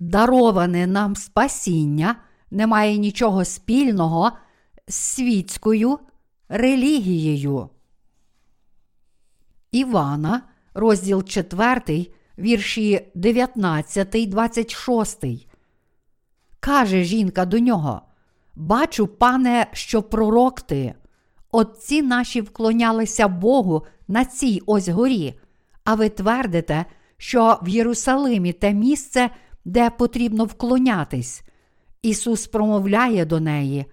дароване нам спасіння не має нічого спільного з світською релігією. Івана, розділ 4, вірші 19, 26. Каже жінка до нього: Бачу, пане, що пророк ти. Отці наші вклонялися Богу на цій ось горі, а ви твердите, що в Єрусалимі те місце, де потрібно вклонятись. Ісус промовляє до неї: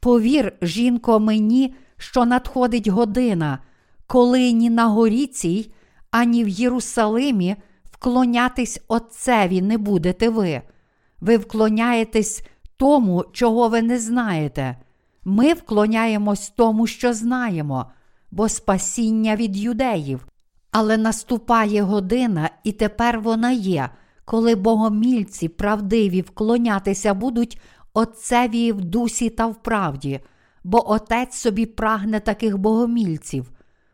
Повір, жінко, мені, що надходить година, коли ні на горі цій, ані в Єрусалимі вклонятись Отцеві не будете ви. Ви вклоняєтесь тому, чого ви не знаєте. Ми вклоняємось тому, що знаємо, бо спасіння від юдеїв. Але наступає година, і тепер вона є, коли богомільці правдиві вклонятися будуть Отцеві в дусі та в правді, бо Отець собі прагне таких богомільців.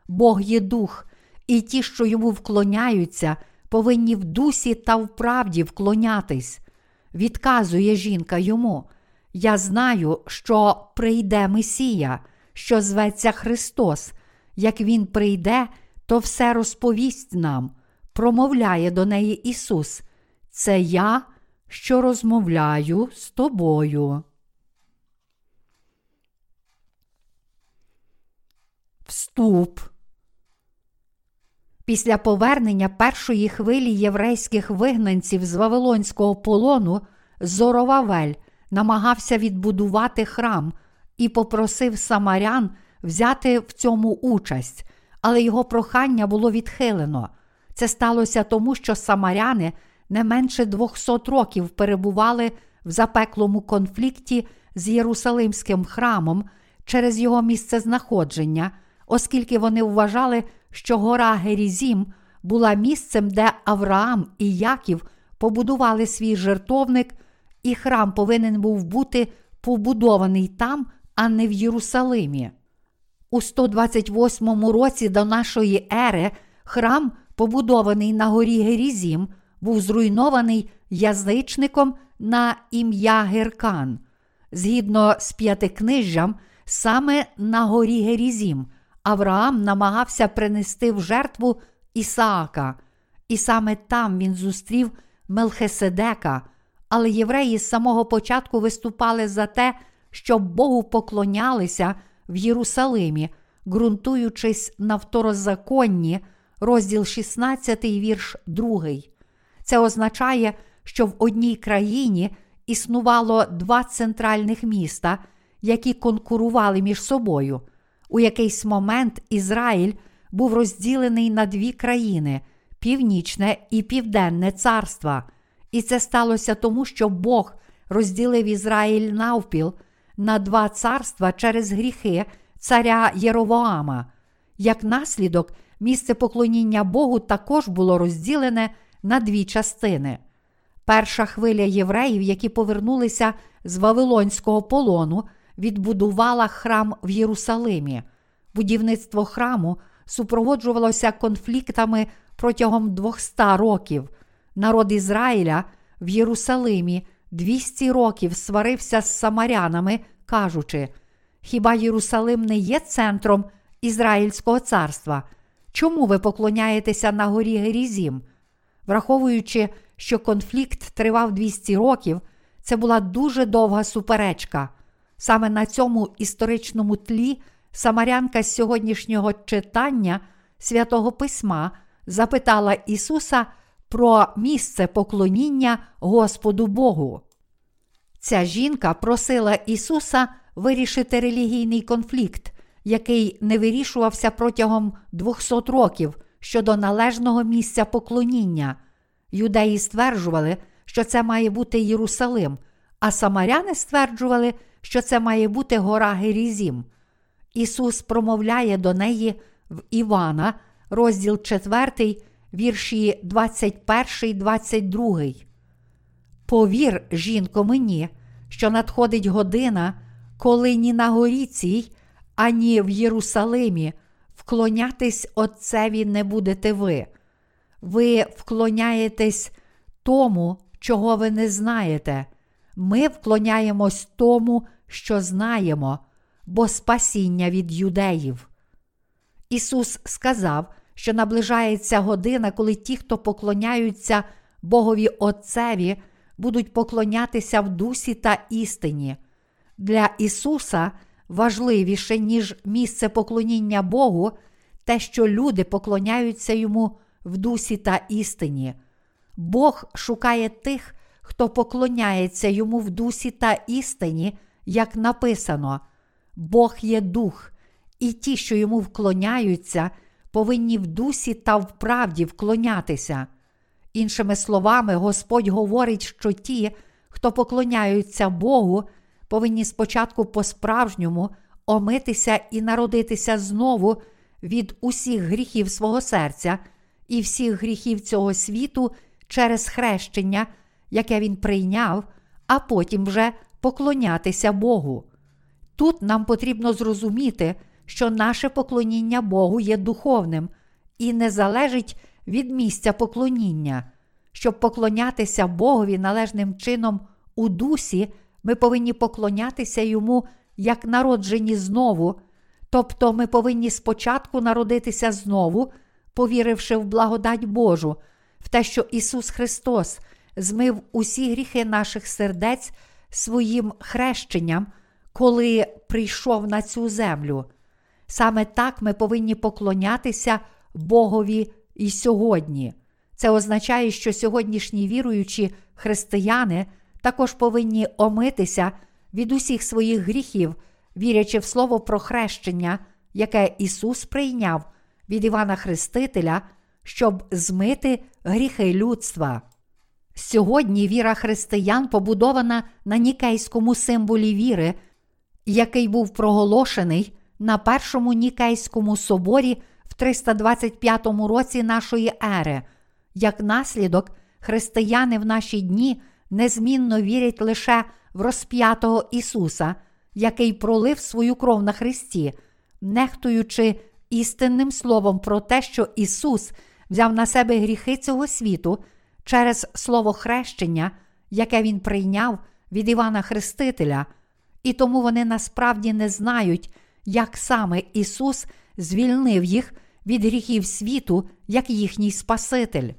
Бог є дух, і ті, що йому вклоняються, повинні в дусі та в правді вклонятись. Відказує жінка йому. Я знаю, що прийде Месія, що зветься Христос. Як Він прийде, то все розповість нам, промовляє до неї Ісус. Це я, що розмовляю з тобою. Вступ. Після повернення першої хвилі єврейських вигнанців з Вавилонського полону Зоровавель намагався відбудувати храм і попросив самарян взяти в цьому участь, але його прохання було відхилено. Це сталося тому, що самаряни не менше 200 років перебували в запеклому конфлікті з Єрусалимським храмом через його місцезнаходження, оскільки вони вважали, що гора Герізім була місцем, де Авраам і Яків побудували свій жертовник, і храм повинен був бути побудований там, а не в Єрусалимі. У 128 році до нашої ери храм, побудований на горі Герізім, був зруйнований язичником на ім'я Геркан. Згідно з п'ятикнижжям, саме на горі Герізім Авраам намагався принести в жертву Ісаака, і саме там він зустрів Мелхиседека, але євреї з самого початку виступали за те, щоб Богу поклонялися в Єрусалимі, ґрунтуючись на второзаконні, розділ 16, вірш 2. Це означає, що в одній країні існувало два центральних міста, які конкурували між собою. У якийсь момент Ізраїль був розділений на дві країни Північне і Південне царства. І це сталося тому, що Бог розділив Ізраїль навпіл на два царства через гріхи царя Єровоама. Як наслідок, місце поклоніння Богу також було розділене на дві частини. Перша хвиля євреїв, які повернулися з Вавилонського полону, відбудувала храм в Єрусалимі. Будівництво храму супроводжувалося конфліктами протягом 200 років. Народ Ізраїля в Єрусалимі 200 років сварився з самарянами, кажучи: Хіба Єрусалим не є центром Ізраїльського царства? Чому ви поклоняєтеся на горі Герізім? Враховуючи, що конфлікт тривав 200 років, це була дуже довга суперечка. Саме на цьому історичному тлі Самарянка з сьогоднішнього читання святого Письма запитала Ісуса про місце поклоніння Господу Богу. Ця жінка просила Ісуса вирішити релігійний конфлікт, який не вирішувався протягом 200 років щодо належного місця поклоніння. Юдеї стверджували, що це має бути Єрусалим, а самаряни стверджували, що це має бути гора Герізім. Ісус промовляє до неї в Івана, розділ 4, вірші 21, 22. Повір, жінко, мені, що надходить година, коли ні на горі цій, ані в Єрусалимі вклонятись Отцеві не будете ви. Ви вклоняєтесь тому, чого ви не знаєте. Ми вклоняємось тому, що знаємо, бо спасіння від юдеїв. Ісус сказав, що наближається година, коли ті, хто поклоняються Богові Отцеві, будуть поклонятися в дусі та істині. Для Ісуса важливіше, ніж місце поклоніння Богу, те, що люди поклоняються йому в дусі та істині. Бог шукає тих, хто поклоняється йому в дусі та істині, як написано: Бог є дух, і ті, що йому вклоняються, повинні в дусі та в правді вклонятися. Іншими словами, Господь говорить, що ті, хто поклоняються Богу, повинні спочатку по-справжньому омитися і народитися знову від усіх гріхів свого серця і всіх гріхів цього світу через хрещення, яке він прийняв, а потім вже поклонятися Богу. Тут нам потрібно зрозуміти, що наше поклоніння Богу є духовним і не залежить від місця поклоніння. Щоб поклонятися Богові належним чином у дусі, ми повинні поклонятися йому як народжені знову, тобто ми повинні спочатку народитися знову, повіривши в благодать Божу, в те, що Ісус Христос змив усі гріхи наших сердець своїм хрещенням, коли прийшов на цю землю. Саме так ми повинні поклонятися Богові і сьогодні. Це означає, що сьогоднішні віруючі християни також повинні омитися від усіх своїх гріхів, вірячи в слово про хрещення, яке Ісус прийняв від Івана Хрестителя, щоб змити гріхи людства. Сьогодні віра християн побудована на нікейському символі віри, який був проголошений на Першому Нікейському соборі в 325 році нашої ери. Як наслідок, християни в наші дні незмінно вірять лише в розп'ятого Ісуса, який пролив свою кров на Христі, нехтуючи істинним словом про те, що Ісус взяв на себе гріхи цього світу через слово хрещення, яке Він прийняв від Івана Хрестителя, і тому вони насправді не знають, як саме Ісус звільнив їх від гріхів світу, як їхній Спаситель.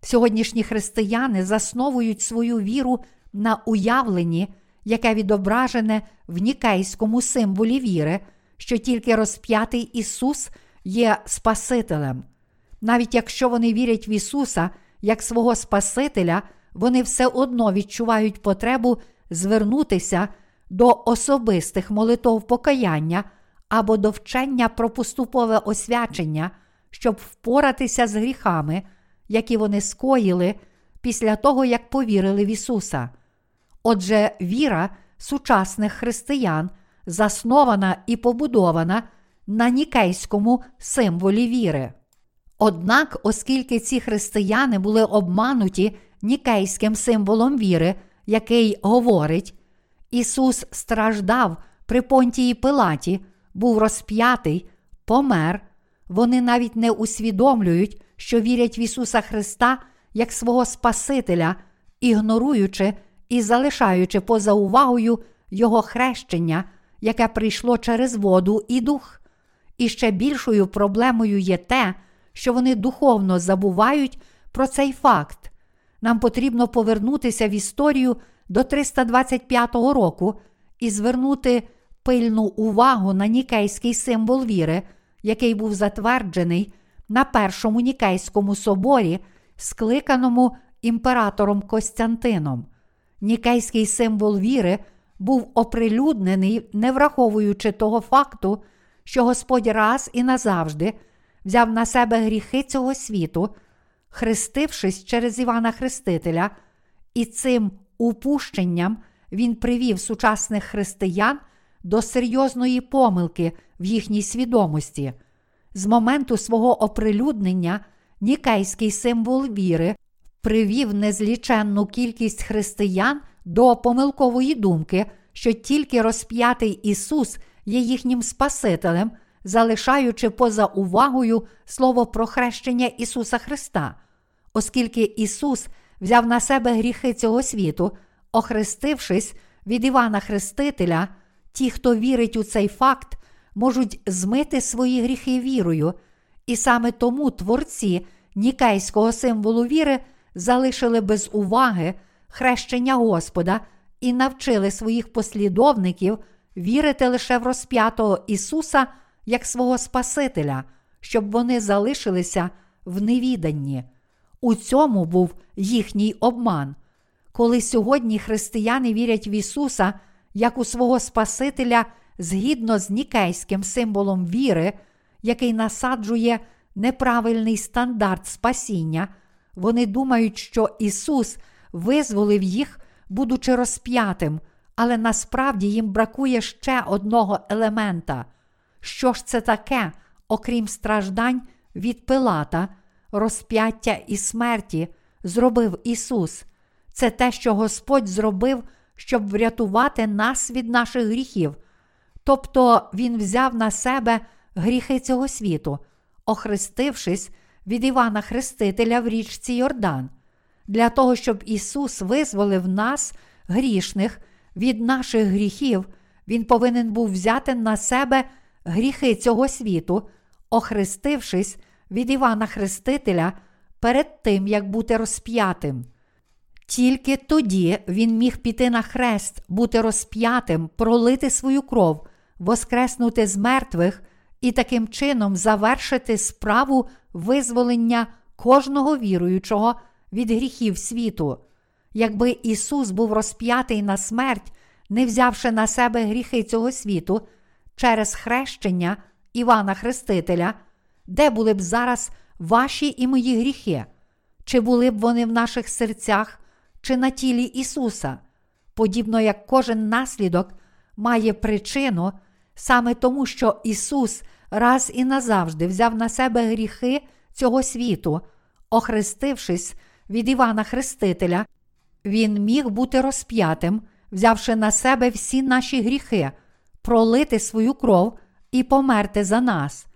Сьогоднішні християни засновують свою віру на уявленні, яке відображене в нікейському символі віри, що тільки розп'ятий Ісус є Спасителем. Навіть якщо вони вірять в Ісуса як свого Спасителя, вони все одно відчувають потребу звернутися до особистих молитов покаяння або до вчення про поступове освячення, щоб впоратися з гріхами, які вони скоїли після того, як повірили в Ісуса. Отже, віра сучасних християн заснована і побудована на нікейському символі віри. Однак, оскільки ці християни були обмануті нікейським символом віри, який говорить, Ісус страждав при понтії Пилаті, був розп'ятий, помер, вони навіть не усвідомлюють, що вірять в Ісуса Христа як свого Спасителя, ігноруючи і залишаючи поза увагою Його хрещення, яке прийшло через воду і дух. І ще більшою проблемою є те, що вони духовно забувають про цей факт. Нам потрібно повернутися в історію до 325 року і звернути пильну увагу на нікейський символ віри, який був затверджений на Першому Нікейському соборі, скликаному імператором Костянтином. Нікейський символ віри був оприлюднений, не враховуючи того факту, що Господь раз і назавжди взяв на себе гріхи цього світу, хрестившись через Івана Хрестителя, і цим упущенням він привів сучасних християн до серйозної помилки в їхній свідомості. З моменту свого оприлюднення нікейський символ віри привів незліченну кількість християн до помилкової думки, що тільки розп'ятий Ісус є їхнім Спасителем, залишаючи поза увагою слово про хрещення Ісуса Христа, оскільки Ісус взяв на себе гріхи цього світу, охрестившись від Івана Хрестителя, ті, хто вірить у цей факт, можуть змити свої гріхи вірою, і саме тому творці нікейського символу віри залишили без уваги хрещення Господа і навчили своїх послідовників вірити лише в розп'ятого Ісуса як свого Спасителя, щоб вони залишилися в невіданні. У цьому був їхній обман. Коли сьогодні християни вірять в Ісуса як у свого Спасителя згідно з нікейським символом віри, який насаджує неправильний стандарт спасіння, вони думають, що Ісус визволив їх, будучи розп'ятим, але насправді їм бракує ще одного елемента. Що ж це таке, окрім страждань від Пилата, розп'яття і смерті, зробив Ісус? Це те, що Господь зробив, щоб врятувати нас від наших гріхів. Тобто Він взяв на себе гріхи цього світу, охрестившись від Івана Хрестителя в річці Йордан, для того, щоб Ісус визволив нас, грішних, від наших гріхів, Він повинен був взяти на себе гріхи цього світу, охрестившись від Івана Хрестителя перед тим, як бути розп'ятим. Тільки тоді він міг піти на хрест, бути розп'ятим, пролити свою кров, воскреснути з мертвих і таким чином завершити справу визволення кожного віруючого від гріхів світу. Якби Ісус був розп'ятий на смерть, не взявши на себе гріхи цього світу через хрещення Івана Хрестителя, де були б зараз ваші і мої гріхи? Чи були б вони в наших серцях, чи на тілі Ісуса? Подібно як кожен наслідок має причину саме тому, що Ісус раз і назавжди взяв на себе гріхи цього світу, охрестившись від Івана Хрестителя, Він міг бути розп'ятим, взявши на себе всі наші гріхи, пролити свою кров і померти за нас.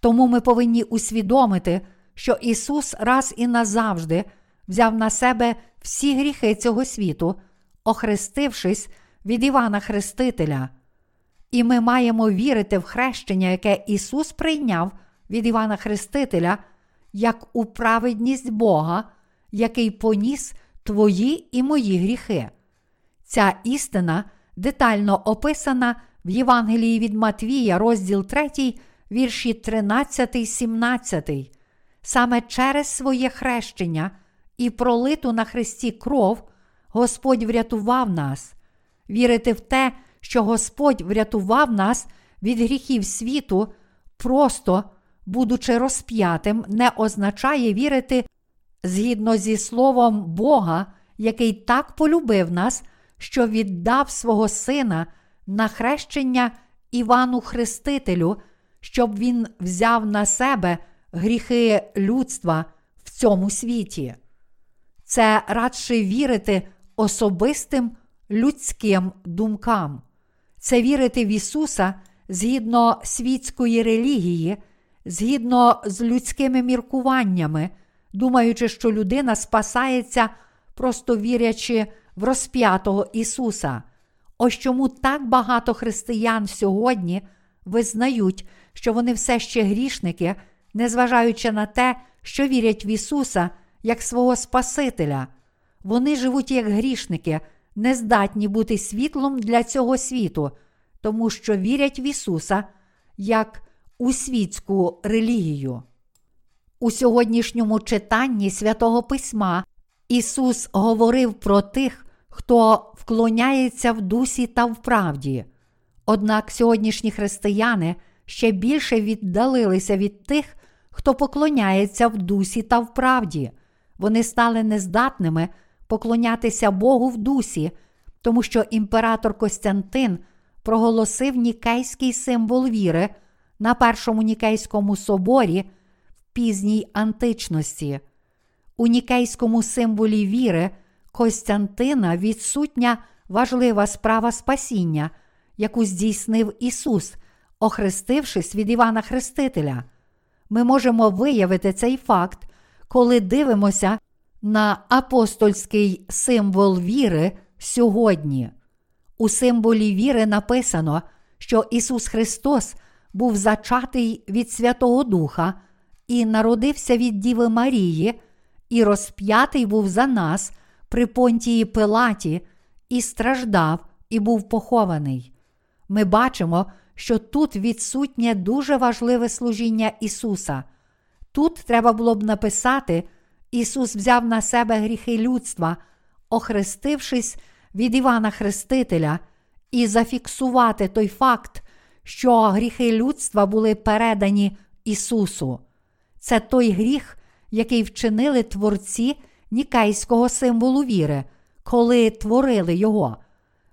Тому ми повинні усвідомити, що Ісус раз і назавжди взяв на себе всі гріхи цього світу, охрестившись від Івана Хрестителя. І ми маємо вірити в хрещення, яке Ісус прийняв від Івана Хрестителя, як у праведність Бога, який поніс твої і мої гріхи. Ця істина детально описана в Євангелії від Матвія, розділ 3, вірші 13, 17. Саме через своє хрещення і пролиту на Христі кров Господь врятував нас. Вірити в те, що Господь врятував нас від гріхів світу, просто, будучи розп'ятим, не означає вірити згідно зі Словом Бога, який так полюбив нас, що віддав свого Сина на хрещення Івану Хрестителю, щоб Він взяв на себе гріхи людства в цьому світі. Це радше вірити особистим людським думкам це вірити в Ісуса згідно світської релігії, згідно з людськими міркуваннями, думаючи, що людина спасається, просто вірячи в розп'ятого Ісуса. Ось чому так багато християн сьогодні визнають, що вони все ще грішники, незважаючи на те, що вірять в Ісуса як свого Спасителя. Вони живуть як грішники не здатні бути світлом для цього світу, тому що вірять в Ісуса як у світську релігію. У сьогоднішньому читанні святого Письма Ісус говорив про тих, хто вклоняється в дусі та в правді. Однак сьогоднішні християни ще більше віддалилися від тих, хто поклоняється в дусі та в правді. Вони стали нездатними поклонятися Богу в дусі, тому що імператор Костянтин проголосив нікейський символ віри на Першому Нікейському соборі пізній античності. У нікейському символі віри Костянтина відсутня важлива справа спасіння, яку здійснив Ісус, охрестившись від Івана Хрестителя. Ми можемо виявити цей факт, коли дивимося на апостольський символ віри сьогодні. У символі віри написано, що Ісус Христос був зачатий від Святого Духа і народився від Діви Марії, і розп'ятий був за нас при понтії Пилаті, і страждав, і був похований. Ми бачимо, що тут відсутнє дуже важливе служіння Ісуса. Тут треба було б написати, Ісус взяв на себе гріхи людства, охрестившись від Івана Хрестителя, і зафіксувати той факт, що гріхи людства були передані Ісусу. Це той гріх, який вчинили творці нікейського символу віри, коли творили його.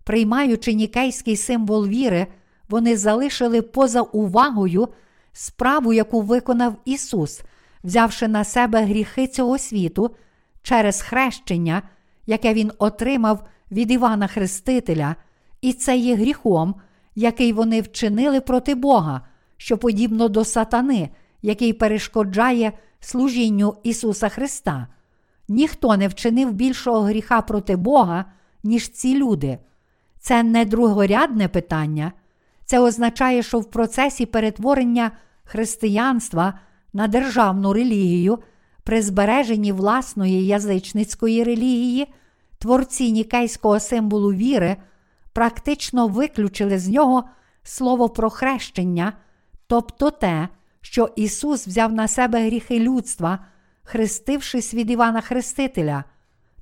Приймаючи нікейський символ віри, вони залишили поза увагою справу, яку виконав Ісус, взявши на себе гріхи цього світу через хрещення, яке Він отримав від Івана Хрестителя, і це є гріхом, який вони вчинили проти Бога, що подібно до сатани, який перешкоджає служінню Ісуса Христа. Ніхто не вчинив більшого гріха проти Бога, ніж ці люди. Це не другорядне питання. Це означає, що в процесі перетворення християнства на державну релігію, при збереженні власної язичницької релігії, творці нікейського символу віри практично виключили з нього слово про хрещення, тобто те, що Ісус взяв на себе гріхи людства, хрестившись від Івана Хрестителя,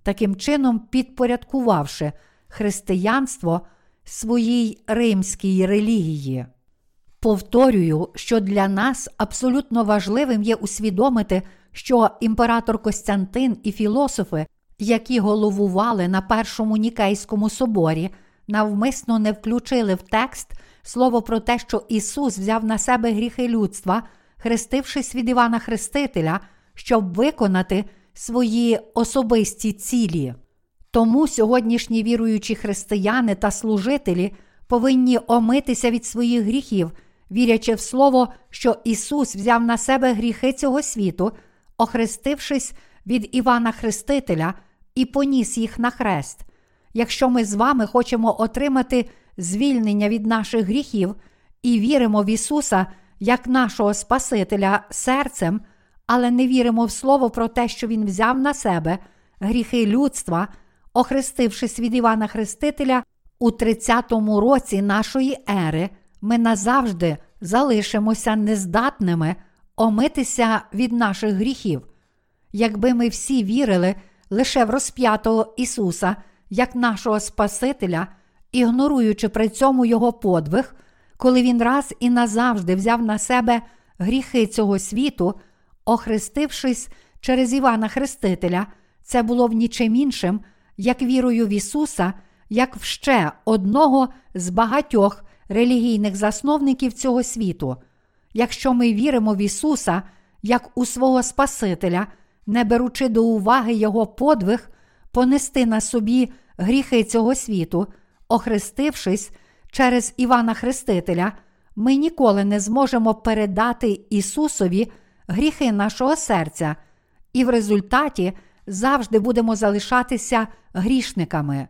таким чином підпорядкувавши християнство своїй римській релігії. Повторюю, що для нас абсолютно важливим є усвідомити, що імператор Костянтин і філософи, які головували на Першому Нікейському соборі, навмисно не включили в текст слово про те, що Ісус взяв на себе гріхи людства, хрестившись від Івана Хрестителя, щоб виконати свої особисті цілі. Тому сьогоднішні віруючі християни та служителі повинні омитися від своїх гріхів, вірячи в Слово, що Ісус взяв на себе гріхи цього світу, охрестившись від Івана Хрестителя і поніс їх на хрест. Якщо ми з вами хочемо отримати звільнення від наших гріхів і віримо в Ісуса як нашого Спасителя серцем, але не віримо в Слово про те, що Він взяв на себе гріхи людства охрестившись від Івана Хрестителя у 30-му році нашої ери, ми назавжди залишимося нездатними омитися від наших гріхів. Якби ми всі вірили лише в розп'ятого Ісуса як нашого Спасителя, ігноруючи при цьому Його подвиг, коли Він раз і назавжди взяв на себе гріхи цього світу, охрестившись через Івана Хрестителя, це було б нічим іншим, як вірою в Ісуса, як в ще одного з багатьох релігійних засновників цього світу. Якщо ми віримо в Ісуса як у свого Спасителя, не беручи до уваги Його подвиг, понести на собі гріхи цього світу, охрестившись через Івана Хрестителя, ми ніколи не зможемо передати Ісусові гріхи нашого серця, і в результаті завжди будемо залишатися грішниками.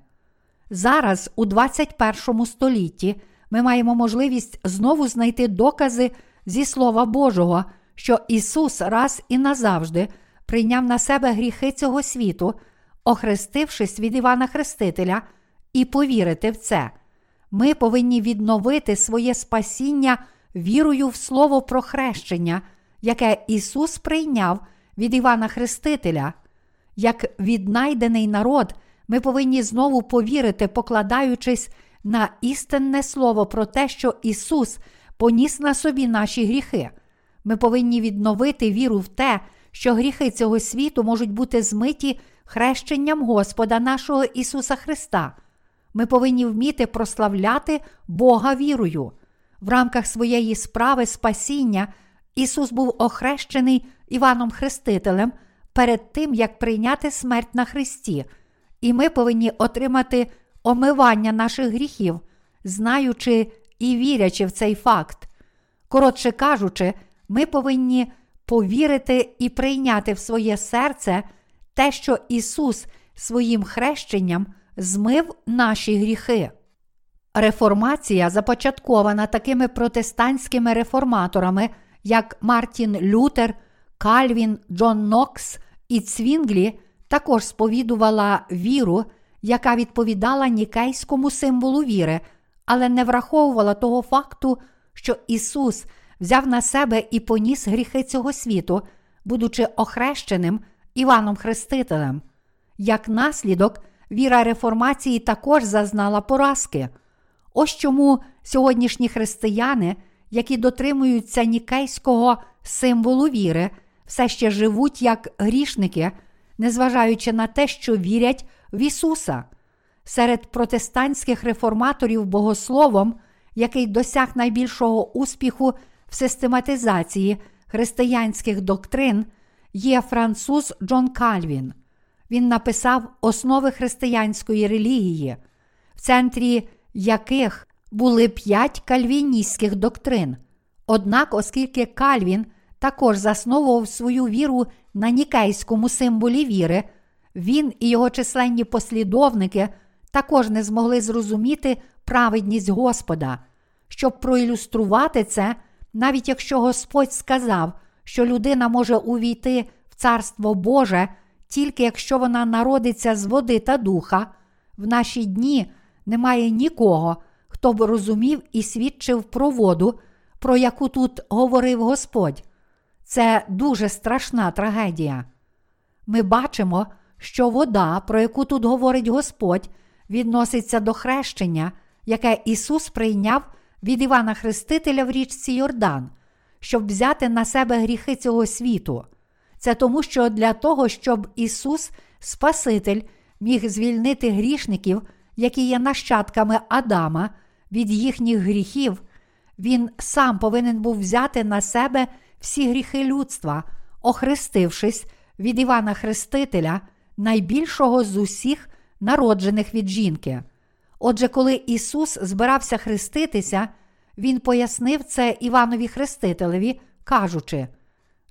Зараз, у 21 столітті, ми маємо можливість знову знайти докази зі Слова Божого, що Ісус раз і назавжди прийняв на себе гріхи цього світу, охрестившись від Івана Хрестителя, і повірити в це. Ми повинні відновити своє спасіння вірою в Слово про хрещення, яке Ісус прийняв від Івана Хрестителя. Як віднайдений народ, ми повинні знову повірити, покладаючись на істинне слово про те, що Ісус поніс на собі наші гріхи. Ми повинні відновити віру в те, що гріхи цього світу можуть бути змиті хрещенням Господа нашого Ісуса Христа. Ми повинні вміти прославляти Бога вірою. В рамках своєї справи спасіння Ісус був охрещений Іваном Хрестителем перед тим, як прийняти смерть на Христі і ми повинні отримати омивання наших гріхів, знаючи і вірячи в цей факт. Коротше кажучи, ми повинні повірити і прийняти в своє серце те, що Ісус своїм хрещенням змив наші гріхи. Реформація започаткована такими протестантськими реформаторами, як Мартін Лютер, Кальвін, Джон Нокс і Цвінглі, також сповідувала віру, яка відповідала нікейському символу віри, але не враховувала того факту, що Ісус взяв на себе і поніс гріхи цього світу, будучи охрещеним Іваном Хрестителем. Як наслідок, віра реформації також зазнала поразки. Ось чому сьогоднішні християни, які дотримуються нікейського символу віри, все ще живуть як грішники, незважаючи на те, що вірять в Ісуса. Серед протестантських реформаторів богословом, який досяг найбільшого успіху в систематизації християнських доктрин, є француз Джон Кальвін. Він написав основи християнської релігії, в центрі яких були п'ять кальвіністських доктрин. Однак, оскільки Кальвін також засновував свою віру на нікейському символі віри, він і його численні послідовники також не змогли зрозуміти праведність Господа. Щоб проілюструвати це, навіть якщо Господь сказав, що людина може увійти в Царство Боже тільки якщо вона народиться з води та духа, в наші дні немає нікого, хто б розумів і свідчив про воду, про яку тут говорив Господь. Це дуже страшна трагедія. Ми бачимо, що вода, про яку тут говорить Господь, відноситься до хрещення, яке Ісус прийняв від Івана Хрестителя в річці Йордан, щоб взяти на себе гріхи цього світу. Це тому, що для того, щоб Ісус, Спаситель, міг звільнити грішників, які є нащадками Адама, від їхніх гріхів, Він сам повинен був взяти на себе всі гріхи людства, охрестившись від Івана Хрестителя, найбільшого з усіх народжених від жінки. Отже, коли Ісус збирався хреститися, Він пояснив це Іванові Хрестителеві, кажучи: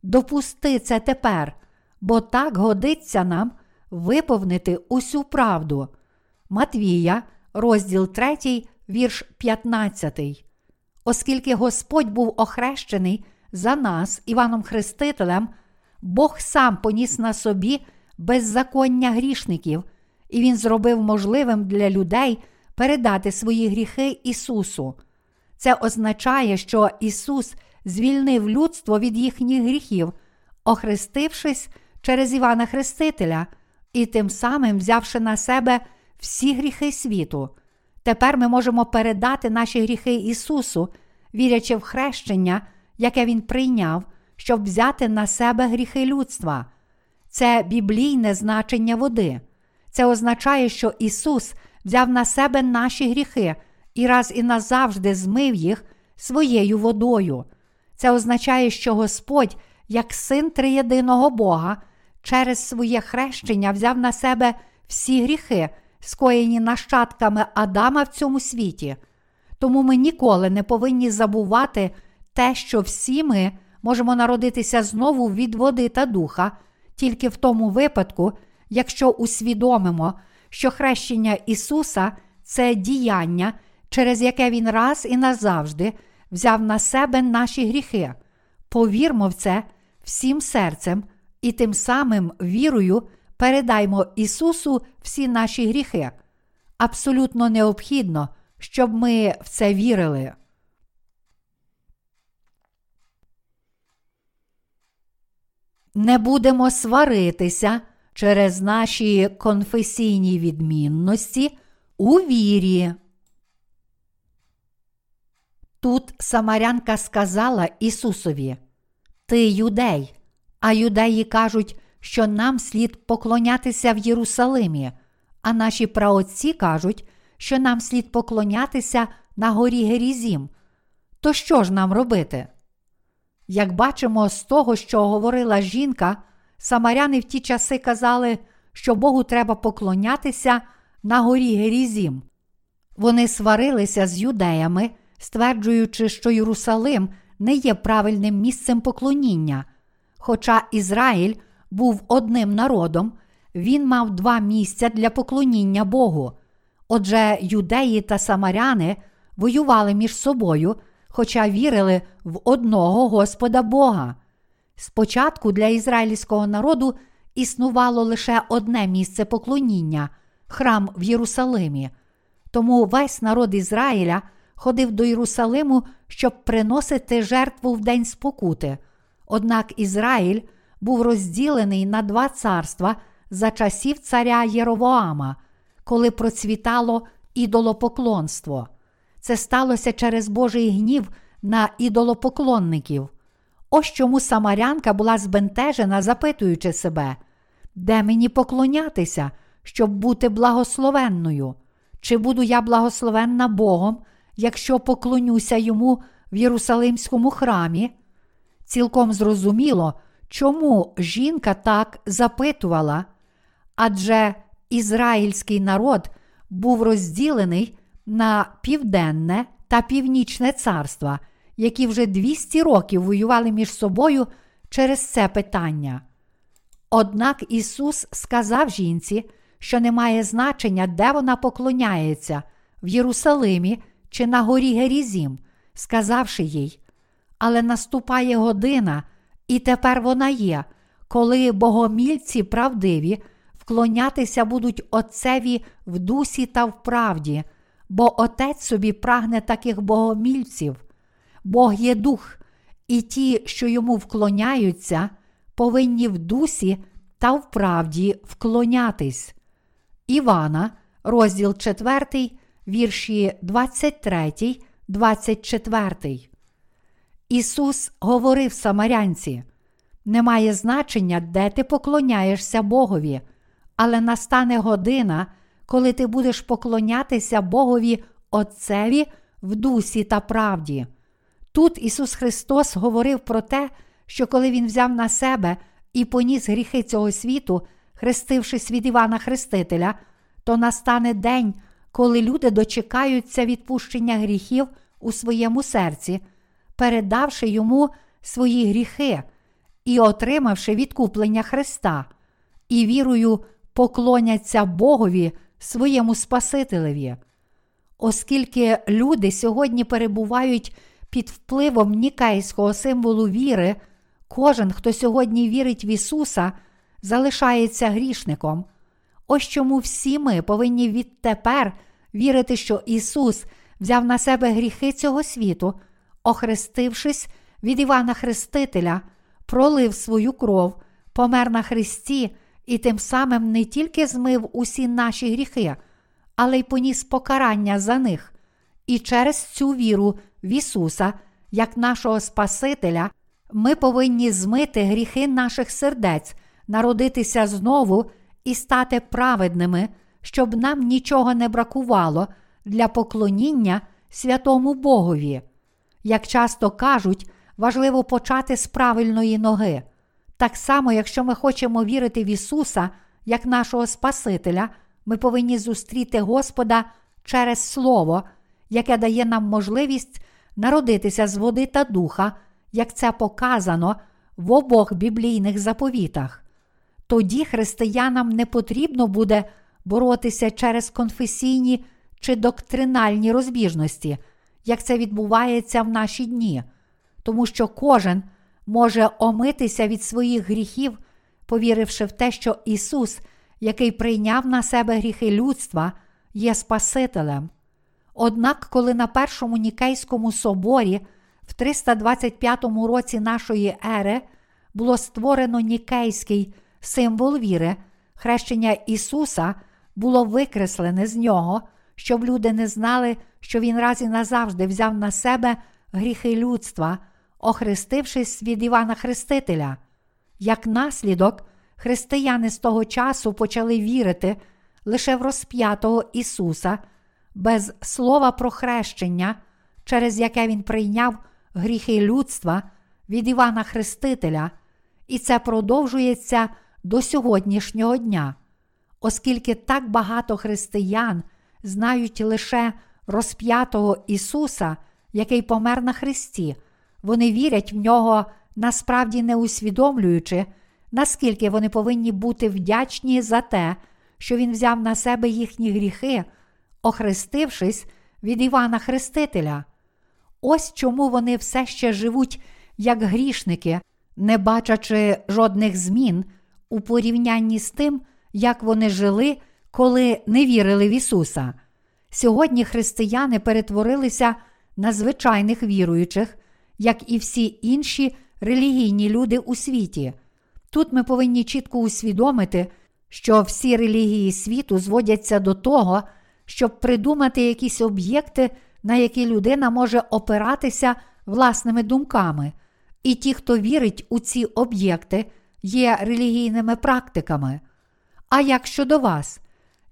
Допусти це тепер, бо так годиться нам виповнити усю правду. Матвія, розділ 3, вірш 15. Оскільки Господь був охрещений за нас, Іваном Хрестителем, Бог сам поніс на собі беззаконня грішників, і Він зробив можливим для людей передати свої гріхи Ісусу. Це означає, що Ісус звільнив людство від їхніх гріхів, охрестившись через Івана Хрестителя і тим самим взявши на себе всі гріхи світу. Тепер ми можемо передати наші гріхи Ісусу, вірячи в хрещення, яке Він прийняв, щоб взяти на себе гріхи людства. Це біблійне значення води. Це означає, що Ісус взяв на себе наші гріхи і раз і назавжди змив їх своєю водою. Це означає, що Господь, як син триєдиного Бога, через своє хрещення взяв на себе всі гріхи, скоєні нащадками Адама в цьому світі. Тому ми ніколи не повинні забувати те, що всі ми можемо народитися знову від води та духа, тільки в тому випадку, якщо усвідомимо, що хрещення Ісуса це діяння, через яке Він раз і назавжди взяв на себе наші гріхи. Повірмо в це всім серцем і тим самим вірою передаймо Ісусу всі наші гріхи. Абсолютно необхідно, щоб ми в це вірили. Не будемо сваритися через наші конфесійні відмінності у вірі. Тут Самарянка сказала Ісусові: Ти юдей, а юдеї кажуть, що нам слід поклонятися в Єрусалимі, а наші праотці кажуть, що нам слід поклонятися на горі Герізім. То що ж нам робити? Як бачимо з того, що говорила жінка, самаряни в ті часи казали, що Богу треба поклонятися на горі Герізім. Вони сварилися з юдеями стверджуючи, що Єрусалим не є правильним місцем поклоніння. Хоча Ізраїль був одним народом, він мав два місця для поклоніння Богу. Отже, юдеї та самаряни воювали між собою, хоча вірили в одного Господа Бога. Спочатку для ізраїльського народу існувало лише одне місце поклоніння храм в Єрусалимі. Тому весь народ Ізраїля ходив до Єрусалиму, щоб приносити жертву в день спокути. Однак Ізраїль був розділений на два царства за часів царя Єровоама, коли процвітало ідолопоклонство. Це сталося через Божий гнів на ідолопоклонників. Ось чому Самарянка була збентежена, запитуючи себе, де мені поклонятися, щоб бути благословенною? Чи буду я благословенна Богом, якщо поклонюся йому в Єрусалимському храмі? Цілком зрозуміло, чому жінка так запитувала, адже ізраїльський народ був розділений на південне та північне царства, які вже 200 років воювали між собою через це питання. Однак Ісус сказав жінці, що не має значення, де вона поклоняється, в Єрусалимі чи на горі Герізім, сказавши їй, але наступає година, і тепер вона є, коли богомільці правдиві вклонятися будуть Отцеві в дусі та в правді, бо Отець собі прагне таких богомільців. Бог є дух, і ті, що йому вклоняються, повинні в дусі та в правді вклонятись. Івана, розділ 4, вірші 23, 24. Ісус говорив Самарянці: немає значення, де ти поклоняєшся Богові, але настане година, коли ти будеш поклонятися Богові Отцеві в дусі та правді. Тут Ісус Христос говорив про те, що коли Він взяв на себе і поніс гріхи цього світу, хрестившись від Івана Хрестителя, то настане день, коли люди дочекаються відпущення гріхів у своєму серці, передавши йому свої гріхи і отримавши відкуплення Христа, і вірою поклоняться Богові, своєму Спасителеві. Оскільки люди сьогодні перебувають під впливом нікейського символу віри, кожен, хто сьогодні вірить в Ісуса, залишається грішником. Ось чому всі ми повинні відтепер вірити, що Ісус взяв на себе гріхи цього світу, охрестившись від Івана Хрестителя, пролив свою кров, помер на Христі і тим самим не тільки змив усі наші гріхи, але й поніс покарання за них. І через цю віру в Ісуса, як нашого Спасителя, ми повинні змити гріхи наших сердець, народитися знову і стати праведними, щоб нам нічого не бракувало для поклоніння святому Богові. Як часто кажуть, важливо почати з правильної ноги. Так само, якщо ми хочемо вірити в Ісуса як нашого Спасителя, ми повинні зустріти Господа через Слово, яке дає нам можливість народитися з води та духа, як це показано в обох біблійних заповітах. Тоді християнам не потрібно буде боротися через конфесійні чи доктринальні розбіжності, як це відбувається в наші дні, тому що кожен може омитися від своїх гріхів, повіривши в те, що Ісус, який прийняв на себе гріхи людства, є Спасителем. Однак, коли на Першому Нікейському соборі в 325 році нашої ери було створено Нікейський символ віри, хрещення Ісуса було викреслене з нього, щоб люди не знали, що Він раз і назавжди взяв на себе гріхи людства, охрестившись від Івана Хрестителя. Як наслідок, християни з того часу почали вірити лише в розп'ятого Ісуса, без слова про хрещення, через яке Він прийняв гріхи людства від Івана Хрестителя, і це продовжується до сьогоднішнього дня, оскільки так багато християн знають лише розп'ятого Ісуса, який помер на Христі, вони вірять в нього, насправді не усвідомлюючи, наскільки вони повинні бути вдячні за те, що Він взяв на себе їхні гріхи, охрестившись від Івана Хрестителя. Ось чому вони все ще живуть як грішники, не бачачи жодних змін у порівнянні з тим, як вони жили, коли не вірили в Ісуса. Сьогодні християни перетворилися на звичайних віруючих, як і всі інші релігійні люди у світі. Тут ми повинні чітко усвідомити, що всі релігії світу зводяться до того, щоб придумати якісь об'єкти, на які людина може опиратися власними думками. І ті, хто вірить у ці об'єкти, є релігійними практиками. А як щодо вас,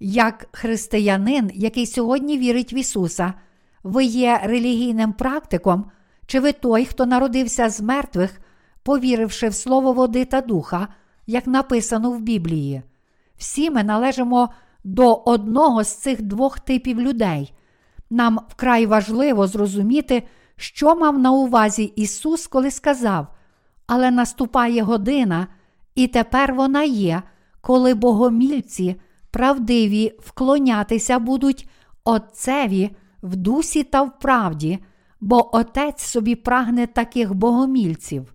як християнин, який сьогодні вірить в Ісуса, ви є релігійним практиком, чи ви той, хто народився з мертвих, повіривши в Слово води та духа, як написано в Біблії? Всі ми належимо до одного з цих двох типів людей. Нам вкрай важливо зрозуміти, що мав на увазі Ісус, коли сказав, але наступає година, і тепер вона є, коли богомільці правдиві вклонятися будуть Отцеві в дусі та в правді, бо Отець собі прагне таких богомільців.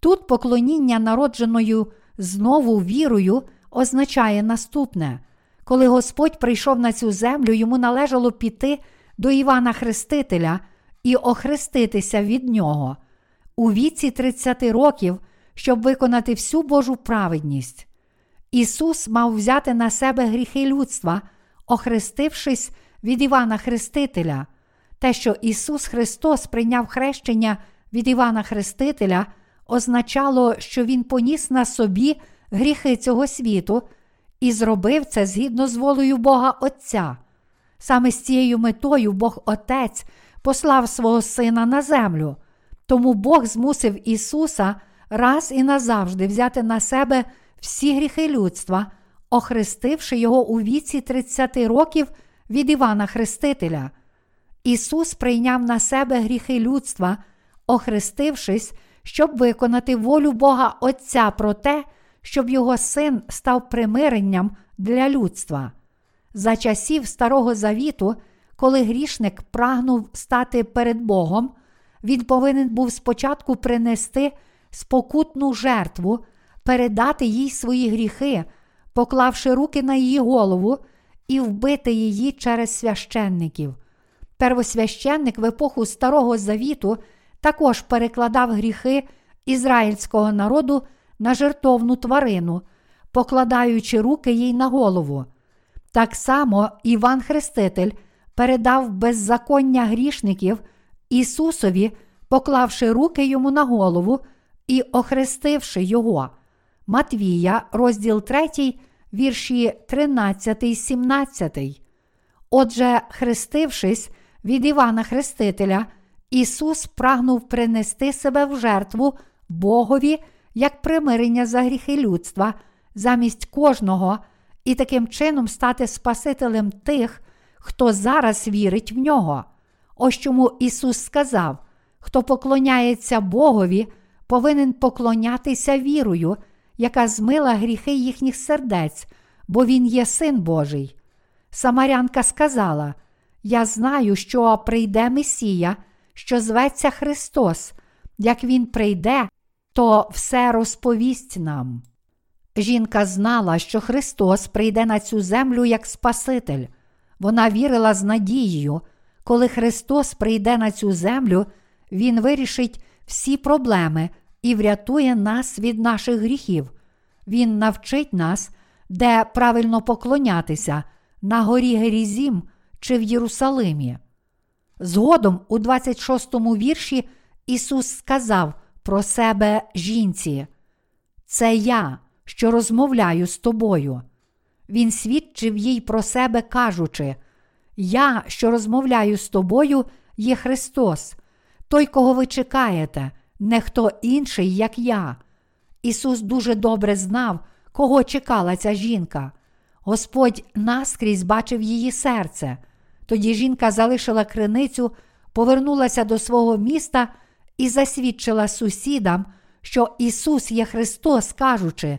Тут поклоніння народженою знову вірою означає наступне. Коли Господь прийшов на цю землю, йому належало піти до Івана Хрестителя і охреститися від нього у віці 30 років, щоб виконати всю Божу праведність. Ісус мав взяти на себе гріхи людства, охрестившись від Івана Хрестителя. Те, що Ісус Христос прийняв хрещення від Івана Хрестителя, означало, що Він поніс на собі гріхи цього світу і зробив це згідно з волею Бога Отця. Саме з цією метою Бог Отець послав свого Сина на землю. Тому Бог змусив Ісуса раз і назавжди взяти на себе всі гріхи людства, охрестивши його у віці 30 років від Івана Хрестителя. Ісус прийняв на себе гріхи людства, охрестившись, щоб виконати волю Бога Отця про те, щоб його син став примиренням для людства. За часів Старого Завіту, коли грішник прагнув стати перед Богом, він повинен був спочатку принести спокутну жертву, передати їй свої гріхи, поклавши руки на її голову і вбити її через священників. Первосвященник в епоху Старого Завіту також перекладав гріхи ізраїльського народу на жертовну тварину, покладаючи руки їй на голову. Так само Іван Хреститель передав беззаконня грішників Ісусові, поклавши руки йому на голову і охрестивши його. Матвія, розділ 3, вірші 13, 17. Отже, хрестившись від Івана Хрестителя, Ісус прагнув принести себе в жертву Богові як примирення за гріхи людства замість кожного і таким чином стати Спасителем тих, хто зараз вірить в нього. Ось чому Ісус сказав: хто поклоняється Богові, повинен поклонятися вірою, яка змила гріхи їхніх сердець, бо Він є Син Божий. Самарянка сказала: Я знаю, що прийде Месія, що зветься Христос, як Він прийде, то все розповість нам. Жінка знала, що Христос прийде на цю землю як Спаситель. Вона вірила з надією, коли Христос прийде на цю землю, Він вирішить всі проблеми і врятує нас від наших гріхів. Він навчить нас, де правильно поклонятися, на горі Герізім чи в Єрусалимі. Згодом, у 26 му вірші, Ісус сказав про себе жінці: Це я, що розмовляю з тобою. Він свідчив їй про себе, кажучи: Я, що розмовляю з тобою, є Христос, той, кого ви чекаєте, не хто інший, як я. Ісус дуже добре знав, кого чекала ця жінка. Господь наскрізь бачив її серце. Тоді жінка залишила криницю, повернулася до свого міста і засвідчила сусідам, що Ісус є Христос, кажучи,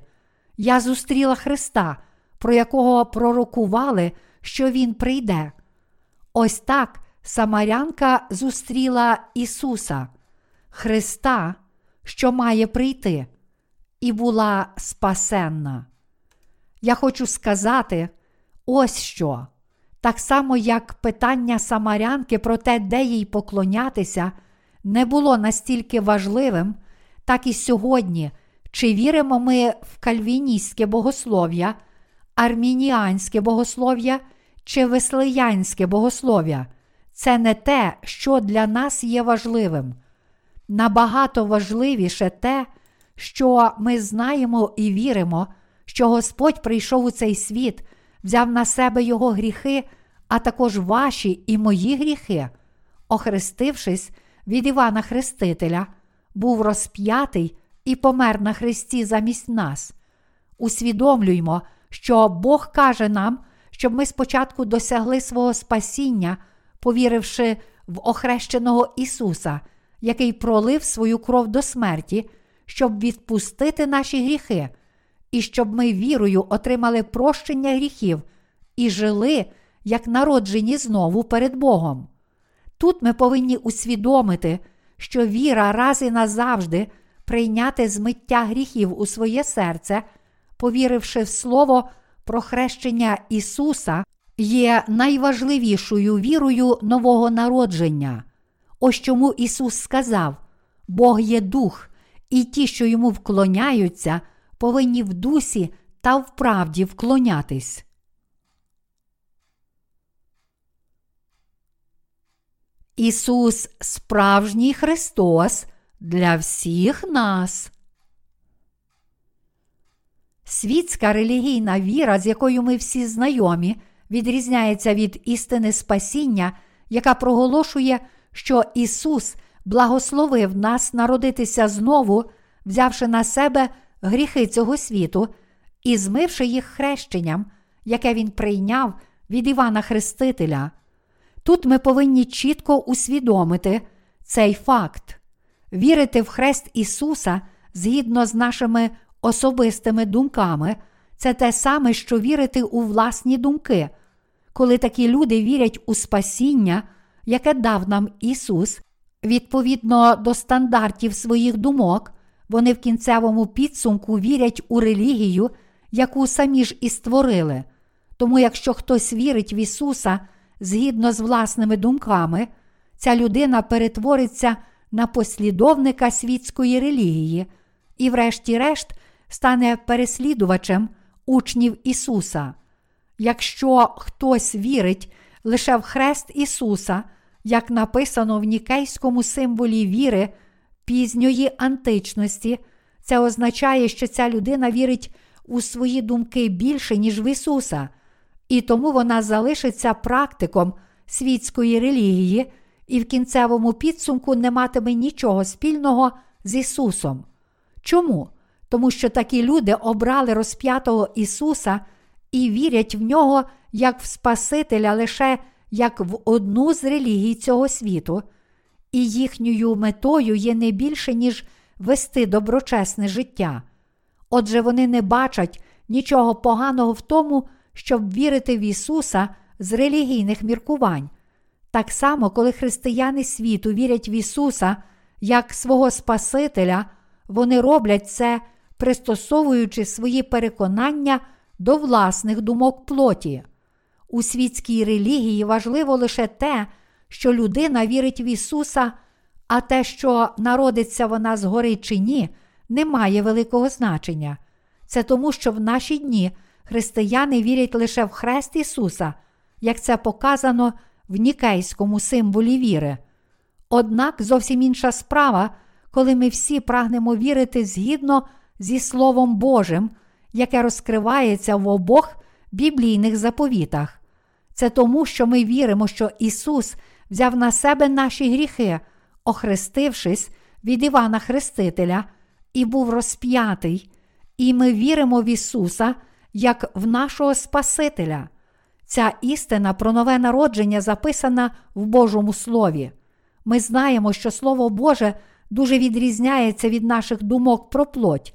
Я зустріла Христа, про якого пророкували, що Він прийде. Ось так Самарянка зустріла Ісуса, Христа, що має прийти, і була спасенна. Я хочу сказати ось що. Так само, як питання Самарянки про те, де їй поклонятися, не було настільки важливим, так і сьогодні, чи віримо ми в кальвіністське богослов'я, армініанське богослов'я чи веслеянське богослов'я. Це не те, що для нас є важливим. Набагато важливіше те, що ми знаємо і віримо, що Господь прийшов у цей світ, взяв на себе його гріхи, а також ваші і мої гріхи, охрестившись від Івана Хрестителя, був розп'ятий і помер на Христі замість нас. Усвідомлюймо, що Бог каже нам, щоб ми спочатку досягли свого спасіння, повіривши в охрещеного Ісуса, який пролив свою кров до смерті, щоб відпустити наші гріхи, і щоб ми вірою отримали прощення гріхів і жили, як народжені знову перед Богом. Тут ми повинні усвідомити, що віра раз і назавжди прийняти змиття гріхів у своє серце, повіривши в Слово про хрещення Ісуса, є найважливішою вірою нового народження. Ось чому Ісус сказав: Бог є дух, і ті, що йому вклоняються, повинні в дусі та в правді вклонятись. Ісус справжній Христос для всіх нас. Світська релігійна віра, з якою ми всі знайомі, відрізняється від істини спасіння, яка проголошує, що Ісус благословив нас народитися знову, взявши на себе гріхи цього світу і змивши їх хрещенням, яке Він прийняв від Івана Хрестителя. Тут ми повинні чітко усвідомити цей факт, вірити в хрест Ісуса згідно з нашими особистими думками, це те саме, що вірити у власні думки. Коли такі люди вірять у спасіння, яке дав нам Ісус, відповідно до стандартів своїх думок, вони в кінцевому підсумку вірять у релігію, яку самі ж і створили. Тому, якщо хтось вірить в Ісуса згідно з власними думками, ця людина перетвориться на послідовника світської релігії і, врешті-решт, стане переслідувачем учнів Ісуса. Якщо хтось вірить лише в хрест Ісуса, як написано в нікейському символі віри пізньої античності, це означає, що ця людина вірить у свої думки більше, ніж в Ісуса, і тому вона залишиться практиком світської релігії і в кінцевому підсумку не матиме нічого спільного з Ісусом. Чому? Тому що такі люди обрали розп'ятого Ісуса і вірять в нього як в Спасителя лише як в одну з релігій цього світу, і їхньою метою є не більше, ніж вести доброчесне життя. Отже, вони не бачать нічого поганого в тому, щоб вірити в Ісуса з релігійних міркувань. Так само, коли християни світу вірять в Ісуса як свого Спасителя, вони роблять це, пристосовуючи свої переконання до власних думок плоті. У світській релігії важливо лише те, що людина вірить в Ісуса, а те, що народиться вона згори чи ні, не має великого значення. Це тому, що в наші дні християни вірять лише в хрест Ісуса, як це показано в нікейському символі віри. Однак зовсім інша справа, коли ми всі прагнемо вірити згідно зі Словом Божим, яке розкривається в обох біблійних заповітах. Це тому, що ми віримо, що Ісус взяв на себе наші гріхи, охрестившись від Івана Хрестителя, і був розп'ятий, і ми віримо в Ісуса як в нашого Спасителя. Ця істина про нове народження записана в Божому Слові. Ми знаємо, що Слово Боже дуже відрізняється від наших думок про плоть.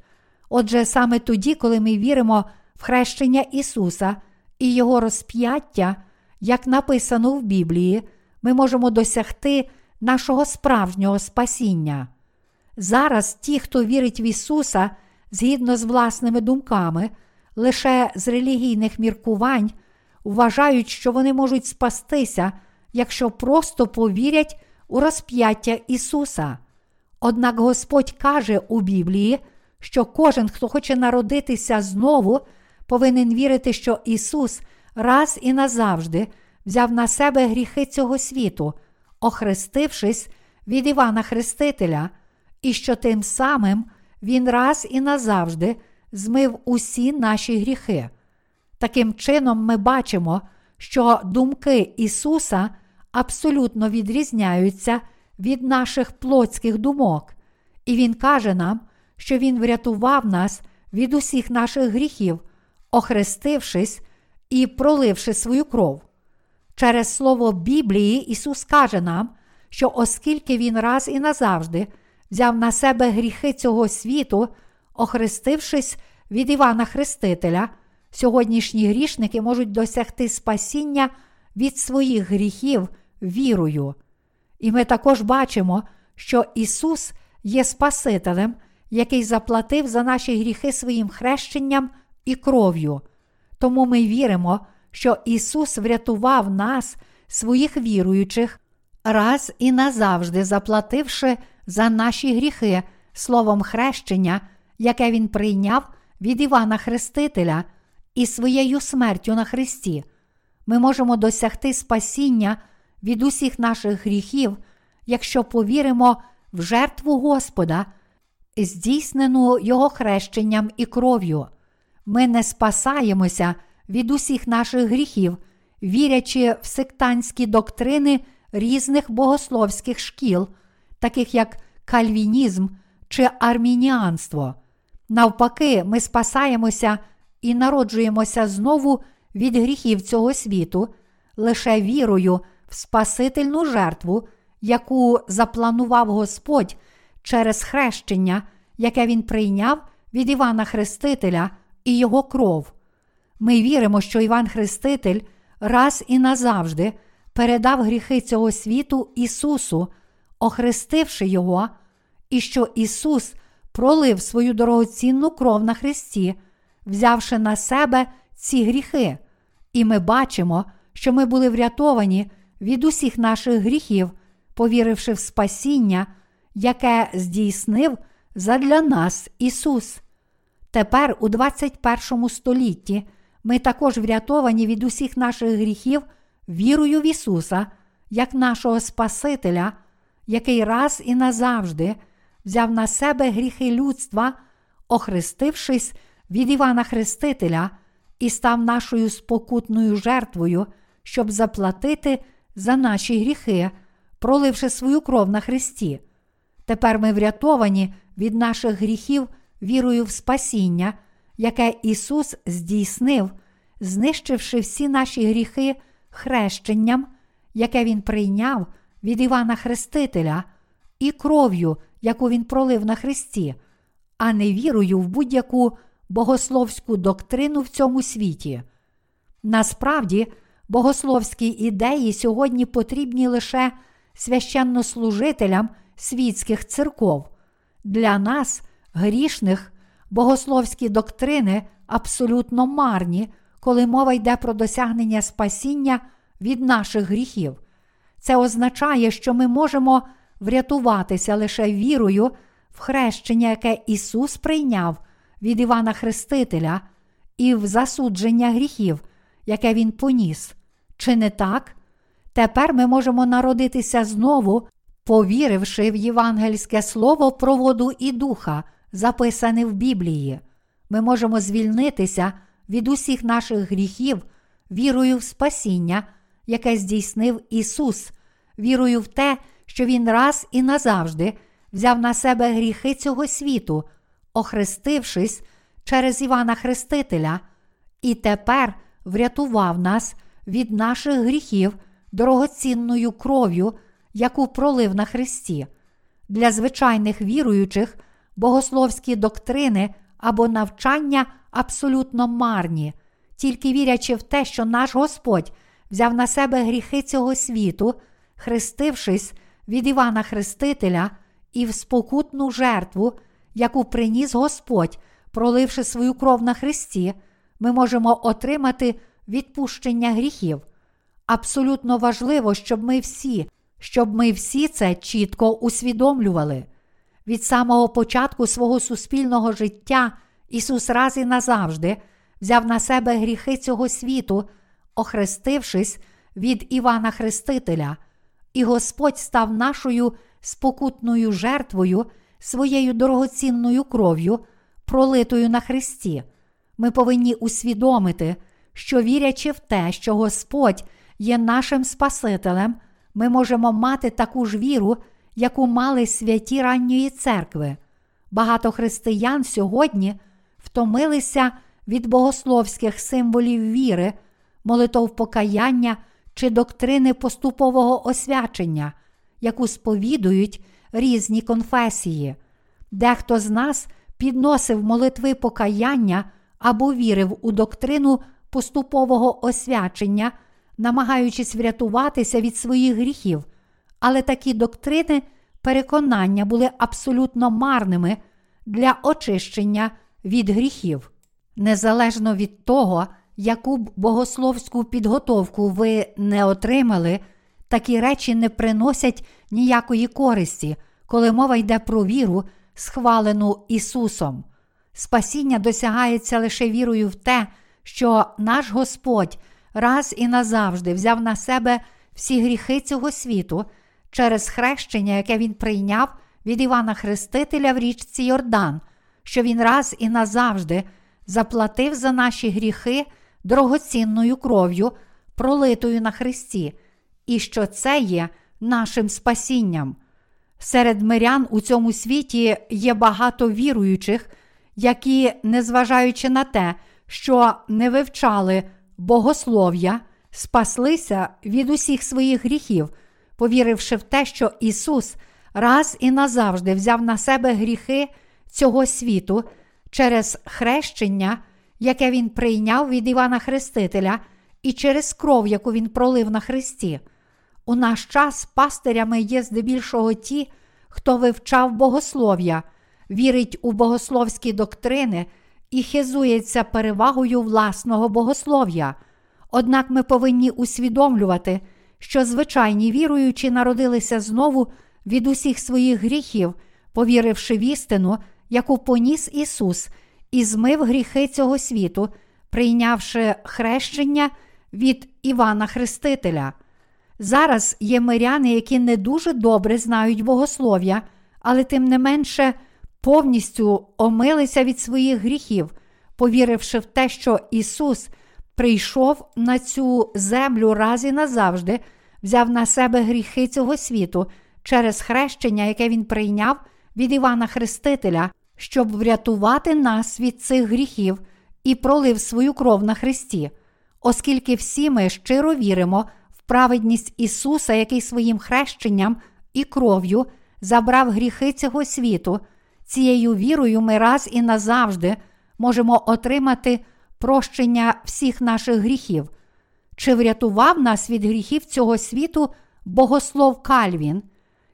Отже, саме тоді, коли ми віримо в хрещення Ісуса і Його розп'яття, як написано в Біблії, ми можемо досягти нашого справжнього спасіння. Зараз ті, хто вірить в Ісуса згідно з власними думками, лише з релігійних міркувань, вважають, що вони можуть спастися, якщо просто повірять у розп'яття Ісуса. Однак Господь каже у Біблії, що кожен, хто хоче народитися знову, повинен вірити, що Ісус раз і назавжди взяв на себе гріхи цього світу, охрестившись від Івана Хрестителя, і що тим самим Він раз і назавжди змив усі наші гріхи. Таким чином, ми бачимо, що думки Ісуса абсолютно відрізняються від наших плотських думок, і Він каже нам, що Він врятував нас від усіх наших гріхів, охрестившись і проливши свою кров. Через слово Біблії Ісус каже нам, що оскільки Він раз і назавжди взяв на себе гріхи цього світу, охрестившись від Івана Хрестителя, сьогоднішні грішники можуть досягти спасіння від своїх гріхів вірою. І ми також бачимо, що Ісус є Спасителем, який заплатив за наші гріхи своїм хрещенням і кров'ю. Тому ми віримо, що Ісус врятував нас, своїх віруючих, раз і назавжди заплативши за наші гріхи словом хрещення, яке Він прийняв від Івана Хрестителя і своєю смертю на Христі. Ми можемо досягти спасіння від усіх наших гріхів, якщо повіримо в жертву Господа, здійснену Його хрещенням і кров'ю. Ми не спасаємося від усіх наших гріхів, вірячи в сектантські доктрини різних богословських шкіл, таких як кальвінізм чи армініанство. Навпаки, ми спасаємося і народжуємося знову від гріхів цього світу, лише вірою в Спасительну жертву, яку запланував Господь через хрещення, яке Він прийняв від Івана Хрестителя і його кров. Ми віримо, що Іван Хреститель раз і назавжди передав гріхи цього світу Ісусу, охрестивши Його, і що Ісус пролив свою дорогоцінну кров на Христі, взявши на себе ці гріхи, і ми бачимо, що ми були врятовані від усіх наших гріхів, повіривши в спасіння, яке здійснив задля нас Ісус. Тепер, у 21 столітті, ми також врятовані від усіх наших гріхів вірою в Ісуса, як нашого Спасителя, який раз і назавжди взяв на себе гріхи людства, охрестившись від Івана Хрестителя і став нашою спокутною жертвою, щоб заплатити за наші гріхи, проливши свою кров на Христі. Тепер ми врятовані від наших гріхів вірою в спасіння, яке Ісус здійснив, знищивши всі наші гріхи хрещенням, яке Він прийняв від Івана Хрестителя, і кров'ю, яку Він пролив на Христі, а не вірою в будь-яку богословську доктрину в цьому світі. Насправді, богословські ідеї сьогодні потрібні лише священнослужителям світських церков. Для нас, грішних, богословські доктрини абсолютно марні, коли мова йде про досягнення спасіння від наших гріхів. Це означає, що ми можемо врятуватися лише вірою в хрещення, яке Ісус прийняв від Івана Хрестителя, і в засудження гріхів, яке Він поніс. Чи не так? Тепер ми можемо народитися знову, повіривши в євангельське слово про воду і духа, записане в Біблії. Ми можемо звільнитися від усіх наших гріхів, вірою в спасіння, яке здійснив Ісус, вірою в те, що Він раз і назавжди взяв на себе гріхи цього світу, охрестившись через Івана Хрестителя, і тепер врятував нас від наших гріхів дорогоцінною кров'ю, яку пролив на Христі. Для звичайних віруючих богословські доктрини або навчання абсолютно марні, тільки вірячи в те, що наш Господь взяв на себе гріхи цього світу, хрестившись від Івана Хрестителя і в спокутну жертву, яку приніс Господь, проливши свою кров на Христі, ми можемо отримати відпущення гріхів. Абсолютно важливо, щоб ми всі, щоб ми всі це чітко усвідомлювали. Від самого початку свого суспільного життя Ісус раз і назавжди взяв на себе гріхи цього світу, охрестившись від Івана Хрестителя, і Господь став нашою спокутною жертвою, своєю дорогоцінною кров'ю, пролитою на Христі. Ми повинні усвідомити, що вірячи в те, що Господь є нашим Спасителем, ми можемо мати таку ж віру, яку мали святі ранньої церкви. Багато християн сьогодні втомилися від богословських символів віри, молитов покаяння чи доктрини поступового освячення, яку сповідують різні конфесії. Дехто з нас підносив молитви покаяння або вірив у доктрину поступового освячення, намагаючись врятуватися від своїх гріхів, але такі доктрини переконання були абсолютно марними для очищення від гріхів. Незалежно від того, яку б богословську підготовку ви не отримали, такі речі не приносять ніякої користі, коли мова йде про віру, схвалену Ісусом. Спасіння досягається лише вірою в те, що наш Господь раз і назавжди взяв на себе всі гріхи цього світу через хрещення, яке Він прийняв від Івана Хрестителя в річці Йордан, що Він раз і назавжди заплатив за наші гріхи дорогоцінною кров'ю, пролитою на Христі, і що це є нашим спасінням. Серед мирян у цьому світі є багато віруючих, які, незважаючи на те, що не вивчали богослов'я, спаслися від усіх своїх гріхів, повіривши в те, що Ісус раз і назавжди взяв на себе гріхи цього світу через хрещення, яке Він прийняв від Івана Хрестителя, і через кров, яку Він пролив на Христі. У наш час пастирями є здебільшого ті, хто вивчав богослов'я, вірить у богословські доктрини і хизується перевагою власного богослов'я. Однак ми повинні усвідомлювати, що звичайні віруючі народилися знову від усіх своїх гріхів, повіривши в істину, яку поніс Ісус, і змив гріхи цього світу, прийнявши хрещення від Івана Хрестителя. Зараз є миряни, які не дуже добре знають богослов'я, але тим не менше повністю омилися від своїх гріхів, повіривши в те, що Ісус прийшов на цю землю раз і назавжди, взяв на себе гріхи цього світу через хрещення, яке Він прийняв від Івана Хрестителя, щоб врятувати нас від цих гріхів і пролив свою кров на Христі, оскільки всі ми щиро віримо в праведність Ісуса, який своїм хрещенням і кров'ю забрав гріхи цього світу. Цією вірою ми раз і назавжди можемо отримати прощення всіх наших гріхів. Чи врятував нас від гріхів цього світу богослов Кальвін?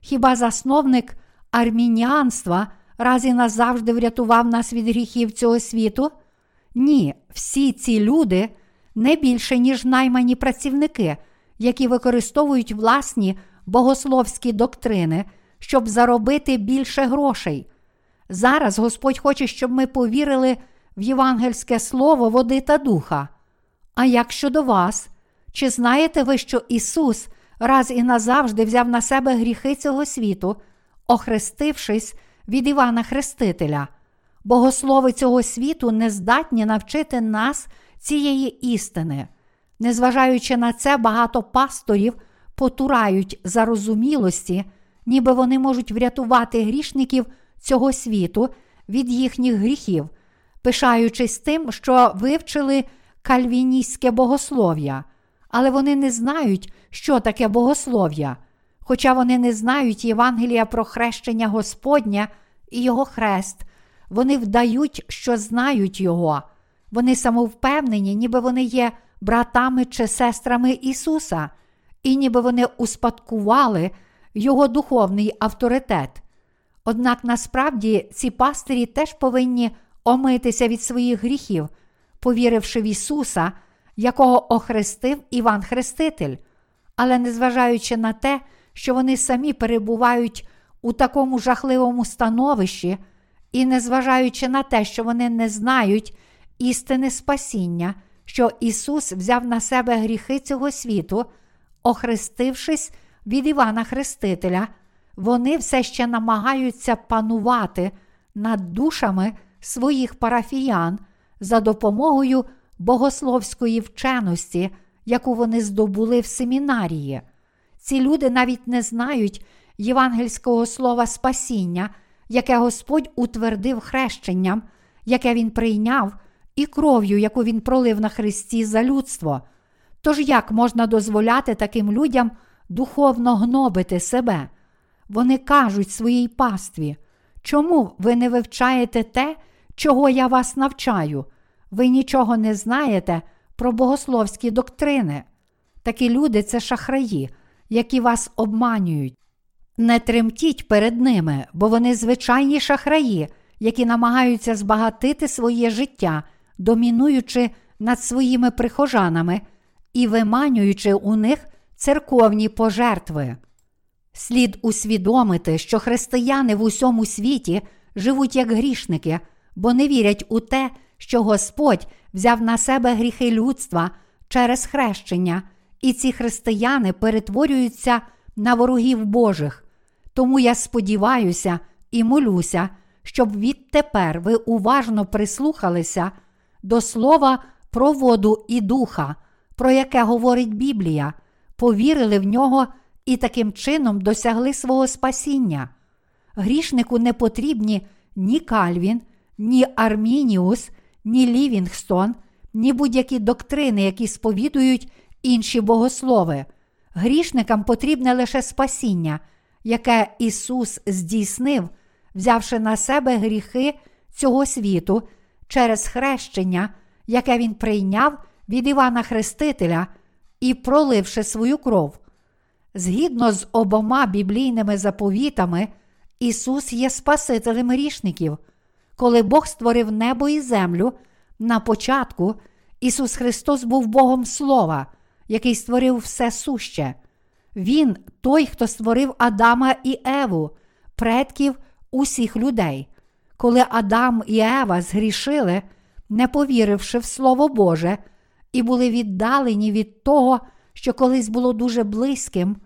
Хіба засновник армініанства раз і назавжди врятував нас від гріхів цього світу? Ні, всі ці люди не більше, ніж наймані працівники, які використовують власні богословські доктрини, щоб заробити більше грошей. Зараз Господь хоче, щоб ми повірили в євангельське слово води та духа. А як щодо вас, чи знаєте ви, що Ісус раз і назавжди взяв на себе гріхи цього світу, охрестившись від Івана Хрестителя? Богослови цього світу не здатні навчити нас цієї істини. Незважаючи на це, багато пасторів потурають зарозумілості, ніби вони можуть врятувати грішників цього світу від їхніх гріхів, пишаючись тим, що вивчили кальвіністське богослов'я, але вони не знають, що таке богослов'я. Хоча вони не знають Євангелія про хрещення Господня і Його хрест, вони вдають, що знають Його. Вони самовпевнені, ніби вони є братами чи сестрами Ісуса, і ніби вони успадкували Його духовний авторитет. Однак насправді ці пастирі теж повинні омитися від своїх гріхів, повіривши в Ісуса, якого охрестив Іван Хреститель, але незважаючи на те, що вони самі перебувають у такому жахливому становищі, і незважаючи на те, що вони не знають істини спасіння, що Ісус взяв на себе гріхи цього світу, охрестившись від Івана Хрестителя, вони все ще намагаються панувати над душами своїх парафіян за допомогою богословської вченості, яку вони здобули в семінарії. Ці люди навіть не знають євангельського слова спасіння, яке Господь утвердив хрещенням, яке Він прийняв, і кров'ю, яку Він пролив на Христі за людство. Тож як можна дозволяти таким людям духовно гнобити себе? Вони кажуть своїй пастві, чому ви не вивчаєте те, чого я вас навчаю? Ви нічого не знаєте про богословські доктрини. Такі люди це шахраї, які вас обманюють. Не тремтіть перед ними, бо вони звичайні шахраї, які намагаються збагатити своє життя, домінуючи над своїми прихожанами і виманюючи у них церковні пожертви. Слід усвідомити, що християни в усьому світі живуть як грішники, бо не вірять у те, що Господь взяв на себе гріхи людства через хрещення, і ці християни перетворюються на ворогів Божих. Тому я сподіваюся і молюся, щоб відтепер ви уважно прислухалися до слова про воду і духа, про яке говорить Біблія, повірили в нього і таким чином досягли свого спасіння. Грішнику не потрібні ні Кальвін, ні Армініус, ні Лівінгстон, ні будь-які доктрини, які сповідують інші богослови. Грішникам потрібне лише спасіння, яке Ісус здійснив, взявши на себе гріхи цього світу через хрещення, яке Він прийняв від Івана Хрестителя і проливши свою кров. Згідно з обома біблійними заповітами, Ісус є Спасителем грішників. Коли Бог створив небо і землю, на початку Ісус Христос був Богом Слова, який створив все суще. Він той, хто створив Адама і Еву, предків усіх людей. Коли Адам і Ева згрішили, не повіривши в Слово Боже, і були віддалені від того, що колись було дуже близьким,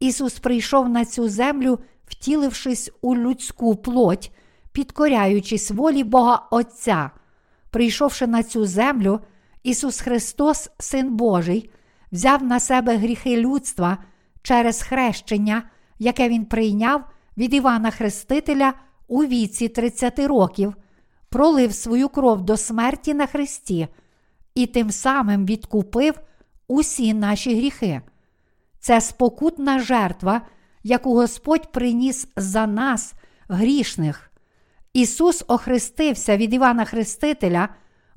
Ісус прийшов на цю землю, втілившись у людську плоть, підкоряючись волі Бога Отця. Прийшовши на цю землю, Ісус Христос, Син Божий, взяв на себе гріхи людства через хрещення, яке Він прийняв від Івана Хрестителя у віці 30 років, пролив свою кров до смерті на Христі і тим самим відкупив усі наші гріхи. Це спокутна жертва, яку Господь приніс за нас, грішних. Ісус охрестився від Івана Хрестителя,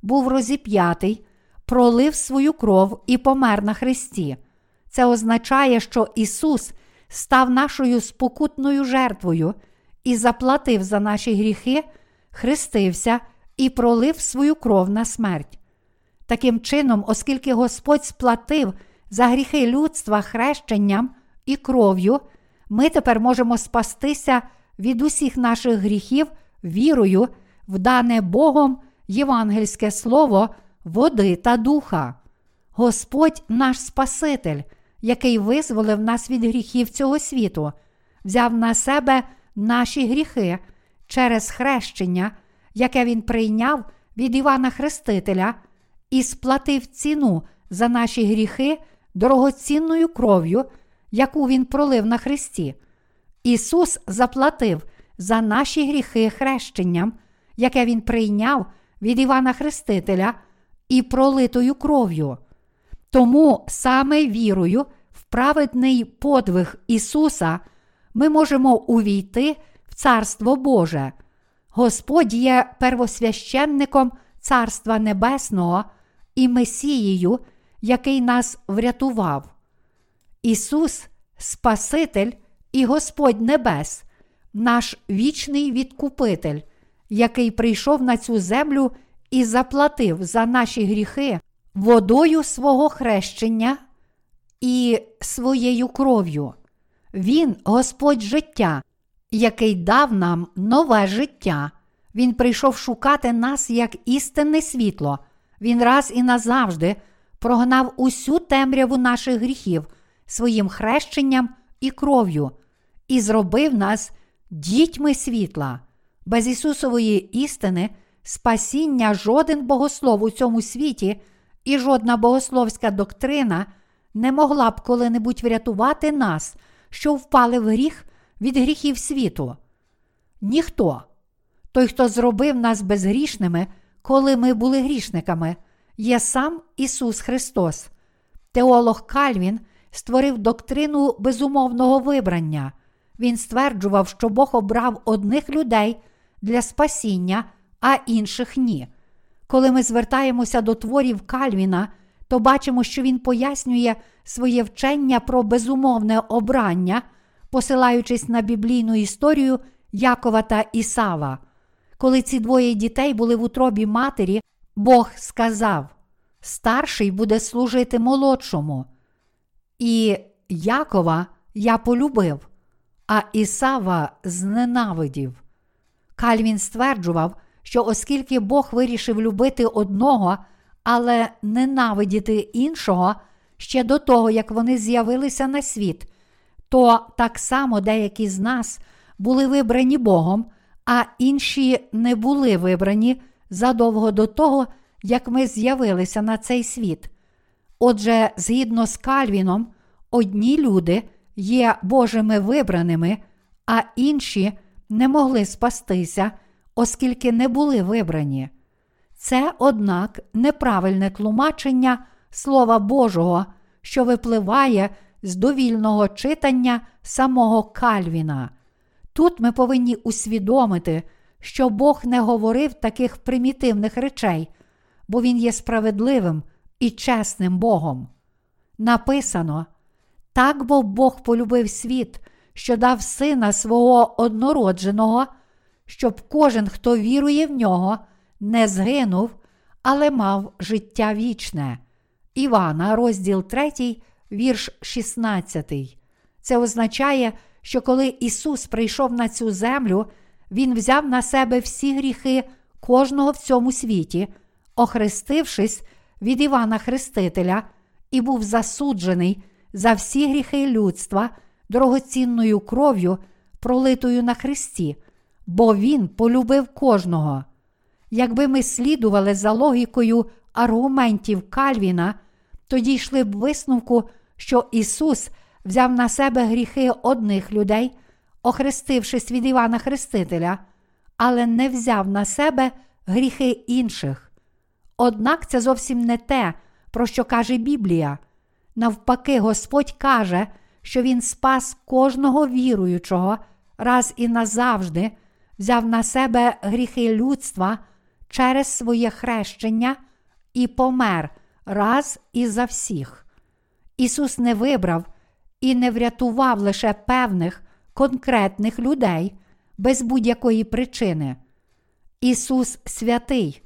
був розіп'ятий, пролив свою кров і помер на Христі. Це означає, що Ісус став нашою спокутною жертвою і заплатив за наші гріхи, хрестився і пролив свою кров на смерть. Таким чином, оскільки Господь сплатив за гріхи людства хрещенням і кров'ю, ми тепер можемо спастися від усіх наших гріхів вірою, в дане Богом євангельське слово, води та духа. Господь наш Спаситель, який визволив нас від гріхів цього світу, взяв на себе наші гріхи через хрещення, яке Він прийняв від Івана Хрестителя, і сплатив ціну за наші гріхи дорогоцінною кров'ю, яку Він пролив на Христі. Ісус заплатив за наші гріхи хрещенням, яке Він прийняв від Івана Хрестителя і пролитою кров'ю. Тому саме вірою в праведний подвиг Ісуса ми можемо увійти в Царство Боже. Господь є первосвященником Царства Небесного і Месією, який нас врятував. Ісус, Спаситель і Господь Небес, наш вічний відкупитель, який прийшов на цю землю і заплатив за наші гріхи водою свого хрещення і своєю кров'ю. Він Господь життя, який дав нам нове життя. Він прийшов шукати нас як істинне світло. Він раз і назавжди прогнав усю темряву наших гріхів своїм хрещенням і кров'ю і зробив нас дітьми світла. Без Ісусової істини спасіння жоден богослов у цьому світі і жодна богословська доктрина не могла б коли-небудь врятувати нас, що впали в гріх від гріхів світу. Ніхто. Той, хто зробив нас безгрішними, коли ми були грішниками, є сам Ісус Христос. Теолог Кальвін створив доктрину безумовного вибрання. Він стверджував, що Бог обрав одних людей для спасіння, а інших ні. Коли ми звертаємося до творів Кальвіна, то бачимо, що він пояснює своє вчення про безумовне обрання, посилаючись на біблійну історію Якова та Ісава. Коли ці двоє дітей були в утробі матері, Бог сказав: Старший буде служити молодшому. І Якова я полюбив, а Ісава зненавидів. Кальвін стверджував, що оскільки Бог вирішив любити одного, але ненавидіти іншого ще до того, як вони з'явилися на світ, то так само деякі з нас були вибрані Богом, а інші не були вибрані задовго до того, як ми з'явилися на цей світ. Отже, згідно з Кальвіном, одні люди є Божими вибраними, а інші не могли спастися, оскільки не були вибрані. Це, однак, неправильне тлумачення Слова Божого, що випливає з довільного читання самого Кальвіна. Тут ми повинні усвідомити, що Бог не говорив таких примітивних речей, бо Він є справедливим і чесним Богом. Написано: так бо Бог полюбив світ, що дав сина свого однородженого, щоб кожен, хто вірує в нього, не згинув, але мав життя вічне. Івана, розділ 3, вірш 16. Це означає, що коли Ісус прийшов на цю землю, Він взяв на себе всі гріхи кожного в цьому світі, охрестившись від Івана Хрестителя, і був засуджений за всі гріхи людства дорогоцінною кров'ю, пролитою на Христі, бо Він полюбив кожного. Якби ми слідували за логікою аргументів Кальвіна, то дійшли б висновку, що Ісус взяв на себе гріхи одних людей, охрестившись від Івана Хрестителя, але не взяв на себе гріхи інших. Однак це зовсім не те, про що каже Біблія. Навпаки, Господь каже, що Він спас кожного віруючого раз і назавжди, взяв на себе гріхи людства через своє хрещення і помер раз і за всіх. Ісус не вибрав і не врятував лише певних конкретних людей без будь-якої причини. Ісус святий,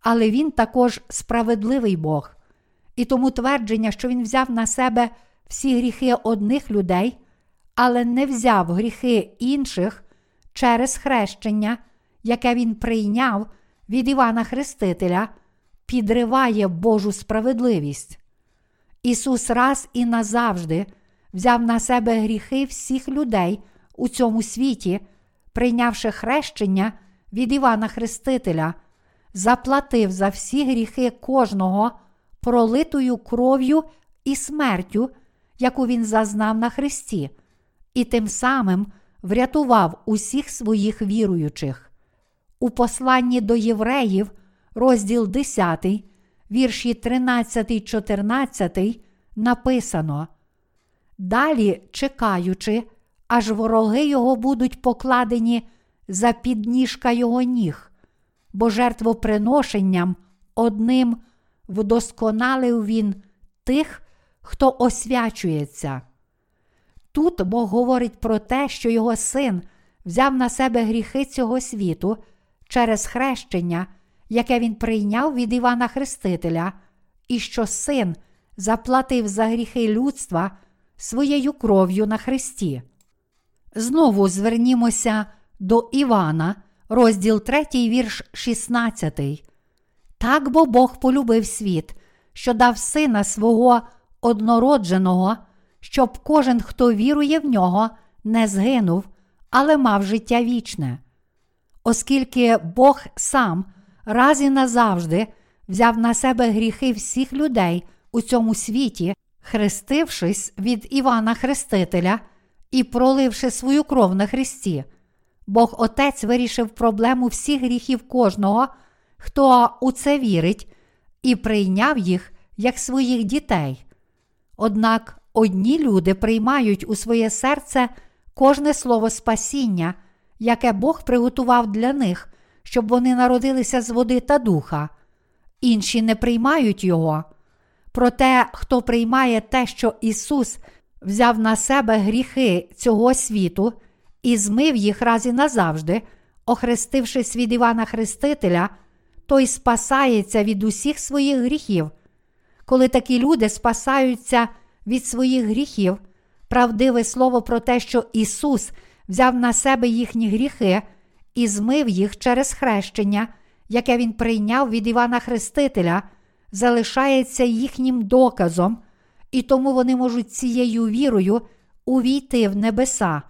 але Він також справедливий Бог. І тому твердження, що Він взяв на себе всі гріхи одних людей, але не взяв гріхи інших через хрещення, яке Він прийняв від Івана Хрестителя, підриває Божу справедливість. Ісус раз і назавжди взяв на себе гріхи всіх людей у цьому світі, прийнявши хрещення від Івана Хрестителя, заплатив за всі гріхи кожного пролитою кров'ю і смертю, яку він зазнав на Христі, і тим самим врятував усіх своїх віруючих. У посланні до євреїв, розділ 10, вірші 13, 14, написано: далі чекаючи, аж вороги його будуть покладені за підніжка його ніг, бо жертвоприношенням одним вдосконалив він тих, хто освячується. Тут Бог говорить про те, що його син взяв на себе гріхи цього світу через хрещення, яке він прийняв від Івана Хрестителя, і що син заплатив за гріхи людства своєю кров'ю на Христі. Знову звернімося до Івана, розділ 3, вірш 16. Так бо Бог полюбив світ, що дав сина свого однородженого, щоб кожен, хто вірує в нього, не згинув, але мав життя вічне. Оскільки Бог сам раз і назавжди взяв на себе гріхи всіх людей у цьому світі, хрестившись від Івана Хрестителя і проливши свою кров на Христі, Бог Отець вирішив проблему всіх гріхів кожного, хто у це вірить, і прийняв їх як своїх дітей. Однак одні люди приймають у своє серце кожне слово спасіння, яке Бог приготував для них, щоб вони народилися з води та духа, інші не приймають його. Проте, хто приймає те, що Ісус взяв на себе гріхи цього світу і змив їх раз і назавжди, охрестившись від Івана Хрестителя, той спасається від усіх своїх гріхів. Коли такі люди спасаються від своїх гріхів, правдиве слово про те, що Ісус взяв на себе їхні гріхи і змив їх через хрещення, яке Він прийняв від Івана Хрестителя, залишається їхнім доказом, і тому вони можуть цією вірою увійти в небеса,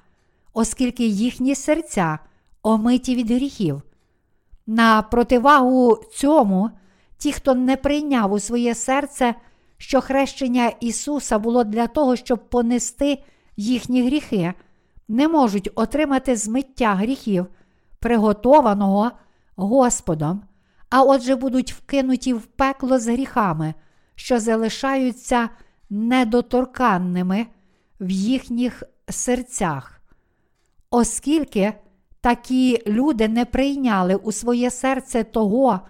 оскільки їхні серця омиті від гріхів. На противагу цьому, ті, хто не прийняв у своє серце, що хрещення Ісуса було для того, щоб понести їхні гріхи, не можуть отримати змиття гріхів, приготованого Господом, а отже будуть вкинуті в пекло з гріхами, що залишаються недоторканними в їхніх серцях. Оскільки такі люди не прийняли у своє серце того,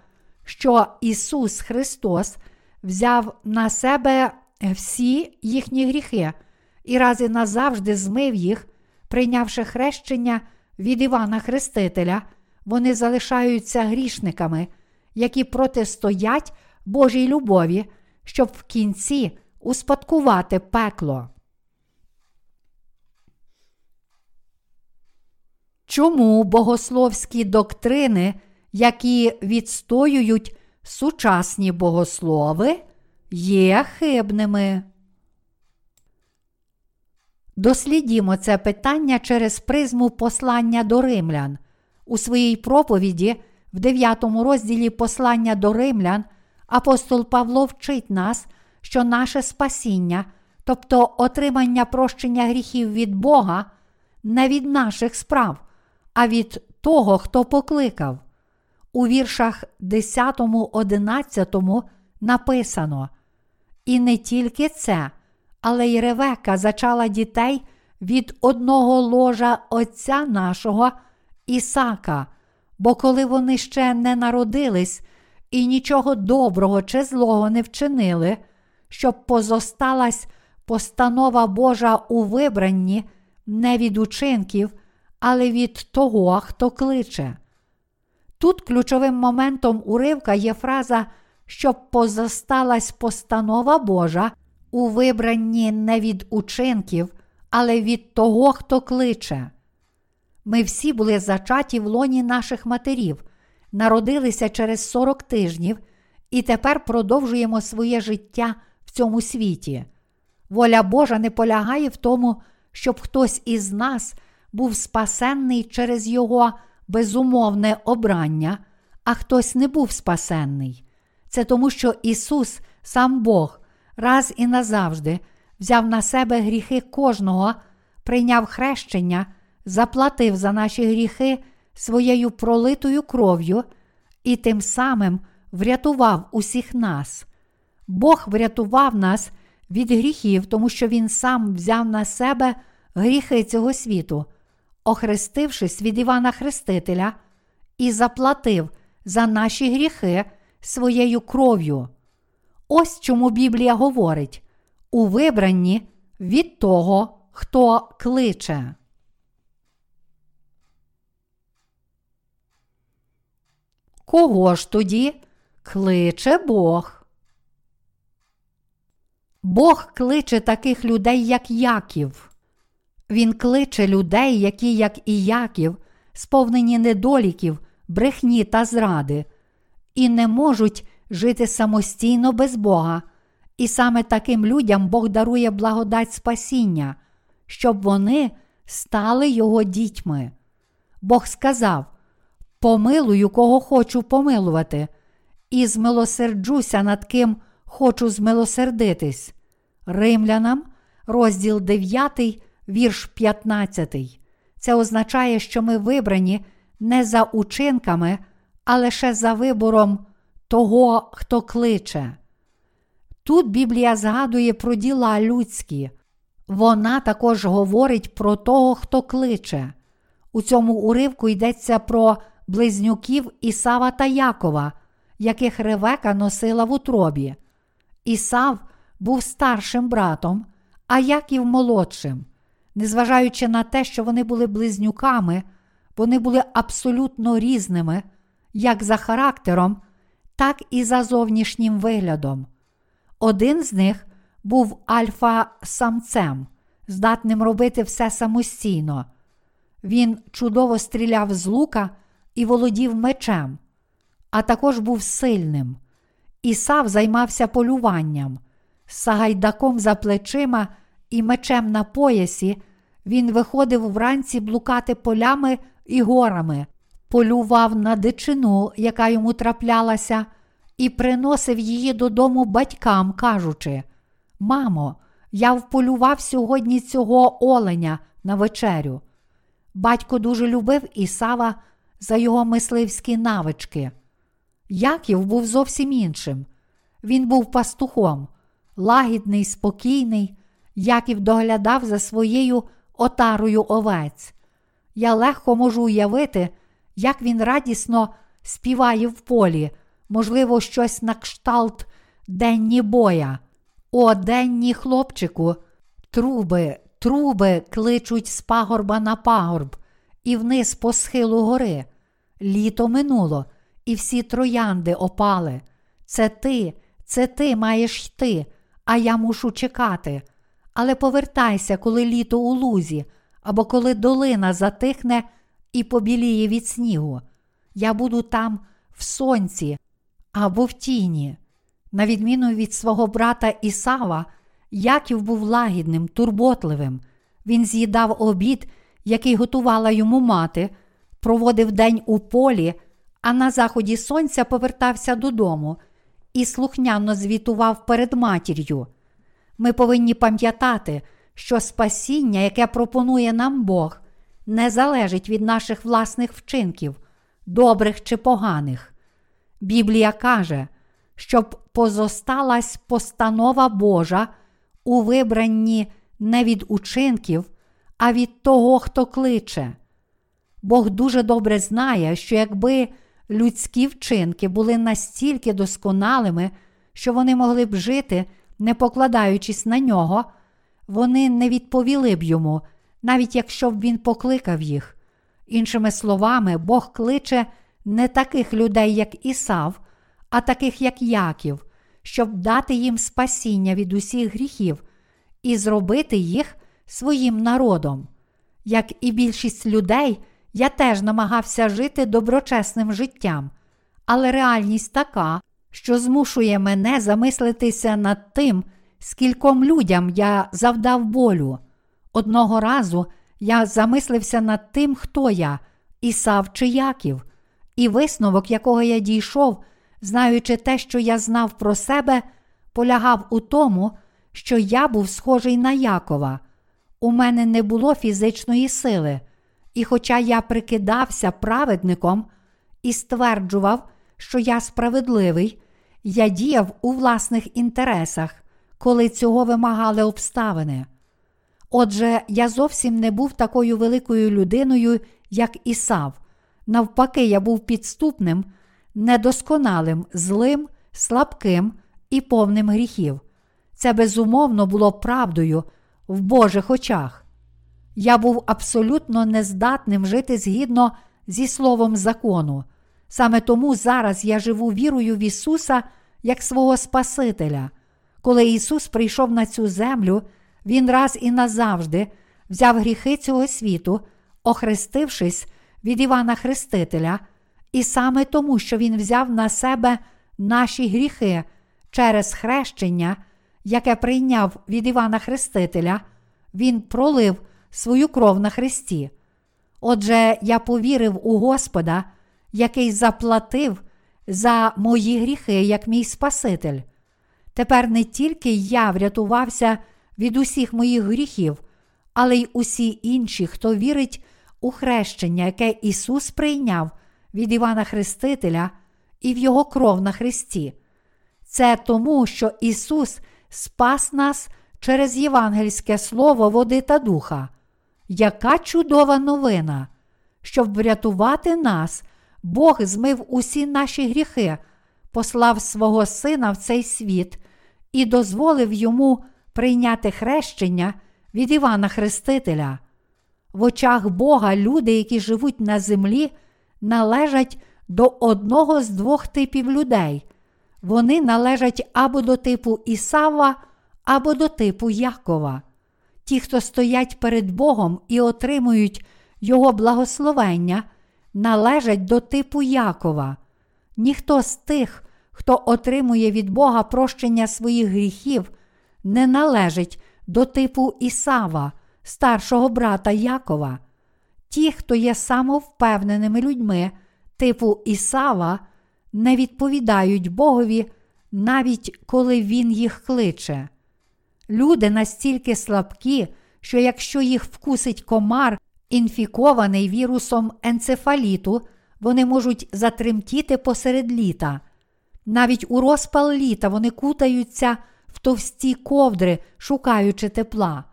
що Ісус Христос взяв на себе всі їхні гріхи і раз і назавжди змив їх, прийнявши хрещення від Івана Хрестителя, вони залишаються грішниками, які протистоять Божій любові, щоб в кінці успадкувати пекло. Чому богословські доктрини, які відстоюють сучасні богослови, є хибними? Дослідімо це питання через призму послання до римлян. У своїй проповіді, в 9 розділі послання до римлян, апостол Павло вчить нас, що наше спасіння, тобто отримання прощення гріхів від Бога, не від наших справ, а від того, хто покликав. У віршах 10, 11 написано: І не тільки це, але й Ревека зачала дітей від одного ложа Отця нашого Ісака, бо коли вони ще не народились і нічого доброго чи злого не вчинили, щоб позосталась постанова Божа у вибранні не від учинків, але від того, хто кличе. Тут ключовим моментом уривка є фраза, щоб позосталась постанова Божа у вибранні не від учинків, але від того, хто кличе. Ми всі були зачаті в лоні наших матерів, народилися через 40 тижнів і тепер продовжуємо своє життя в цьому світі. Воля Божа не полягає в тому, щоб хтось із нас був спасенний через Його безумовне обрання, а хтось не був спасенний. Це тому, що Ісус, сам Бог, раз і назавжди взяв на себе гріхи кожного, прийняв хрещення, заплатив за наші гріхи своєю пролитою кров'ю і тим самим врятував усіх нас. Бог врятував нас від гріхів, тому що Він сам взяв на себе гріхи цього світу, охрестившись від Івана Хрестителя, і заплатив за наші гріхи своєю кров'ю. Ось чому Біблія говорить у вибранні від того, хто кличе. Кого ж тоді кличе Бог? Бог кличе таких людей, як Яків. Він кличе людей, які, як і Яків, сповнені недоліків, брехні та зради, і не можуть жити самостійно без Бога. І саме таким людям Бог дарує благодать спасіння, щоб вони стали Його дітьми. Бог сказав: Помилую, кого хочу помилувати, і змилосерджуся над ким хочу змилосердитись. Римлянам, розділ 9, вірш 15. Це означає, що ми вибрані не за учинками, а лише за вибором того, хто кличе. Тут Біблія згадує про діла людські, вона також говорить про того, хто кличе. У цьому уривку йдеться про близнюків Ісава та Якова, яких Ревека носила в утробі. Ісав був старшим братом, а Яків молодшим. Незважаючи на те, що вони були близнюками, вони були абсолютно різними, як за характером, так і за зовнішнім виглядом. Один з них був альфа-самцем, здатним робити все самостійно. Він чудово стріляв з лука і володів мечем, а також був сильним. Ісав займався полюванням, сагайдаком за плечима і мечем на поясі. Він виходив вранці блукати полями і горами, полював на дичину, яка йому траплялася, і приносив її додому батькам, кажучи: Мамо, я вполював сьогодні цього оленя на вечерю. Батько дуже любив Ісава за його мисливські навички. Яків був зовсім іншим. Він був пастухом, лагідний, спокійний, Яків доглядав за своєю отарою овець. Я легко можу уявити, як він радісно співає в полі, можливо, щось на кшталт денні боя. О, денні хлопчику, труби, труби кличуть з пагорба на пагорб і вниз по схилу гори. Літо минуло, і всі троянди опали. Це ти, це ти маєш йти, а я мушу чекати. Але повертайся, коли літо у лузі, або коли долина затихне і побіліє від снігу. Я буду там в сонці або в тіні. На відміну від свого брата Ісава, Яків був лагідним, турботливим. Він з'їдав обід, який готувала йому мати, проводив день у полі, а на заході сонця повертався додому і слухняно звітував перед матір'ю. Ми повинні пам'ятати, що спасіння, яке пропонує нам Бог, не залежить від наших власних вчинків, добрих чи поганих. Біблія каже, щоб позосталась постанова Божа у вибранні не від учинків, а від того, хто кличе. Бог дуже добре знає, що якби людські вчинки були настільки досконалими, що вони могли б жити, не покладаючись на нього, вони не відповіли б йому, навіть якщо б він покликав їх. Іншими словами, Бог кличе не таких людей, як Ісав, а таких, як Яків, щоб дати їм спасіння від усіх гріхів і зробити їх своїм народом. Як і більшість людей, я теж намагався жити доброчесним життям, але реальність така, що змушує мене замислитися над тим, скільком людям я завдав болю. Одного разу я замислився над тим, хто я, Ісав чи Яків, і висновок, якого я дійшов, знаючи те, що я знав про себе, полягав у тому, що я був схожий на Якова. У мене не було фізичної сили, і хоча я прикидався праведником і стверджував, що я справедливий, я діяв у власних інтересах, коли цього вимагали обставини. Отже, я зовсім не був такою великою людиною, як Ісав. Навпаки, я був підступним, недосконалим, злим, слабким і повним гріхів. Це безумовно було правдою в Божих очах. Я був абсолютно нездатним жити згідно зі словом закону. Саме тому зараз я живу вірою в Ісуса як свого Спасителя. Коли Ісус прийшов на цю землю, Він раз і назавжди взяв гріхи цього світу, охрестившись від Івана Хрестителя, і саме тому, що Він взяв на себе наші гріхи через хрещення, яке прийняв від Івана Хрестителя, Він пролив свою кров на Христі. Отже, я повірив у Господа, який заплатив за мої гріхи, як мій Спаситель. Тепер не тільки я врятувався від усіх моїх гріхів, але й усі інші, хто вірить у хрещення, яке Ісус прийняв від Івана Хрестителя і в Його кров на Христі. Це тому, що Ісус спас нас через євангельське Слово води та духа. Яка чудова новина! Щоб врятувати нас, Бог змив усі наші гріхи, послав свого Сина в цей світ і дозволив йому прийняти хрещення від Івана Хрестителя. В очах Бога люди, які живуть на землі, належать до одного з двох типів людей. Вони належать або до типу Ісава, або до типу Якова. Ті, хто стоять перед Богом і отримують Його благословення, належать до типу Якова. Ніхто з тих, хто отримує від Бога прощення своїх гріхів, не належить до типу Ісава, старшого брата Якова. Ті, хто є самовпевненими людьми, типу Ісава, не відповідають Богові, навіть коли Він їх кличе. Люди настільки слабкі, що якщо їх вкусить комар, інфікований вірусом енцефаліту, вони можуть затремтіти посеред літа. Навіть у розпал літа вони кутаються в товсті ковдри, шукаючи тепла.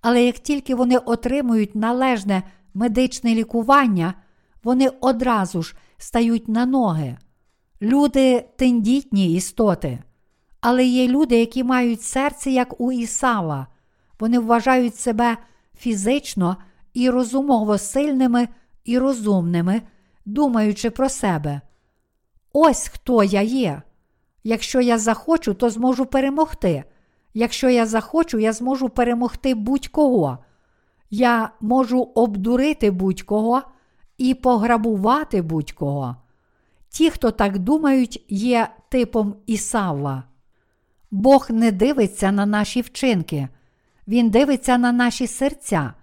Але як тільки вони отримують належне медичне лікування, вони одразу ж стають на ноги. Люди тендітні істоти. Але є люди, які мають серце, як у Ісава. Вони вважають себе фізично і розумово сильними і розумними, думаючи про себе. Ось хто я є. Якщо я захочу, то зможу перемогти. Якщо я захочу, я зможу перемогти будь-кого. Я можу обдурити будь-кого і пограбувати будь-кого. Ті, хто так думають, є типом Ісава. Бог не дивиться на наші вчинки, Він дивиться на наші серця.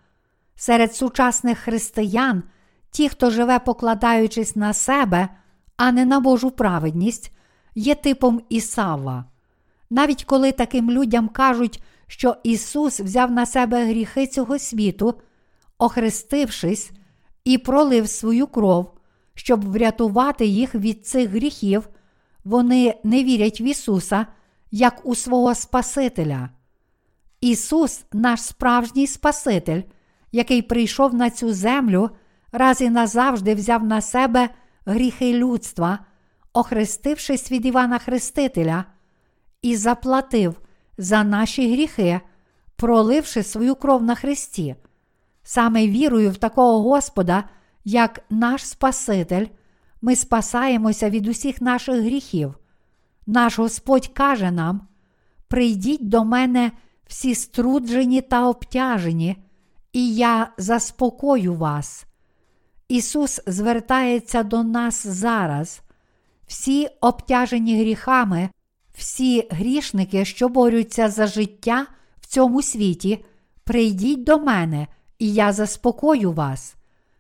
Серед сучасних християн, ті, хто живе, покладаючись на себе, а не на Божу праведність, є типом Ісава. Навіть коли таким людям кажуть, що Ісус взяв на себе гріхи цього світу, охрестившись і пролив свою кров, щоб врятувати їх від цих гріхів, вони не вірять в Ісуса як у свого Спасителя. Ісус, наш справжній Спаситель, який прийшов на цю землю, раз і назавжди взяв на себе гріхи людства, охрестившись від Івана Хрестителя, і заплатив за наші гріхи, проливши свою кров на Христі. Саме вірою в такого Господа, як наш Спаситель, ми спасаємося від усіх наших гріхів. Наш Господь каже нам: прийдіть до мене всі струджені та обтяжені, і я заспокою вас. Ісус звертається до нас зараз. Всі обтяжені гріхами, всі грішники, що борються за життя в цьому світі, прийдіть до мене, і я заспокою вас.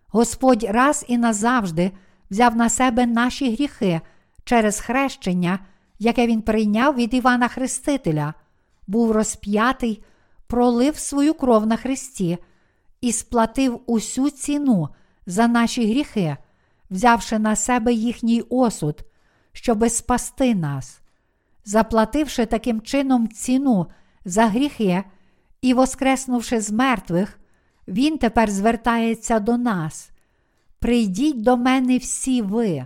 Господь раз і назавжди взяв на себе наші гріхи через хрещення яке він прийняв від Івана Хрестителя, був розп'ятий, пролив свою кров на Христі і сплатив усю ціну за наші гріхи, взявши на себе їхній осуд, щоби спасти нас. Заплативши таким чином ціну за гріхи і, воскреснувши з мертвих, Він тепер звертається до нас. Прийдіть до мене всі ви.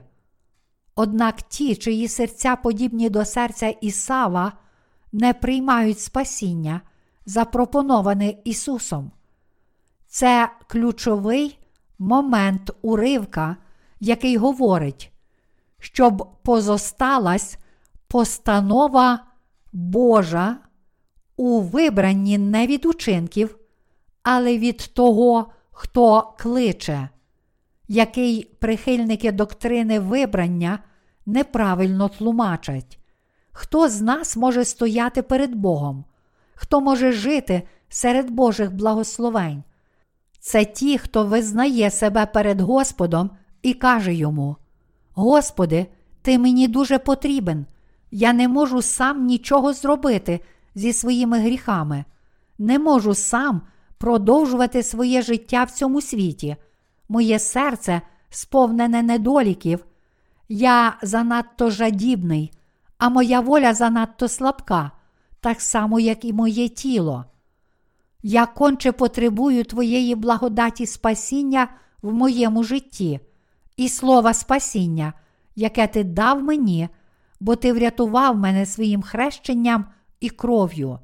Однак ті, чиї серця подібні до серця Ісава, не приймають спасіння, запропоноване Ісусом. Це ключовий момент уривка, який говорить, щоб позосталась постанова Божа у вибранні не від учинків, але від того, хто кличе, який прихильники доктрини вибрання неправильно тлумачать. Хто з нас може стояти перед Богом? Хто може жити серед Божих благословень? Це ті, хто визнає себе перед Господом і каже йому: Господи, ти мені дуже потрібен, я не можу сам нічого зробити зі своїми гріхами, не можу сам продовжувати своє життя в цьому світі. Моє серце сповнене недоліків, я занадто жадібний, а моя воля занадто слабка, так само, як і моє тіло. Я конче потребую Твоєї благодаті спасіння в моєму житті і слова спасіння, яке ти дав мені, бо ти врятував мене своїм хрещенням і кров'ю.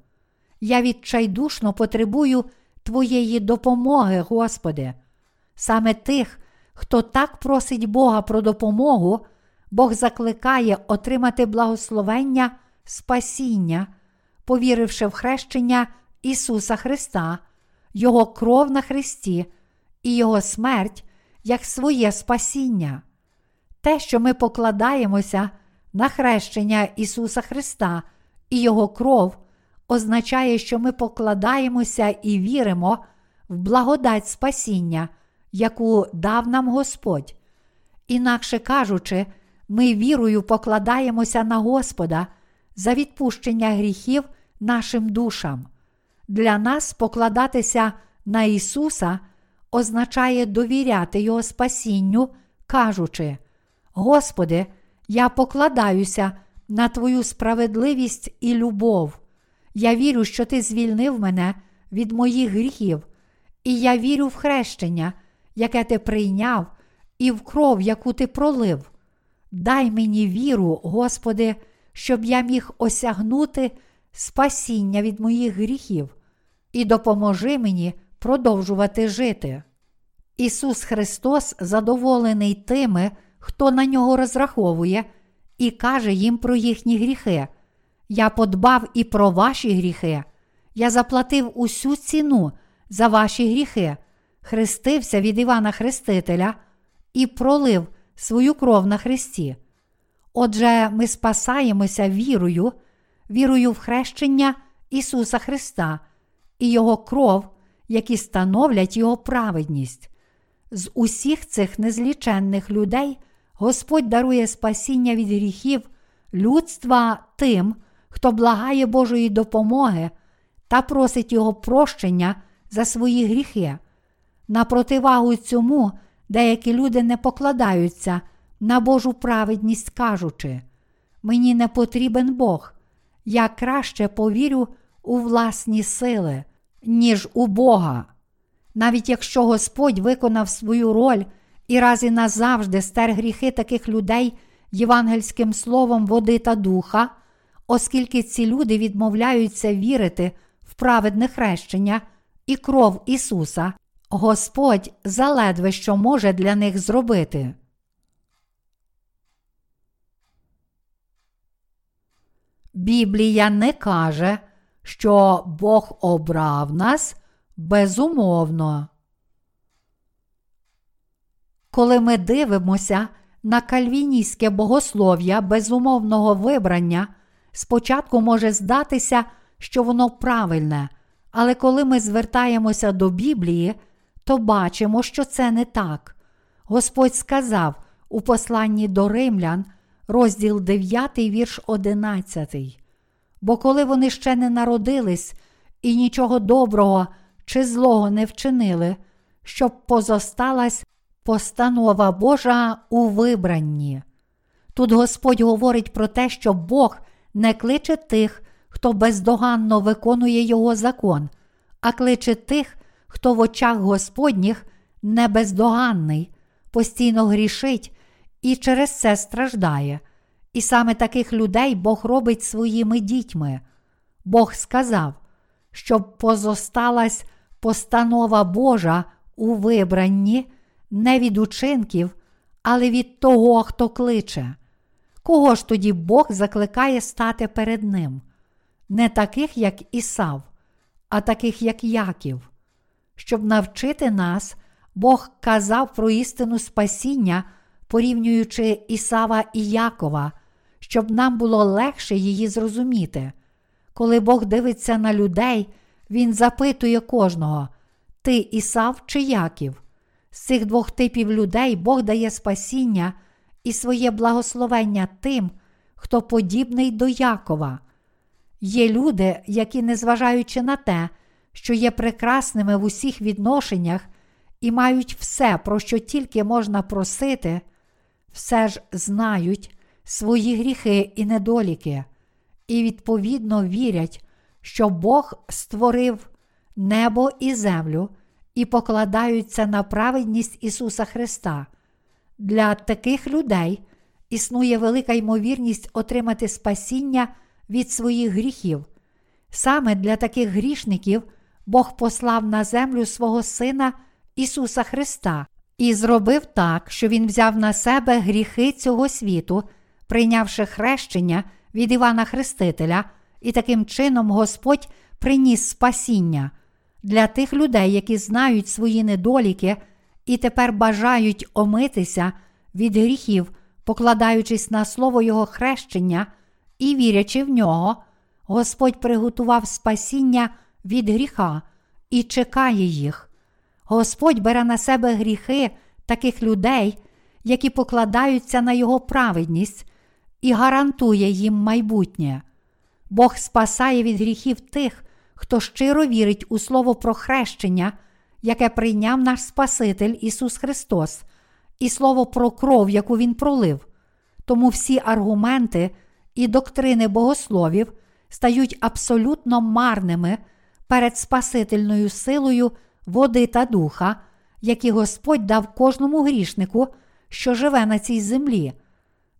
Я відчайдушно потребую Твоєї допомоги, Господи. Саме тих, хто так просить Бога про допомогу, Бог закликає отримати благословення, спасіння, повіривши в хрещення Ісуса Христа, Його кров на Христі і Його смерть як своє спасіння. Те, що ми покладаємося на хрещення Ісуса Христа і Його кров, означає, що ми покладаємося і віримо в благодать спасіння, яку дав нам Господь. Інакше кажучи, ми вірою покладаємося на Господа за відпущення гріхів нашим душам. Для нас покладатися на Ісуса означає довіряти Його спасінню, кажучи: Господи, я покладаюся на Твою справедливість і любов. Я вірю, що Ти звільнив мене від моїх гріхів, і я вірю в хрещення, яке ти прийняв, і в кров, яку ти пролив. Дай мені віру, Господи, щоб я міг осягнути спасіння від моїх гріхів, і допоможи мені продовжувати жити. Ісус Христос задоволений тими, хто на нього розраховує, і каже їм про їхні гріхи. Я подбав і про ваші гріхи. Я заплатив усю ціну за ваші гріхи, хрестився від Івана Хрестителя і пролив свою кров на Христі. Отже, ми спасаємося вірою, вірою в хрещення Ісуса Христа і Його кров, які становлять Його праведність. З усіх цих незліченних людей Господь дарує спасіння від гріхів людства тим, хто благає Божої допомоги та просить Його прощення за свої гріхи. На противагу цьому деякі люди не покладаються на Божу праведність, кажучи, мені не потрібен Бог, я краще повірю у власні сили, ніж у Бога. Навіть якщо Господь виконав свою роль і раз і назавжди стер гріхи таких людей євангельським словом води та духа, оскільки ці люди відмовляються вірити в праведне хрещення і кров Ісуса, Господь заледве що може для них зробити. Біблія не каже, що Бог обрав нас безумовно. Коли ми дивимося на кальвіністське богослов'я безумовного вибрання, спочатку може здатися, що воно правильне, але коли ми звертаємося до Біблії, то бачимо, що це не так. Господь сказав у посланні до римлян, розділ 9, вірш 11. Бо коли вони ще не народились і нічого доброго чи злого не вчинили, щоб позосталась постанова Божа у вибранні. Тут Господь говорить про те, що Бог не кличе тих, хто бездоганно виконує Його закон, а кличе тих, хто в очах Господніх не бездоганний, постійно грішить і через це страждає. І саме таких людей Бог робить своїми дітьми. Бог сказав, щоб позосталась постанова Божа у вибранні не від учинків, але від того, хто кличе. Кого ж тоді Бог закликає стати перед Ним? Не таких, як Ісав, а таких, як Яків. Щоб навчити нас, Бог казав про істину спасіння, порівнюючи Ісава і Якова, щоб нам було легше її зрозуміти. Коли Бог дивиться на людей, Він запитує кожного: Ти Ісав чи Яків? З цих двох типів людей Бог дає спасіння і своє благословення тим, хто подібний до Якова. Є люди, які, незважаючи на те, що є прекрасними в усіх відношеннях і мають все, про що тільки можна просити, все ж знають свої гріхи і недоліки, і відповідно вірять, що Бог створив небо і землю і покладаються на праведність Ісуса Христа. Для таких людей існує велика ймовірність отримати спасіння від своїх гріхів. Саме для таких грішників Бог послав на землю свого Сина Ісуса Христа і зробив так, що Він взяв на себе гріхи цього світу, прийнявши хрещення від Івана Хрестителя, і таким чином Господь приніс спасіння для тих людей, які знають свої недоліки і тепер бажають омитися від гріхів, покладаючись на слово Його хрещення і вірячи в нього, Господь приготував спасіння від гріха і чекає їх. Господь бере на себе гріхи таких людей, які покладаються на Його праведність і гарантує їм майбутнє. Бог спасає від гріхів тих, хто щиро вірить у слово про хрещення, яке прийняв наш Спаситель Ісус Христос, і слово про кров, яку Він пролив. Тому всі аргументи і доктрини богословів стають абсолютно марними перед Спасительною силою води та духа, які Господь дав кожному грішнику, що живе на цій землі.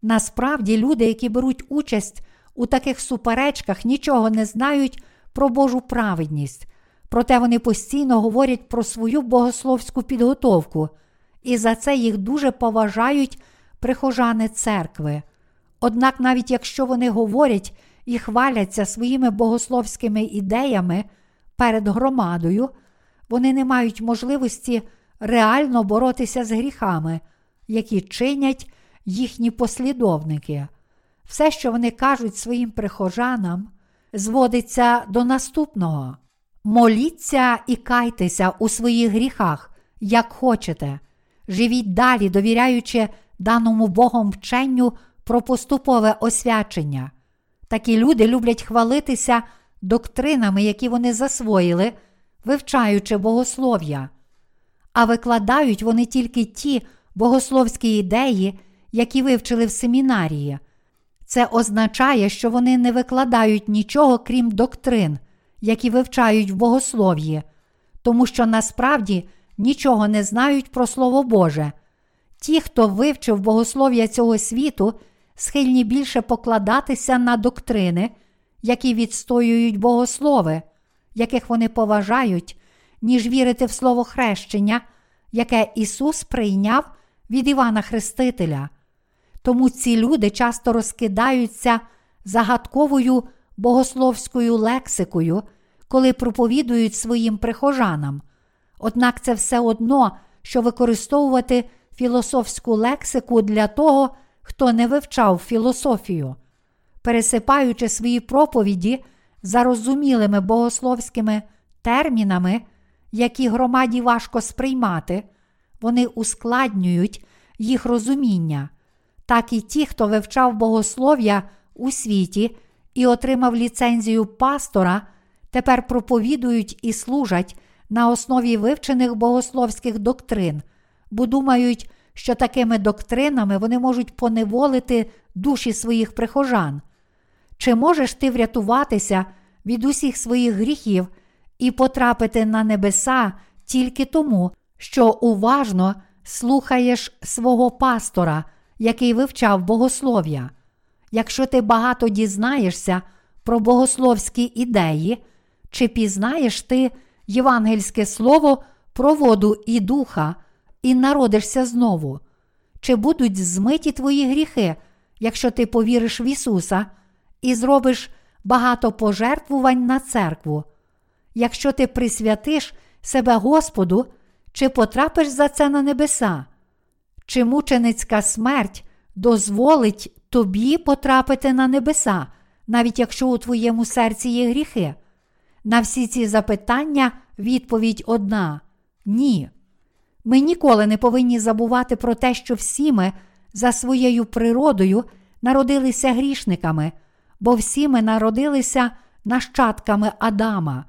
Насправді, люди, які беруть участь у таких суперечках, нічого не знають про Божу праведність, проте вони постійно говорять про свою богословську підготовку, і за це їх дуже поважають прихожани церкви. Однак, навіть якщо вони говорять і хваляться своїми богословськими ідеями перед громадою, вони не мають можливості реально боротися з гріхами, які чинять їхні послідовники. Все, що вони кажуть своїм прихожанам, зводиться до наступного: моліться і кайтеся у своїх гріхах, як хочете, живіть далі, довіряючи даному Богом вченню про поступове освячення. Такі люди люблять хвалитися доктринами, які вони засвоїли, вивчаючи богослов'я, а викладають вони тільки ті богословські ідеї, які вивчили в семінарії. Це означає, що вони не викладають нічого крім доктрин, які вивчають в богослов'ї, тому що насправді нічого не знають про Слово Боже. Ті, хто вивчив богослов'я цього світу, схильні більше покладатися на доктрини, які відстоюють богослови, яких вони поважають, ніж вірити в слово хрещення, яке Ісус прийняв від Івана Хрестителя. Тому ці люди часто розкидаються загадковою богословською лексикою, коли проповідують своїм прихожанам. Однак це все одно, що використовувати філософську лексику для того, хто не вивчав філософію, пересипаючи свої проповіді зарозумілими богословськими термінами, які громаді важко сприймати, вони ускладнюють їх розуміння так і ті, хто вивчав богослов'я у світі і отримав ліцензію пастора, тепер проповідують і служать на основі вивчених богословських доктрин, бо думають, що такими доктринами вони можуть поневолити душі своїх прихожан. Чи можеш ти врятуватися від усіх своїх гріхів і потрапити на небеса тільки тому, що уважно слухаєш свого пастора, який вивчав богослов'я? Якщо ти багато дізнаєшся про богословські ідеї, чи пізнаєш ти євангельське слово про воду і духа, і народишся знову? Чи будуть змиті твої гріхи, якщо ти повіриш в Ісуса і зробиш багато пожертвувань на церкву? Якщо ти присвятиш себе Господу, чи потрапиш за це на небеса? Чи мученицька смерть дозволить тобі потрапити на небеса, навіть якщо у твоєму серці є гріхи? На всі ці запитання відповідь одна ні. Ми ніколи не повинні забувати про те, що всі ми за своєю природою народилися грішниками, бо всі ми народилися нащадками Адама,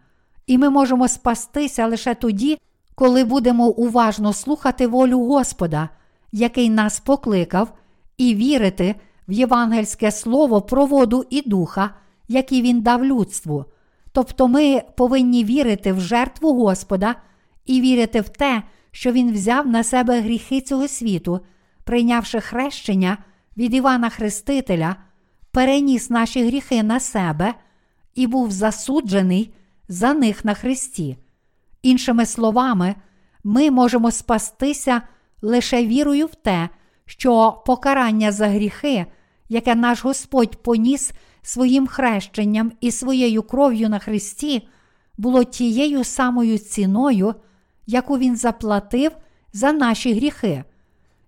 і ми можемо спастися лише тоді, коли будемо уважно слухати волю Господа, який нас покликав, і вірити в євангельське слово про воду і духа, які він дав людству. Тобто ми повинні вірити в жертву Господа і вірити в те, що Він взяв на себе гріхи цього світу, прийнявши хрещення від Івана Хрестителя, переніс наші гріхи на себе і був засуджений за них на Христі. Іншими словами, ми можемо спастися лише вірою в те, що покарання за гріхи, яке наш Господь поніс своїм хрещенням і своєю кров'ю на Христі, було тією самою ціною, яку Він заплатив за наші гріхи.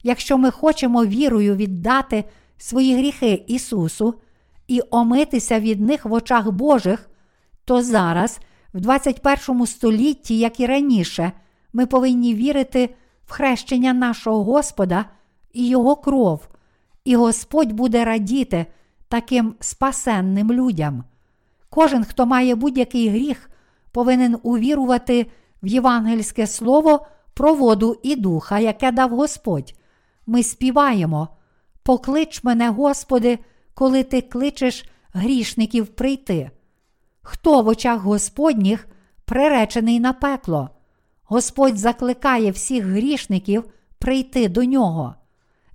Якщо ми хочемо вірою віддати свої гріхи Ісусу і омитися від них в очах Божих, то зараз, в 21 столітті, як і раніше, ми повинні вірити в хрещення нашого Господа і Його кров, і Господь буде радіти таким спасенним людям. Кожен, хто має будь-який гріх, повинен увірувати в євангельське слово про воду і духа, яке дав Господь. Ми співаємо. Поклич мене, Господи, коли ти кличеш грішників прийти. Хто в очах Господніх приречений на пекло? Господь закликає всіх грішників прийти до нього.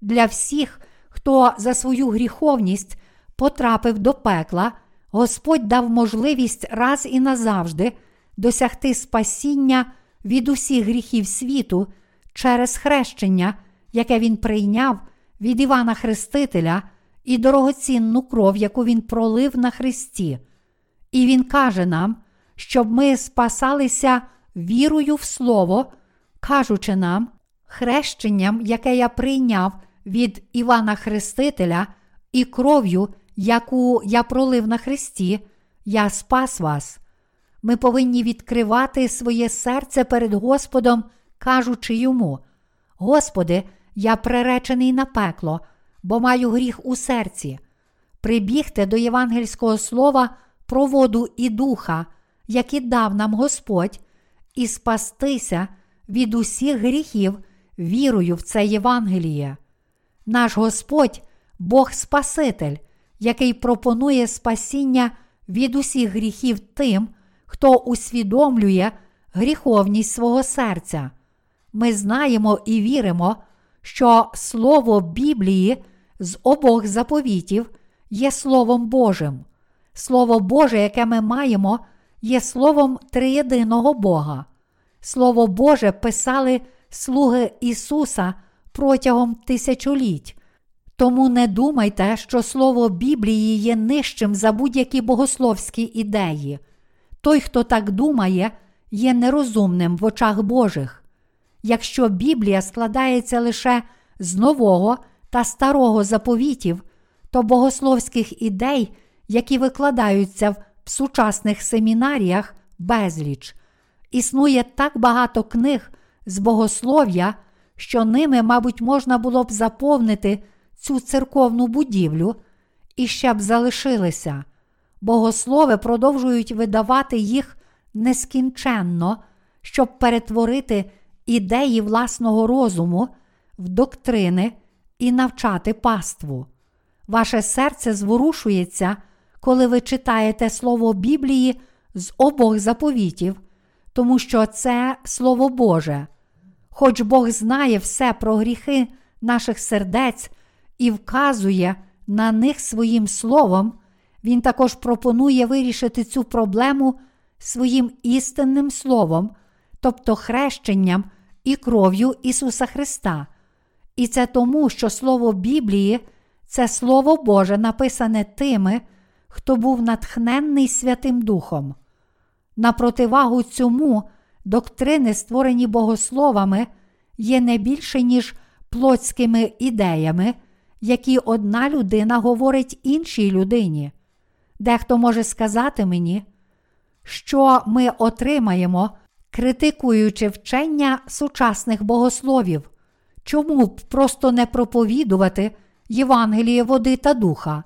Для всіх, хто за свою гріховність потрапив до пекла, Господь дав можливість раз і назавжди досягти спасіння від усіх гріхів світу через хрещення, яке Він прийняв від Івана Хрестителя і дорогоцінну кров, яку Він пролив на Христі. І Він каже нам, щоб ми спасалися вірою в Слово, кажучи нам, хрещенням, яке я прийняв від Івана Хрестителя, і кров'ю, яку я пролив на Христі, я спас вас. Ми повинні відкривати своє серце перед Господом, кажучи йому: Господи, я приречений на пекло, бо маю гріх у серці. Прибігти до євангельського слова про воду і духа, які дав нам Господь, і спастися від усіх гріхів вірою в це Євангеліє. Наш Господь Бог Спаситель, який пропонує спасіння від усіх гріхів тим, хто усвідомлює гріховність свого серця. Ми знаємо і віримо, що Слово Біблії з обох заповітів є Словом Божим. Слово Боже, яке ми маємо, є Словом триєдиного Бога. Слово Боже писали слуги Ісуса протягом тисячоліть. Тому не думайте, що Слово Біблії є нижчим за будь-які богословські ідеї. Той, хто так думає, є нерозумним в очах Божих. Якщо Біблія складається лише з нового та старого заповітів, то богословських ідей, які викладаються в сучасних семінаріях, безліч. Існує так багато книг з богослов'я, що ними, мабуть, можна було б заповнити цю церковну будівлю і ще б залишилися. Богослови продовжують видавати їх нескінченно, щоб перетворити ідеї власного розуму в доктрини і навчати паству. Ваше серце зворушується, коли ви читаєте Слово Біблії з обох заповітів, тому що це Слово Боже. Хоч Бог знає все про гріхи наших сердець і вказує на них своїм словом, Він також пропонує вирішити цю проблему своїм істинним словом, тобто хрещенням і кров'ю Ісуса Христа. І це тому, що Слово Біблії це Слово Боже, написане тими, хто був натхненний Святим Духом. На противагу цьому доктрини, створені богословами, є не більше, ніж плотськими ідеями, які одна людина говорить іншій людині. Дехто може сказати мені, що ми отримаємо, критикуючи вчення сучасних богословів, чому б просто не проповідувати Євангеліє води та духа.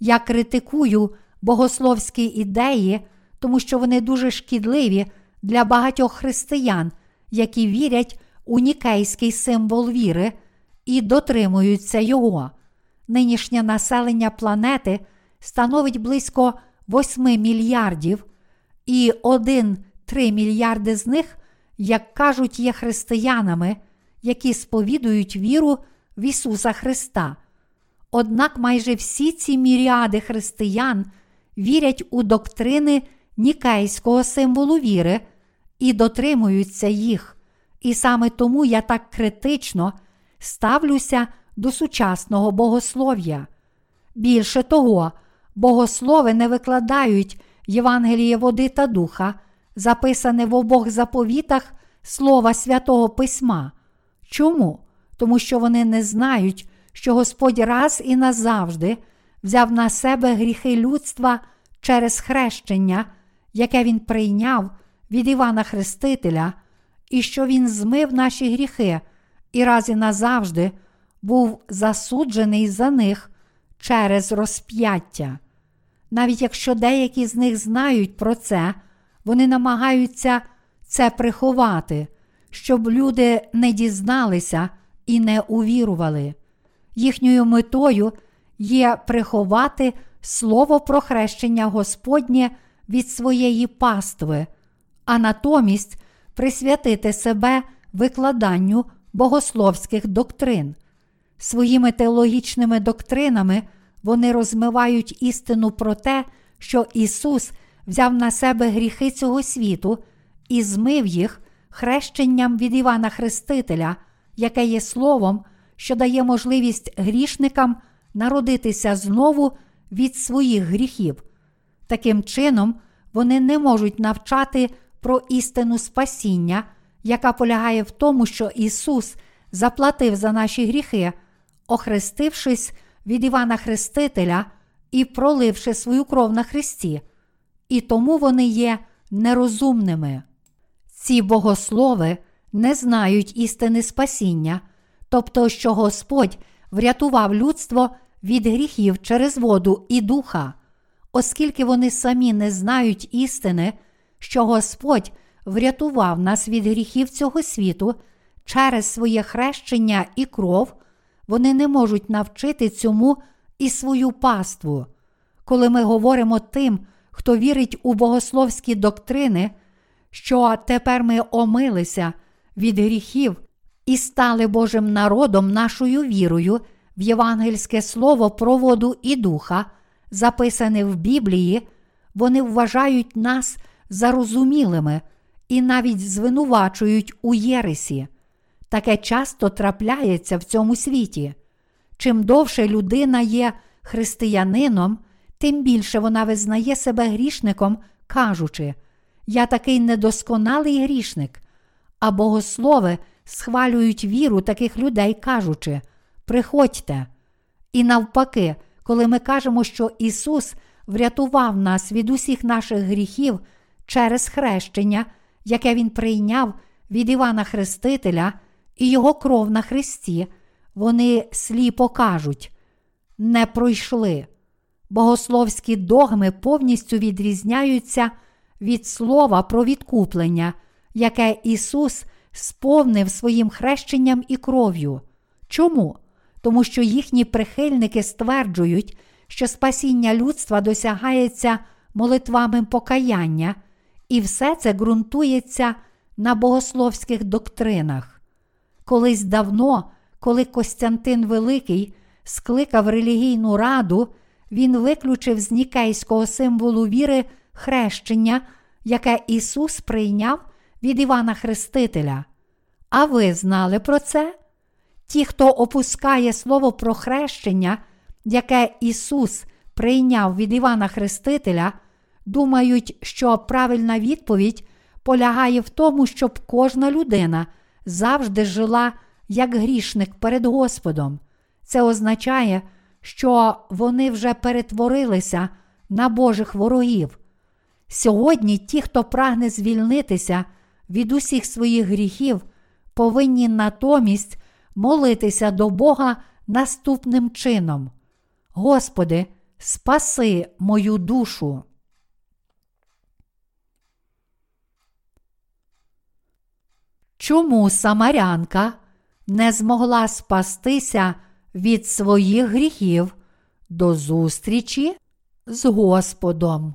Я критикую богословські ідеї, тому що вони дуже шкідливі для багатьох християн, які вірять у нікейський символ віри і дотримуються його. Нинішнє населення планети становить близько 8 мільярдів, і 1-3 мільярди з них, як кажуть, є християнами, які сповідують віру в Ісуса Христа. Однак майже всі ці міріади християн вірять у доктрини нікейського символу віри і дотримуються їх. І саме тому я так критично ставлюся до сучасного богослов'я. Більше того, богослови не викладають Євангеліє води та духа, записане в обох заповітах Слова Святого Письма. Чому? Тому що вони не знають, що Господь раз і назавжди взяв на себе гріхи людства через хрещення, яке Він прийняв від Івана Хрестителя, і що Він змив наші гріхи і раз і назавжди був засуджений за них через розп'яття. Навіть якщо деякі з них знають про це, вони намагаються це приховати, щоб люди не дізналися і не увірували. Їхньою метою є приховати слово про хрещення Господнє від своєї пастви, а натомість присвятити себе викладанню богословських доктрин. Своїми теологічними доктринами вони розмивають істину про те, що Ісус взяв на себе гріхи цього світу і змив їх хрещенням від Івана Хрестителя, яке є словом, що дає можливість грішникам народитися знову від своїх гріхів. Таким чином, вони не можуть навчати про істину спасіння, яка полягає в тому, що Ісус заплатив за наші гріхи, охрестившись від Івана Хрестителя і проливши свою кров на Христі. І тому вони є нерозумними. Ці богослови не знають істини спасіння, тобто, що Господь врятував людство від гріхів через воду і духа, оскільки вони самі не знають істини, що Господь врятував нас від гріхів цього світу через своє хрещення і кров, вони не можуть навчити цьому і свою паству. Коли ми говоримо тим, хто вірить у богословські доктрини, що тепер ми омилися від гріхів і стали Божим народом нашою вірою в євангельське слово про воду і духа, записане в Біблії, вони вважають нас зарозумілими і навіть звинувачують у Єресі. Таке часто трапляється в цьому світі. Чим довше людина є християнином, тим більше вона визнає себе грішником, кажучи, я такий недосконалий грішник, а богослови схвалюють віру таких людей, кажучи, приходьте. І навпаки, коли ми кажемо, що Ісус врятував нас від усіх наших гріхів через хрещення, яке Він прийняв від Івана Хрестителя і Його кров на Христі, вони сліпо кажуть, не пройшли. Богословські догми повністю відрізняються від слова про відкуплення, яке Ісус сповнив своїм хрещенням і кров'ю. Чому? Тому що їхні прихильники стверджують, що спасіння людства досягається молитвами покаяння, і все це ґрунтується на богословських доктринах. Колись давно, коли Костянтин Великий скликав релігійну раду, він виключив з нікейського символу віри хрещення, яке Ісус прийняв від Івана Хрестителя. А ви знали про це? Ті, хто опускає слово про хрещення, яке Ісус прийняв від Івана Хрестителя, думають, що правильна відповідь полягає в тому, щоб кожна людина завжди жила як грішник перед Господом. Це означає, що вони вже перетворилися на Божих ворогів. Сьогодні ті, хто прагне звільнитися від усіх своїх гріхів, повинні натомість молитися до Бога наступним чином. Господи, спаси мою душу. Чому Самарянка не змогла спастися від своїх гріхів до зустрічі з Господом?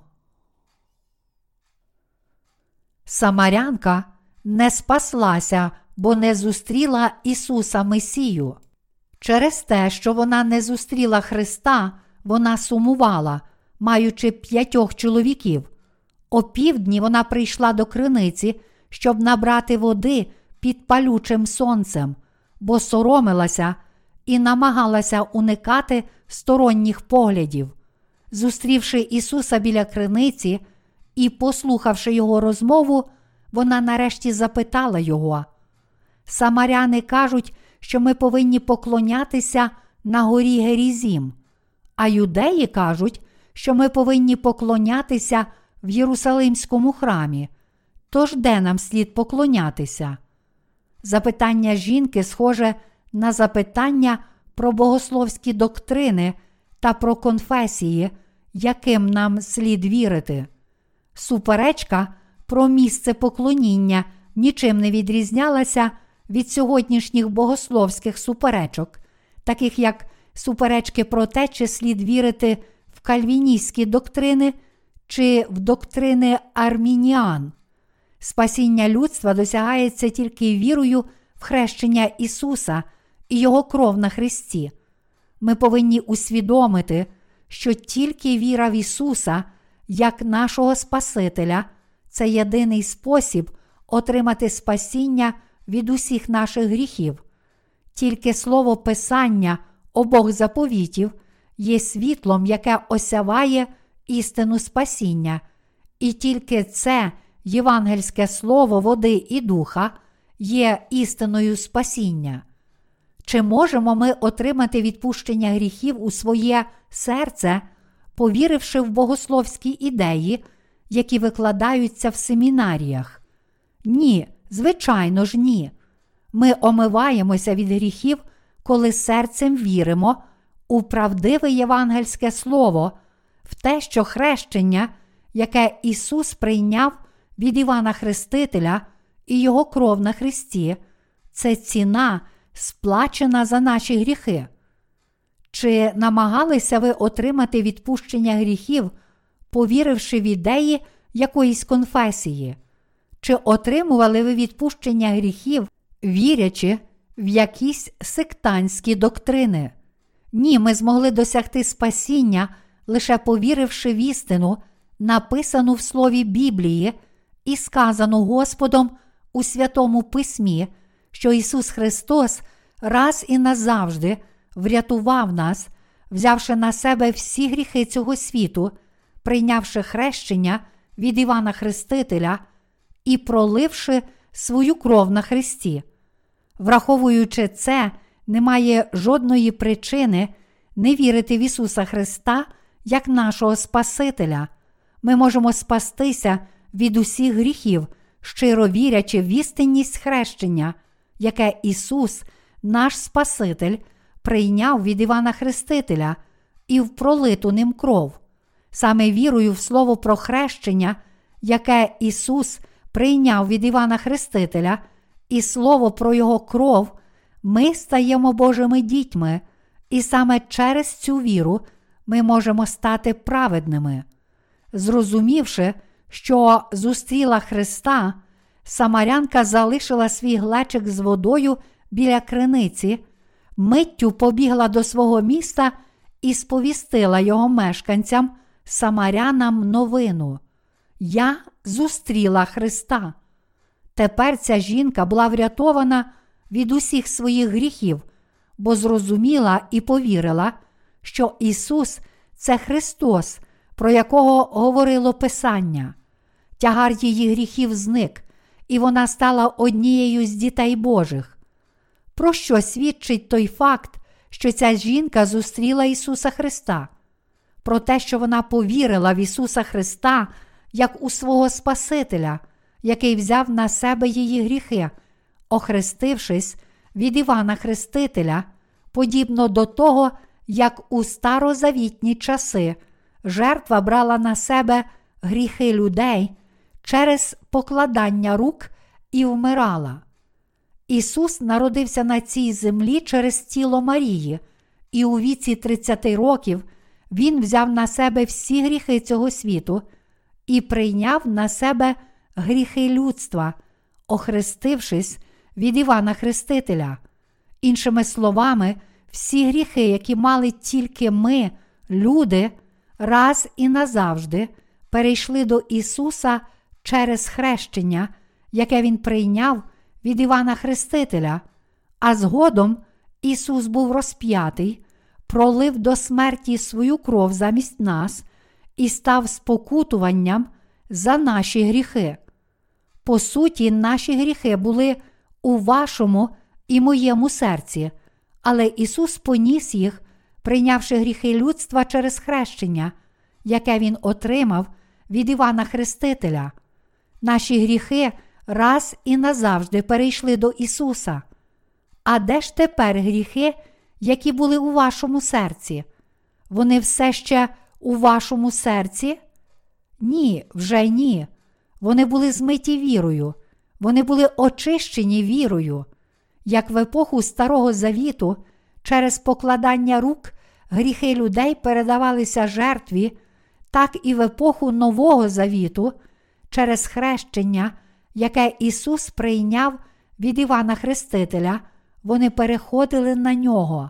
Самарянка не спаслася, бо не зустріла Ісуса Месію. Через те, що вона не зустріла Христа, вона сумувала, маючи п'ятьох чоловіків. О півдні вона прийшла до криниці, щоб набрати води під палючим сонцем, бо соромилася і намагалася уникати сторонніх поглядів. Зустрівши Ісуса біля криниці і послухавши Його розмову, вона нарешті запитала Його. Самаряни кажуть, що ми повинні поклонятися на горі Герізім, а юдеї кажуть, що ми повинні поклонятися в Єрусалимському храмі. Тож де нам слід поклонятися? Запитання жінки схоже на запитання про богословські доктрини та про конфесії, яким нам слід вірити. Суперечка про місце поклоніння нічим не відрізнялася від сьогоднішніх богословських суперечок, таких як суперечки про те, чи слід вірити в кальвіністські доктрини чи в доктрини армініан. Спасіння людства досягається тільки вірою в хрещення Ісуса і Його кров на Христі. Ми повинні усвідомити, що тільки віра в Ісуса, як нашого Спасителя, це єдиний спосіб отримати спасіння від усіх наших гріхів. Тільки слово Писання обох заповітів є світлом, яке осяває істину спасіння, і тільки це євангельське слово води і духа є істиною спасіння. Чи можемо ми отримати відпущення гріхів у своє серце, повіривши в богословські ідеї, які викладаються в семінаріях? Ні, звичайно ж, ні. Ми омиваємося від гріхів, коли серцем віримо у правдиве євангельське слово, в те, що хрещення, яке Ісус прийняв від Івана Хрестителя і Його кров на Христі, це ціна, сплачена за наші гріхи. Чи намагалися ви отримати відпущення гріхів, повіривши в ідеї якоїсь конфесії? Чи отримували ви відпущення гріхів, вірячи в якісь сектантські доктрини? Ні, ми змогли досягти спасіння, лише повіривши в істину, написану в Слові Біблії і сказану Господом у Святому Письмі, що Ісус Христос раз і назавжди врятував нас, взявши на себе всі гріхи цього світу, прийнявши хрещення від Івана Хрестителя і проливши свою кров на Христі. Враховуючи це, немає жодної причини не вірити в Ісуса Христа як нашого Спасителя. Ми можемо спастися від усіх гріхів, щиро вірячи в істинність хрещення, яке Ісус, наш Спаситель, прийняв від Івана Хрестителя і в пролиту ним кров. Саме вірою в Слово про хрещення, яке Ісус прийняв від Івана Хрестителя, і Слово про Його кров, ми стаємо Божими дітьми, і саме через цю віру ми можемо стати праведними. Зрозумівши, що зустріла Христа, Самарянка залишила свій глечик з водою біля криниці, миттю побігла до свого міста і сповістила його мешканцям, самарянам новину. Я зустріла Христа. Тепер ця жінка була врятована від усіх своїх гріхів, бо зрозуміла і повірила, що Ісус це Христос, про якого говорило Писання. Тягар її гріхів зник, і вона стала однією з дітей Божих. Про що свідчить той факт, що ця жінка зустріла Ісуса Христа? Про те, що вона повірила в Ісуса Христа як у свого Спасителя, який взяв на себе її гріхи, охрестившись від Івана Хрестителя, подібно до того, як у старозавітні часи жертва брала на себе гріхи людей через покладання рук і вмирала. Ісус народився на цій землі через тіло Марії, і у віці 30 років Він взяв на себе всі гріхи цього світу і прийняв на себе гріхи людства, охрестившись від Івана Хрестителя. Іншими словами, всі гріхи, які мали тільки ми, люди, раз і назавжди, перейшли до Ісуса через хрещення, яке Він прийняв від Івана Хрестителя, а згодом Ісус був розп'ятий, пролив до смерті свою кров замість нас і став спокутуванням за наші гріхи. По суті, наші гріхи були у вашому і моєму серці, але Ісус поніс їх, прийнявши гріхи людства через хрещення, яке Він отримав від Івана Хрестителя. Наші гріхи раз і назавжди перейшли до Ісуса. А де ж тепер гріхи, які були у вашому серці? Вони все ще у вашому серці? Ні, вже ні. Вони були змиті вірою, вони були очищені вірою. Як в епоху Старого Завіту, через покладання рук гріхи людей передавалися жертві, так і в епоху Нового Завіту, через хрещення, яке Ісус прийняв від Івана Хрестителя, вони переходили на нього.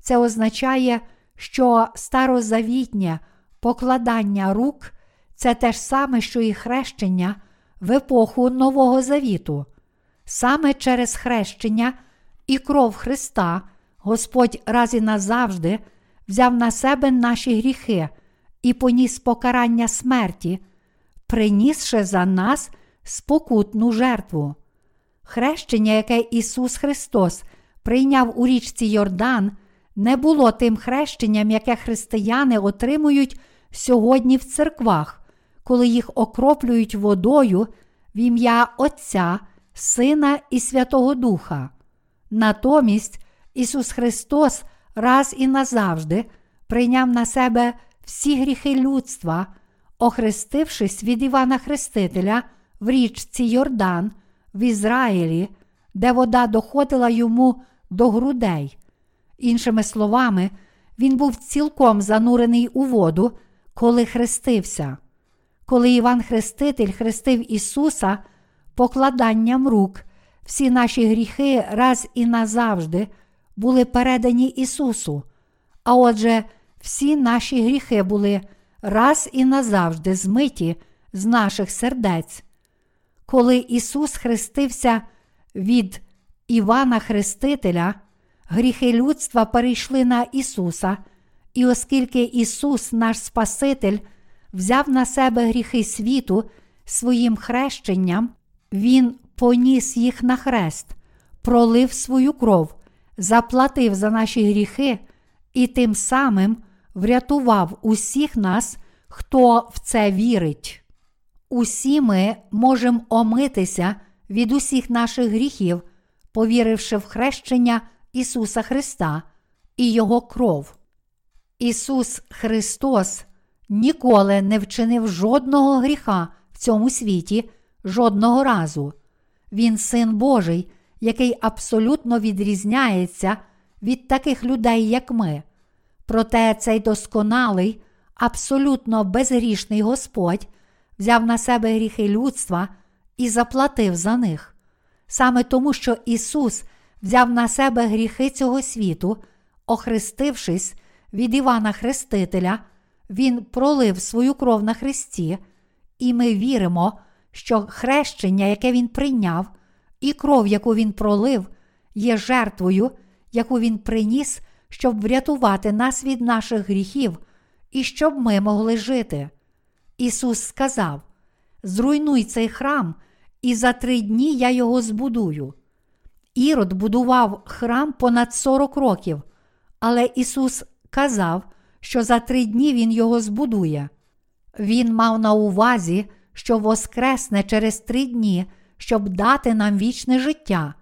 Це означає, що старозавітнє покладання рук це те ж саме, що і хрещення в епоху Нового Завіту. Саме через хрещення і кров Христа Господь раз і назавжди взяв на себе наші гріхи і поніс покарання смерті, принісши за нас спокутну жертву. Хрещення, яке Ісус Христос прийняв у річці Йордан, не було тим хрещенням, яке християни отримують сьогодні в церквах, коли їх окроплюють водою в ім'я Отця, Сина і Святого Духа. Натомість Ісус Христос раз і назавжди прийняв на себе всі гріхи людства, охрестившись від Івана Хрестителя в річці Йордан в Ізраїлі, де вода доходила йому до грудей. Іншими словами, він був цілком занурений у воду, коли хрестився. Коли Іван Хреститель хрестив Ісуса покладанням рук, всі наші гріхи раз і назавжди були передані Ісусу. А отже, всі наші гріхи були раз і назавжди змиті з наших сердець. Коли Ісус хрестився від Івана Хрестителя, гріхи людства перейшли на Ісуса, і оскільки Ісус, наш Спаситель, взяв на себе гріхи світу своїм хрещенням, Він поніс їх на хрест, пролив свою кров, заплатив за наші гріхи і тим самим врятував усіх нас, хто в це вірить. Усі ми можемо омитися від усіх наших гріхів, повіривши в хрещення Ісуса Христа і Його кров. Ісус Христос ніколи не вчинив жодного гріха в цьому світі жодного разу. Він син Божий, який абсолютно відрізняється від таких людей, як ми. Проте цей досконалий, абсолютно безгрішний Господь взяв на себе гріхи людства і заплатив за них. Саме тому, що Ісус взяв на себе гріхи цього світу, охрестившись від Івана Хрестителя, Він пролив свою кров на Христі, і ми віримо, що хрещення, яке Він прийняв, і кров, яку Він пролив, є жертвою, яку Він приніс, щоб врятувати нас від наших гріхів і щоб ми могли жити. Ісус сказав: Зруйнуй цей храм, і за три дні я його збудую. Ірод будував храм понад 40 років, але Ісус казав, що за три дні Він його збудує. Він мав на увазі, що воскресне через три дні, щоб дати нам вічне життя.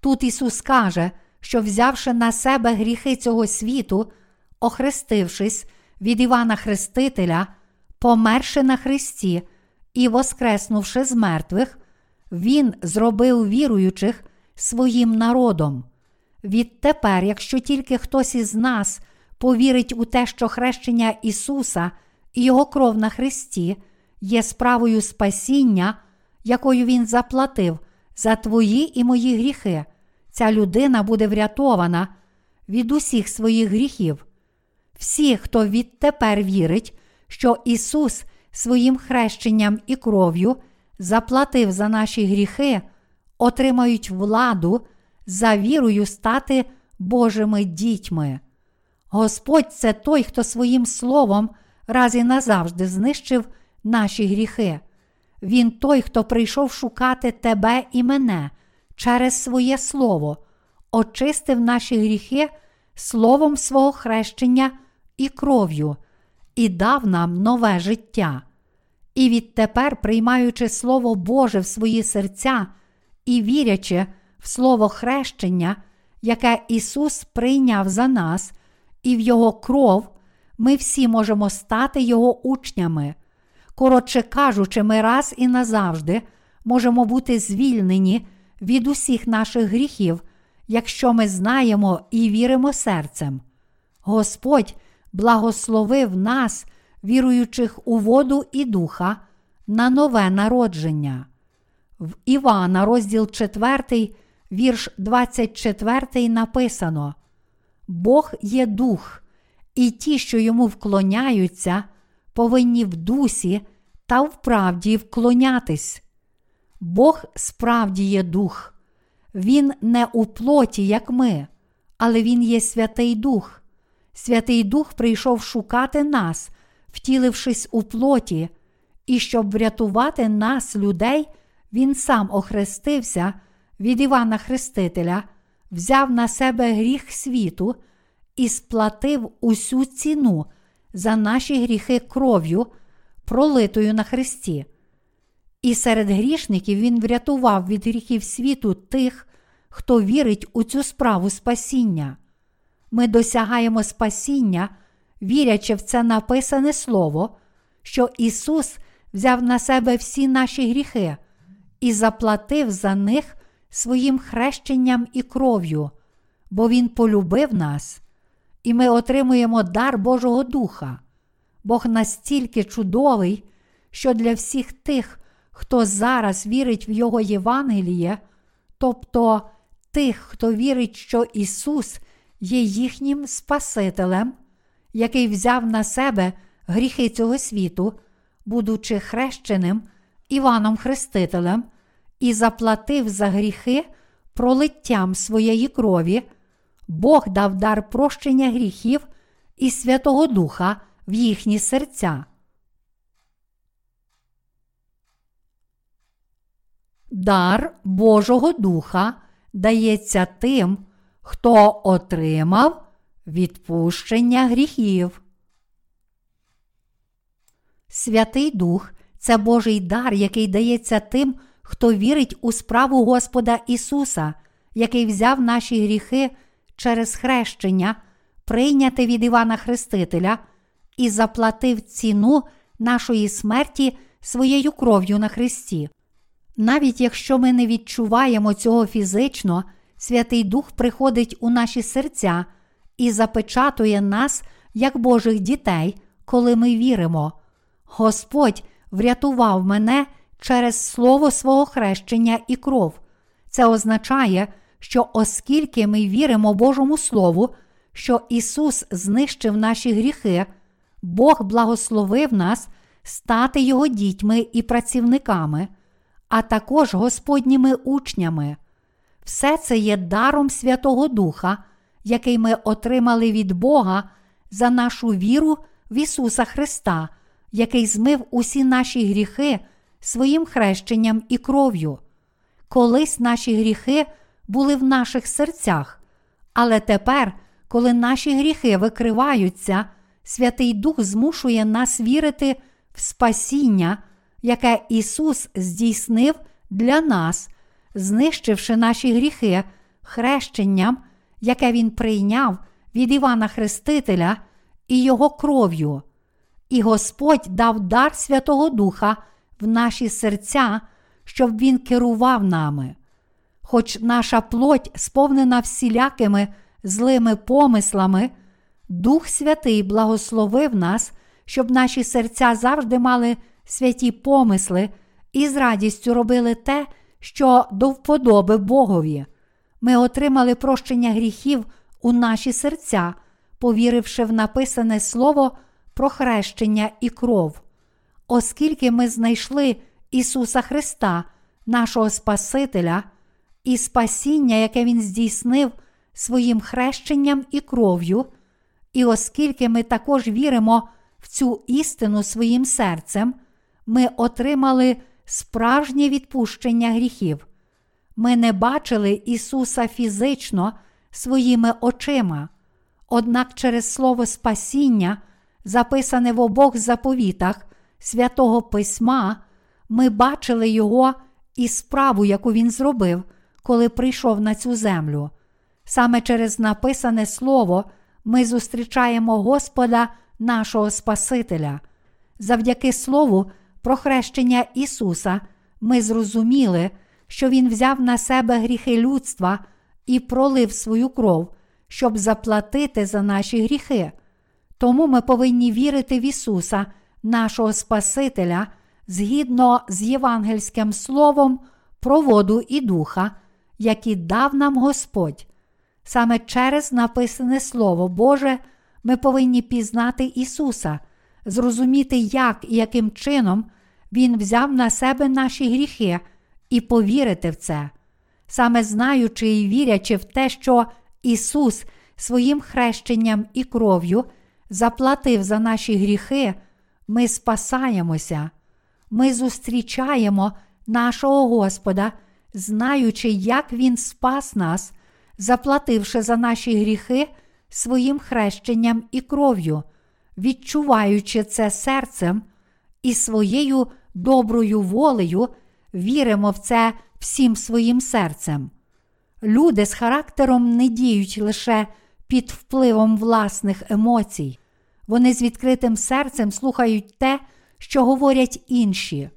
Тут Ісус каже, що, взявши на себе гріхи цього світу, охрестившись від Івана Хрестителя, померши на Христі і воскреснувши з мертвих, Він зробив віруючих своїм народом. Відтепер, якщо тільки хтось із нас повірить у те, що хрещення Ісуса і Його кров на Христі є справою спасіння, якою Він заплатив за твої і мої гріхи, ця людина буде врятована від усіх своїх гріхів. Всі, хто відтепер вірить, що Ісус своїм хрещенням і кров'ю заплатив за наші гріхи, отримають владу за вірою стати Божими дітьми. Господь це той, хто своїм словом раз і назавжди знищив наші гріхи. Він той, хто прийшов шукати тебе і мене через своє Слово, очистив наші гріхи словом свого хрещення і кров'ю, і дав нам нове життя. І відтепер, приймаючи Слово Боже в свої серця і вірячи в Слово хрещення, яке Ісус прийняв за нас, і в Його кров, ми всі можемо стати Його учнями. Коротше кажучи, ми раз і назавжди можемо бути звільнені від усіх наших гріхів, якщо ми знаємо і віримо серцем. Господь благословив нас, віруючих у воду і духа, на нове народження. В Івана, розділ 4, вірш 24 написано: Бог є дух, і ті, що йому вклоняються, повинні в дусі та в правді вклонятись. Бог справді є дух. Він не у плоті, як ми, але Він є Святий Дух. Святий Дух прийшов шукати нас, втілившись у плоті, і щоб врятувати нас, людей, Він сам охрестився від Івана Хрестителя, взяв на себе гріх світу і сплатив усю ціну за наші гріхи кров'ю, пролитою на Христі. І серед грішників Він врятував від гріхів світу тих, хто вірить у цю справу спасіння. Ми досягаємо спасіння, вірячи в це написане Слово, що Ісус взяв на себе всі наші гріхи і заплатив за них своїм хрещенням і кров'ю, бо Він полюбив нас, і ми отримуємо дар Божого Духа. Бог настільки чудовий, що для всіх тих, хто зараз вірить в Його Євангеліє, тобто тих, хто вірить, що Ісус є їхнім Спасителем, який взяв на себе гріхи цього світу, будучи хрещеним Іваном Хрестителем, і заплатив за гріхи пролиттям своєї крові, Бог дав дар прощення гріхів і Святого Духа в їхні серця. Дар Божого Духа дається тим, хто отримав відпущення гріхів. Святий Дух це Божий дар, який дається тим, хто вірить у справу Господа Ісуса, який взяв наші гріхи через хрещення, прийняте від Івана Хрестителя, і заплатив ціну нашої смерті своєю кров'ю на Христі. Навіть якщо ми не відчуваємо цього фізично, Святий Дух приходить у наші серця і запечатує нас як Божих дітей, коли ми віримо. Господь врятував мене через слово свого хрещення і кров. Це означає, що оскільки ми віримо Божому Слову, що Ісус знищив наші гріхи, Бог благословив нас стати Його дітьми і працівниками, а також Господніми учнями. Все це є даром Святого Духа, який ми отримали від Бога за нашу віру в Ісуса Христа, який змив усі наші гріхи своїм хрещенням і кров'ю. Колись наші гріхи були в наших серцях, але тепер, коли наші гріхи викриваються, Святий Дух змушує нас вірити в спасіння, яке Ісус здійснив для нас, знищивши наші гріхи хрещенням, яке Він прийняв від Івана Хрестителя і Його кров'ю. І Господь дав дар Святого Духа в наші серця, щоб Він керував нами. Хоч наша плоть сповнена всілякими злими помислами, Дух Святий благословив нас, щоб наші серця завжди мали святі помисли і з радістю робили те, що до вподоби Богові. Ми отримали прощення гріхів у наші серця, повіривши в написане слово про хрещення і кров. Оскільки ми знайшли Ісуса Христа, нашого Спасителя, і спасіння, яке Він здійснив своїм хрещенням і кров'ю, і оскільки ми також віримо в цю істину своїм серцем, ми отримали справжнє відпущення гріхів. Ми не бачили Ісуса фізично своїми очима, однак через Слово Спасіння, записане в обох заповітах святого Письма, ми бачили Його і справу, яку Він зробив, коли прийшов на цю землю. Саме через написане Слово ми зустрічаємо Господа, нашого Спасителя. Завдяки Слову про хрещення Ісуса ми зрозуміли, що Він взяв на себе гріхи людства і пролив свою кров, щоб заплатити за наші гріхи. Тому ми повинні вірити в Ісуса, нашого Спасителя, згідно з євангельським словом про воду і духа, які дав нам Господь. Саме через написане Слово Боже ми повинні пізнати Ісуса, зрозуміти, як і яким чином Він взяв на себе наші гріхи і повірити в це. Саме знаючи і вірячи в те, що Ісус своїм хрещенням і кров'ю заплатив за наші гріхи, ми спасаємося, ми зустрічаємо нашого Господа, знаючи, як Він спас нас, заплативши за наші гріхи своїм хрещенням і кров'ю, відчуваючи це серцем і своєю доброю волею, віримо в це всім своїм серцем. Люди з характером не діють лише під впливом власних емоцій, вони з відкритим серцем слухають те, що говорять інші,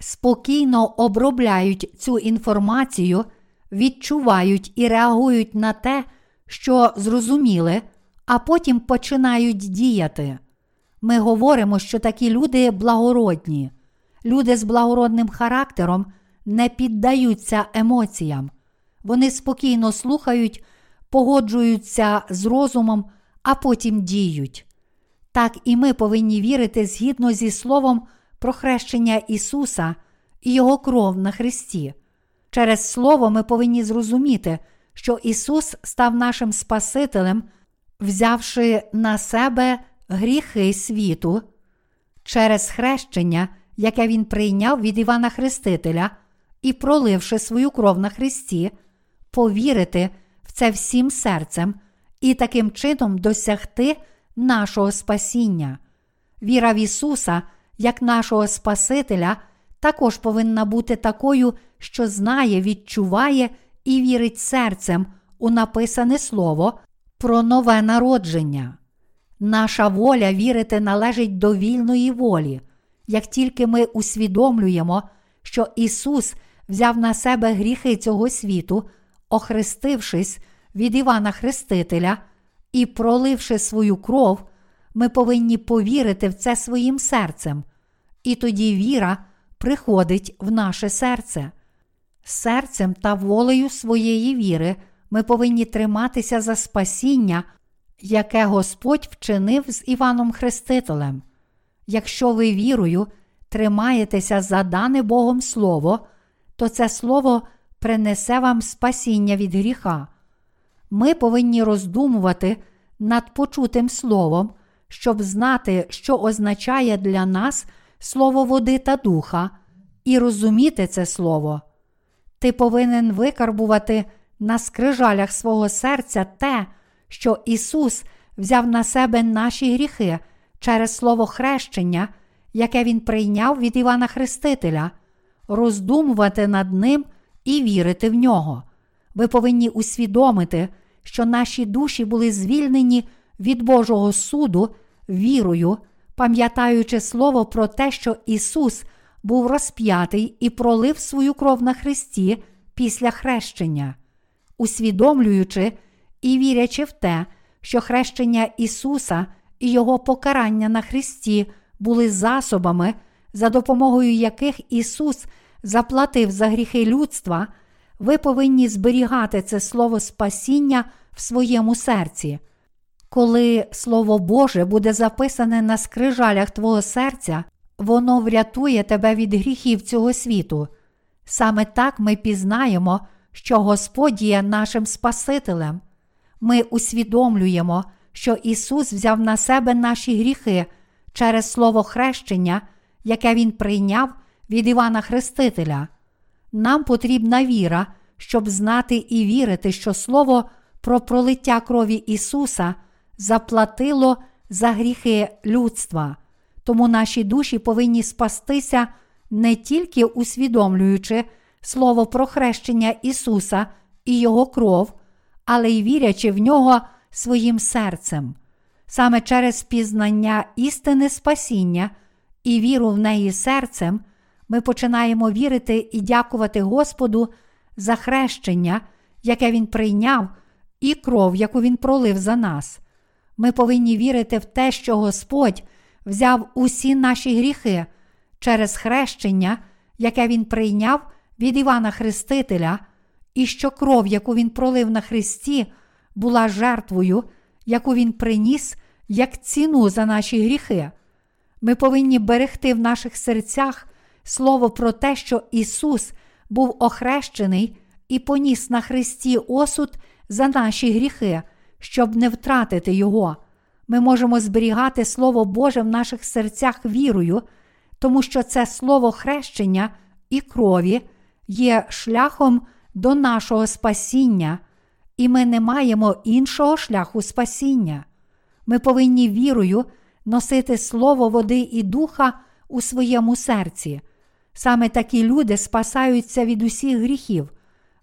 спокійно обробляють цю інформацію, відчувають і реагують на те, що зрозуміли, а потім починають діяти. Ми говоримо, що такі люди благородні, люди з благородним характером не піддаються емоціям, вони спокійно слухають, погоджуються з розумом, а потім діють. Так і ми повинні вірити згідно зі Словом про хрещення Ісуса і Його кров на Христі. Через Слово ми повинні зрозуміти, що Ісус став нашим Спасителем, взявши на себе гріхи світу, через хрещення, яке Він прийняв від Івана Хрестителя, і, проливши свою кров на Христі, повірити в це всім серцем і таким чином досягти нашого спасіння. Віра в Ісуса, як нашого Спасителя, також повинна бути такою, що знає, відчуває і вірить серцем у написане Слово про нове народження. Наша воля вірити належить до вільної волі, як тільки ми усвідомлюємо, що Ісус взяв на себе гріхи цього світу, охрестившись від Івана Хрестителя і проливши свою кров, ми повинні повірити в це своїм серцем, і тоді віра приходить в наше серце. Серцем та волею своєї віри ми повинні триматися за спасіння, яке Господь вчинив з Іваном Хрестителем. Якщо ви вірою тримаєтеся за дане Богом Слово, то це Слово принесе вам спасіння від гріха. Ми повинні роздумувати над почутим словом, щоб знати, що означає для нас слово води та духа, і розуміти це слово. Ти повинен викарбувати на скрижалях свого серця те, що Ісус взяв на себе наші гріхи через Слово хрещення, яке Він прийняв від Івана Хрестителя, роздумувати над ним і вірити в нього. Ви повинні усвідомити, що наші душі були звільнені від Божого суду вірою, пам'ятаючи слово про те, що Ісус був розп'ятий і пролив свою кров на Христі після хрещення, усвідомлюючи і вірячи в те, що хрещення Ісуса і Його покарання на Христі були засобами, за допомогою яких Ісус заплатив за гріхи людства, ви повинні зберігати це слово спасіння в своєму серці. Коли Слово Боже буде записане на скрижалях твого серця, воно врятує тебе від гріхів цього світу. Саме так ми пізнаємо, що Господь є нашим Спасителем. Ми усвідомлюємо, що Ісус взяв на себе наші гріхи через Слово хрещення, яке Він прийняв від Івана Хрестителя. Нам потрібна віра, щоб знати і вірити, що Слово про пролиття крові Ісуса заплатило за гріхи людства. Тому наші душі повинні спастися не тільки усвідомлюючи Слово про хрещення Ісуса і Його кров, але й вірячи в нього своїм серцем. Саме через пізнання істини спасіння і віру в неї серцем ми починаємо вірити і дякувати Господу за хрещення, яке Він прийняв, і кров, яку Він пролив за нас. Ми повинні вірити в те, що Господь взяв усі наші гріхи через хрещення, яке Він прийняв від Івана Хрестителя, і що кров, яку Він пролив на Христі, була жертвою, яку Він приніс як ціну за наші гріхи. Ми повинні берегти в наших серцях слово про те, що Ісус був охрещений і поніс на Христі осуд за наші гріхи, щоб не втратити Його. Ми можемо зберігати Слово Боже в наших серцях вірою, тому що це слово хрещення і крові є шляхом до нашого спасіння, і ми не маємо іншого шляху спасіння. Ми повинні вірою носити Слово води і духа у своєму серці. Саме такі люди спасаються від усіх гріхів.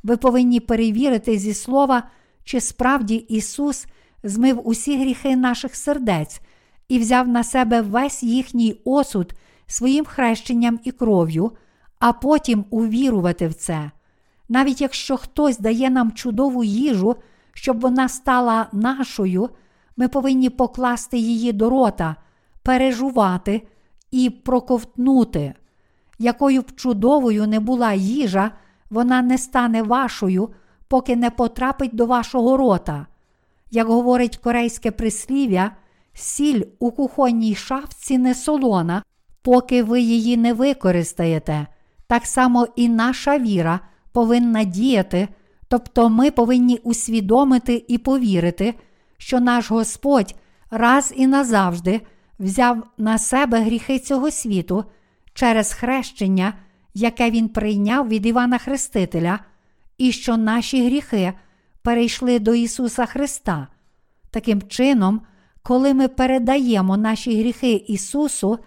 Ви повинні перевірити зі слова, чи справді Ісус змив усі гріхи наших сердець і взяв на себе весь їхній осуд своїм хрещенням і кров'ю, а потім увірувати в це. Навіть якщо хтось дає нам чудову їжу, щоб вона стала нашою, ми повинні покласти її до рота, пережувати і проковтнути. Якою б чудовою не була їжа, вона не стане вашою, поки не потрапить до вашого рота. Як говорить корейське прислів'я, сіль у кухонній шафці не солона, поки ви її не використаєте. Так само і наша віра повинна діяти, тобто ми повинні усвідомити і повірити, що наш Господь раз і назавжди взяв на себе гріхи цього світу через хрещення, яке Він прийняв від Івана Хрестителя, і що наші гріхи перейшли до Ісуса Христа. Таким чином, коли ми передаємо наші гріхи Ісусу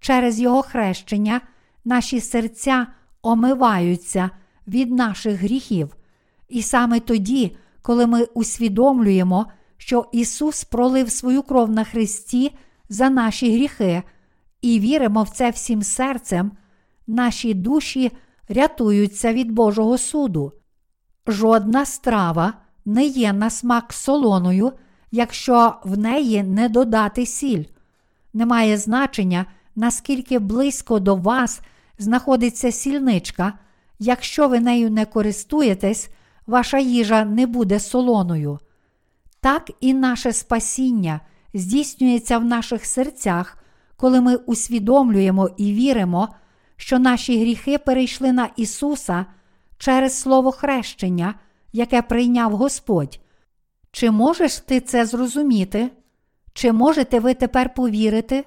через Його хрещення, наші серця омиваються від наших гріхів. І саме тоді, коли ми усвідомлюємо, що Ісус пролив свою кров на Христі за наші гріхи, і віримо в це всім серцем, наші душі рятуються від Божого суду. Жодна страва не є на смак солоною, якщо в неї не додати сіль. Немає значення, наскільки близько до вас знаходиться сільничка, якщо ви нею не користуєтесь, ваша їжа не буде солоною. Так і наше спасіння здійснюється в наших серцях, коли ми усвідомлюємо і віримо, що наші гріхи перейшли на Ісуса через Слово хрещення, яке прийняв Господь. Чи можеш ти це зрозуміти? Чи можете ви тепер повірити?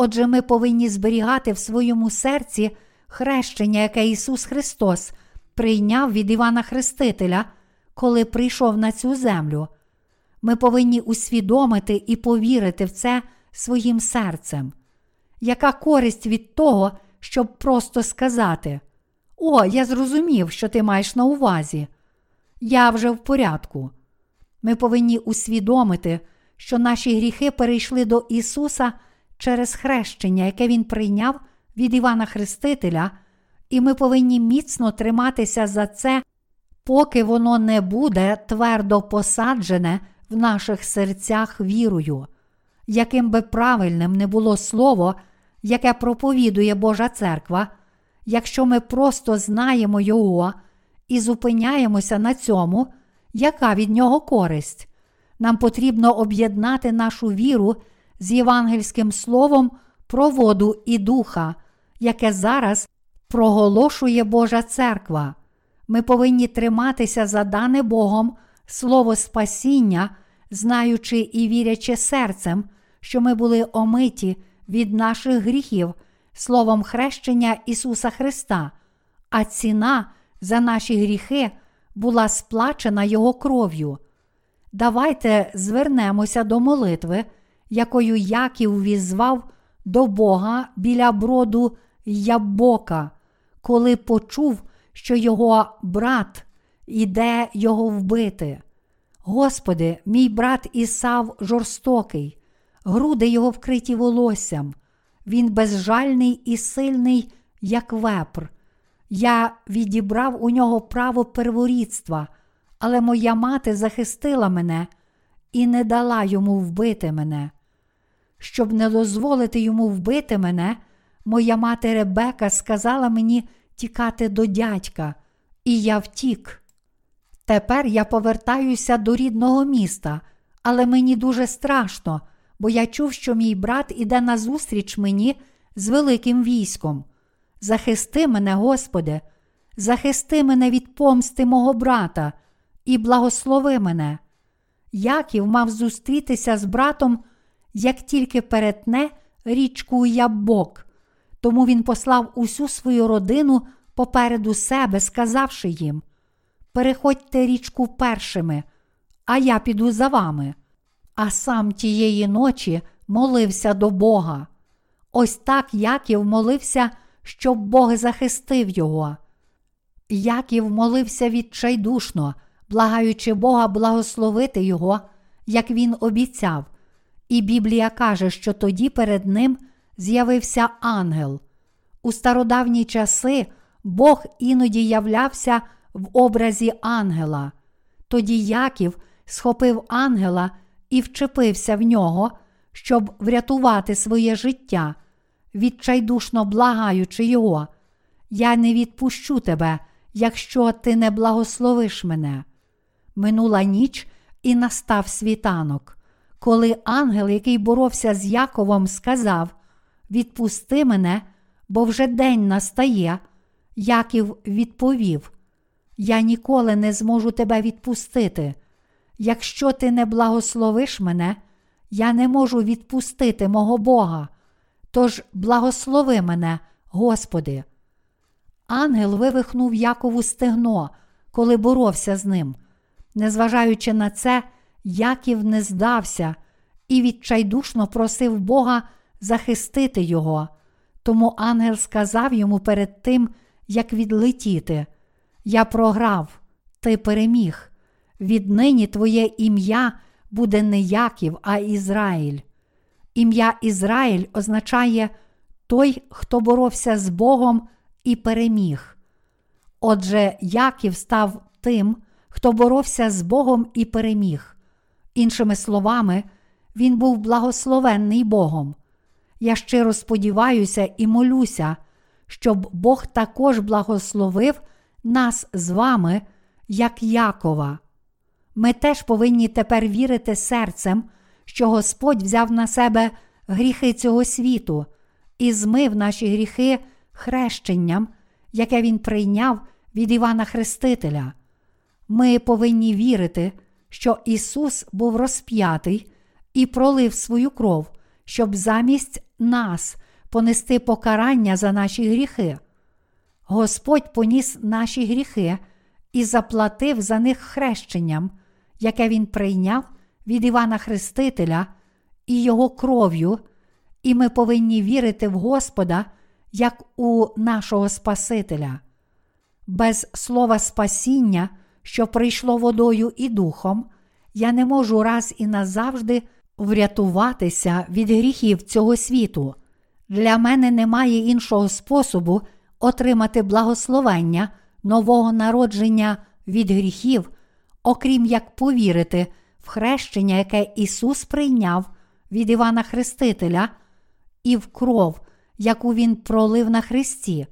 Отже, ми повинні зберігати в своєму серці хрещення, яке Ісус Христос прийняв від Івана Хрестителя, коли прийшов на цю землю. Ми повинні усвідомити і повірити в це своїм серцем. Яка користь від того, щоб просто сказати: О, я зрозумів, що ти маєш на увазі. Я вже в порядку. Ми повинні усвідомити, що наші гріхи перейшли до Ісуса через хрещення, яке Він прийняв від Івана Хрестителя, і ми повинні міцно триматися за це, поки воно не буде твердо посаджене в наших серцях вірою. Яким би правильним не було слово, яке проповідує Божа церква, якщо ми просто знаємо Його і зупиняємося на цьому, яка від нього користь? Нам потрібно об'єднати нашу віру з євангельським словом про воду і духа, яке зараз проголошує Божа церква. Ми повинні триматися за дане Богом слово спасіння, знаючи і вірячи серцем, що ми були омиті від наших гріхів словом хрещення Ісуса Христа, а ціна за наші гріхи була сплачена Його кров'ю. Давайте звернемося до молитви, якою Яків візвав до Бога біля броду Ябока, коли почув, що його брат іде його вбити. Господи, мій брат Ісав жорстокий, груди його вкриті волоссям, він безжальний і сильний, як вепр. Я відібрав у нього право перворідства, але моя мати захистила мене і не дала йому вбити мене. Щоб не дозволити йому вбити мене, моя мати Ребека сказала мені тікати до дядька, і я втік. Тепер я повертаюся до рідного міста, але мені дуже страшно, бо я чув, що мій брат іде назустріч мені з великим військом. Захисти мене, Господи, захисти мене від помсти мого брата і благослови мене. Яків мав зустрітися з братом, як тільки перетне річку Ябок. Тому він послав усю свою родину попереду себе, сказавши їм: Переходьте річку першими, а я піду за вами. А сам тієї ночі молився до Бога. Ось так Яків молився, щоб Бог захистив його. Яків молився відчайдушно, благаючи Бога благословити його, як він обіцяв. І Біблія каже, що тоді перед ним з'явився ангел. У стародавні часи Бог іноді являвся в образі ангела. Тоді Яків схопив ангела і вчепився в нього, щоб врятувати своє життя, відчайдушно благаючи його. Я не відпущу тебе, якщо ти не благословиш мене. Минула ніч і настав світанок, коли ангел, який боровся з Яковом, сказав: Відпусти мене, бо вже день настає. Яків відповів: Я ніколи не зможу тебе відпустити. Якщо ти не благословиш мене, я не можу відпустити мого Бога. Тож благослови мене, Господи. Ангел вивихнув Якову стегно, коли боровся з ним. Незважаючи на це, Яків не здався і відчайдушно просив Бога захистити його. Тому ангел сказав йому перед тим, як відлетіти: Я програв, ти переміг. Віднині твоє ім'я буде не Яків, а Ізраїль. Ім'я Ізраїль означає той, хто боровся з Богом і переміг. Отже, Яків став тим, хто боровся з Богом і переміг. Іншими словами, він був благословенний Богом. Я щиро сподіваюся і молюся, щоб Бог також благословив нас з вами, як Якова. Ми теж повинні тепер вірити серцем, що Господь взяв на себе гріхи цього світу і змив наші гріхи хрещенням, яке Він прийняв від Івана Хрестителя. Ми повинні вірити, що Ісус був розп'ятий і пролив свою кров, щоб замість нас понести покарання за наші гріхи. Господь поніс наші гріхи і заплатив за них хрещенням, яке Він прийняв від Івана Хрестителя і Його кров'ю, і ми повинні вірити в Господа як у нашого Спасителя. Без слова спасіння, що прийшло водою і духом, я не можу раз і назавжди врятуватися від гріхів цього світу. Для мене немає іншого способу отримати благословення нового народження від гріхів, окрім як повірити в хрещення, яке Ісус прийняв від Івана Хрестителя, і в кров, яку Він пролив на Христі.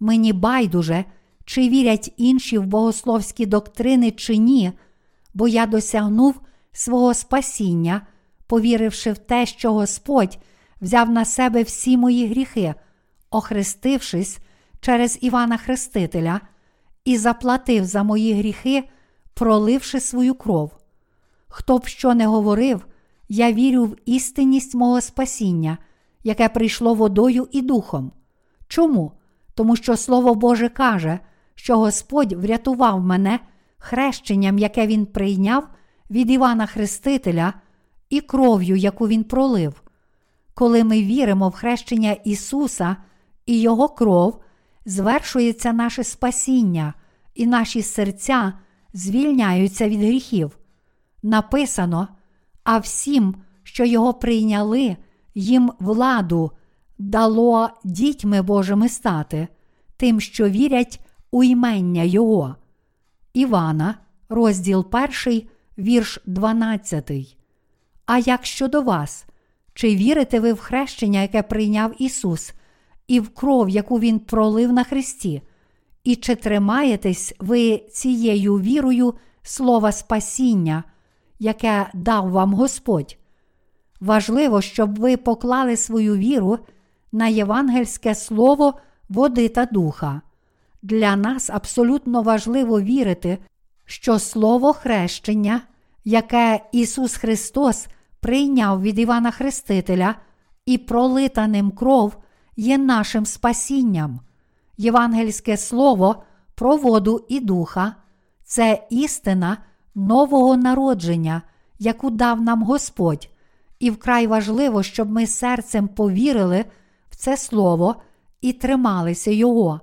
Мені байдуже, чи вірять інші в богословські доктрини, чи ні, бо я досягнув свого спасіння, повіривши в те, що Господь взяв на себе всі мої гріхи, охрестившись через Івана Хрестителя, і заплатив за мої гріхи, проливши свою кров. Хто б що не говорив, я вірю в істинність мого спасіння, яке прийшло водою і духом. Чому? Тому що Слово Боже каже, що Господь врятував мене хрещенням, яке Він прийняв від Івана Хрестителя, і кров'ю, яку Він пролив. Коли ми віримо в хрещення Ісуса і Його кров, звершується наше спасіння, і наші серця звільняються від гріхів. Написано, а всім, що його прийняли, їм владу дало дітьми Божими стати, тим, що вірять у імення Його. Івана, розділ 1, вірш 12. А як щодо вас? Чи вірите ви в хрещення, яке прийняв Ісус, і в кров, яку Він пролив на Христі? І чи тримаєтесь ви цією вірою слова спасіння, яке дав вам Господь? Важливо, щоб ви поклали свою віру на євангельське слово води та духа. Для нас абсолютно важливо вірити, що Слово хрещення, яке Ісус Христос прийняв від Івана Хрестителя і пролита ним кров, є нашим спасінням. Євангельське слово про воду і духа це істина нового народження, яку дав нам Господь, і вкрай важливо, щоб ми серцем повірили в це слово і трималися Його.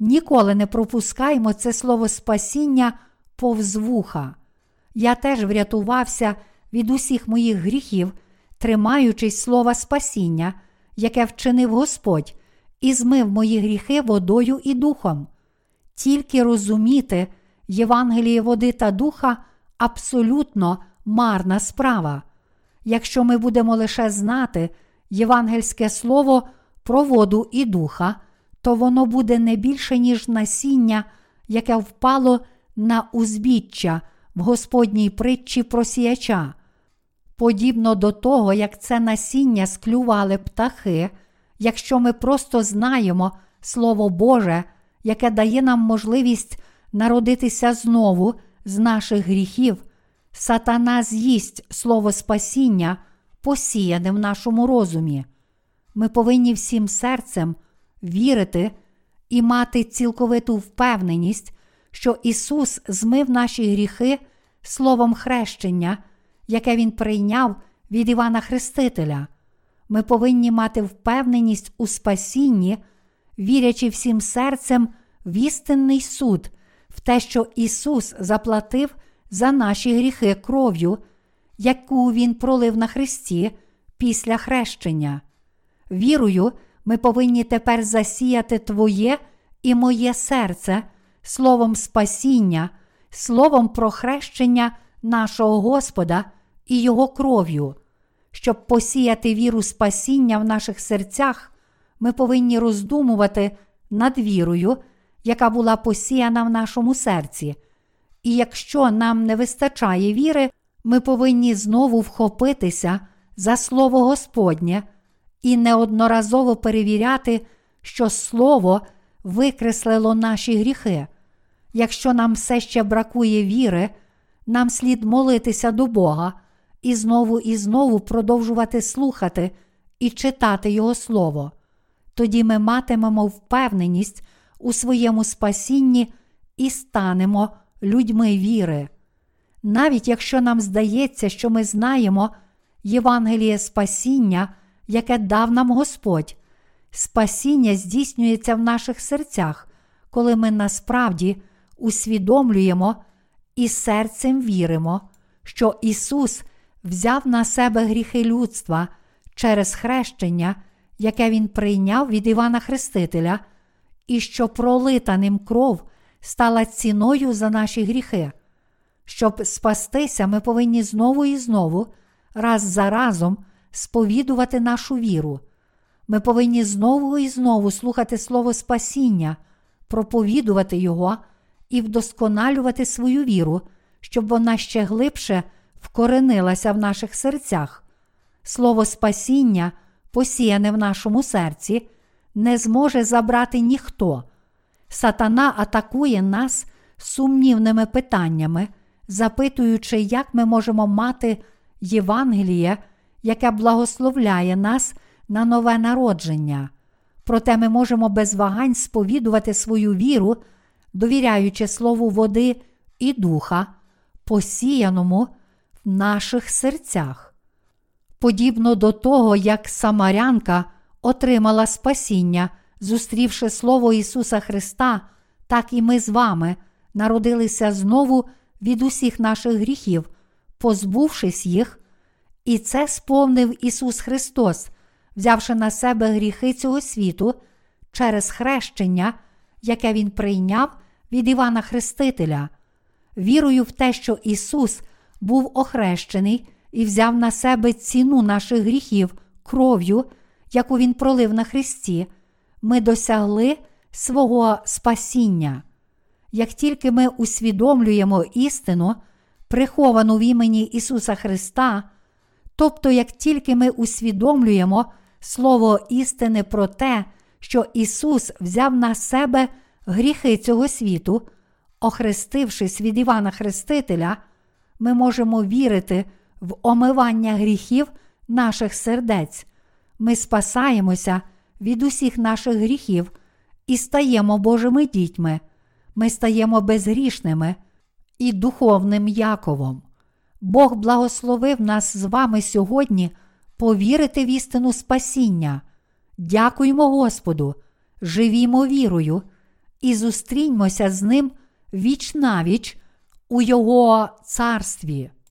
Ніколи не пропускаймо це слово спасіння повз вуха. Я теж врятувався від усіх моїх гріхів, тримаючись слова спасіння, яке вчинив Господь, і змив мої гріхи водою і духом. Тільки розуміти Євангеліє води та духа абсолютно марна справа. Якщо ми будемо лише знати євангельське слово про воду і духа, то воно буде не більше, ніж насіння, яке впало на узбіччя в Господній притчі про сіяча. Подібно до того, як це насіння склювали птахи, якщо ми просто знаємо Слово Боже, яке дає нам можливість народитися знову з наших гріхів, сатана з'їсть слово спасіння, посіяне в нашому розумі. Ми повинні всім серцем вірити і мати цілковиту впевненість, що Ісус змив наші гріхи словом хрещення, яке Він прийняв від Івана Хрестителя. Ми повинні мати впевненість у спасінні, вірячи всім серцем в істинний суд, в те, що Ісус заплатив за наші гріхи кров'ю, яку Він пролив на Христі після хрещення. Вірою, ми повинні тепер засіяти Твоє і моє серце словом спасіння, словом про хрещення нашого Господа і Його кров'ю. Щоб посіяти віру спасіння в наших серцях, ми повинні роздумувати над вірою, яка була посіяна в нашому серці. І якщо нам не вистачає віри, ми повинні знову вхопитися за Слово Господнє і неодноразово перевіряти, що Слово викреслило наші гріхи. Якщо нам все ще бракує віри, нам слід молитися до Бога і знову і знову продовжувати слухати і читати Його Слово. Тоді ми матимемо впевненість у своєму спасінні і станемо людьми віри. Навіть якщо нам здається, що ми знаємо Євангеліє спасіння, яке дав нам Господь, спасіння здійснюється в наших серцях, коли ми насправді усвідомлюємо і серцем віримо, що Ісус взяв на себе гріхи людства через хрещення, яке Він прийняв від Івана Хрестителя, і що пролита ним кров стала ціною за наші гріхи. Щоб спастися, ми повинні знову і знову, раз за разом, сповідувати нашу віру. Ми повинні знову і знову слухати Слово Спасіння, проповідувати Його і вдосконалювати свою віру, щоб вона ще глибше вкоренилася в наших серцях. Слово Спасіння, посіяне в нашому серці, не зможе забрати ніхто. Сатана атакує нас сумнівними питаннями, запитуючи, як ми можемо мати Євангеліє, яке благословляє нас на нове народження. Проте ми можемо без вагань сповідувати свою віру, довіряючи слову води і духа, посіяному в наших серцях. Подібно до того, як Самарянка отримала спасіння, зустрівши Слово Ісуса Христа, так і ми з вами народилися знову від усіх наших гріхів, позбувшись їх, і це сповнив Ісус Христос, взявши на себе гріхи цього світу через хрещення, яке Він прийняв від Івана Хрестителя, вірою в те, що Ісус був охрещений і взяв на себе ціну наших гріхів кров'ю, яку Він пролив на Христі, ми досягли свого спасіння. Як тільки ми усвідомлюємо істину, приховану в імені Ісуса Христа, тобто як тільки ми усвідомлюємо Слово істини про те, що Ісус взяв на себе гріхи цього світу, охрестившись від Івана Хрестителя, ми можемо вірити в омивання гріхів наших сердець. Ми спасаємося від усіх наших гріхів і стаємо Божими дітьми. Ми стаємо безгрішними і духовним Яковом. Бог благословив нас з вами сьогодні повірити в істину спасіння. Дякуємо Господу, живімо вірою і зустріньмося з Ним віч навіч у Його царстві.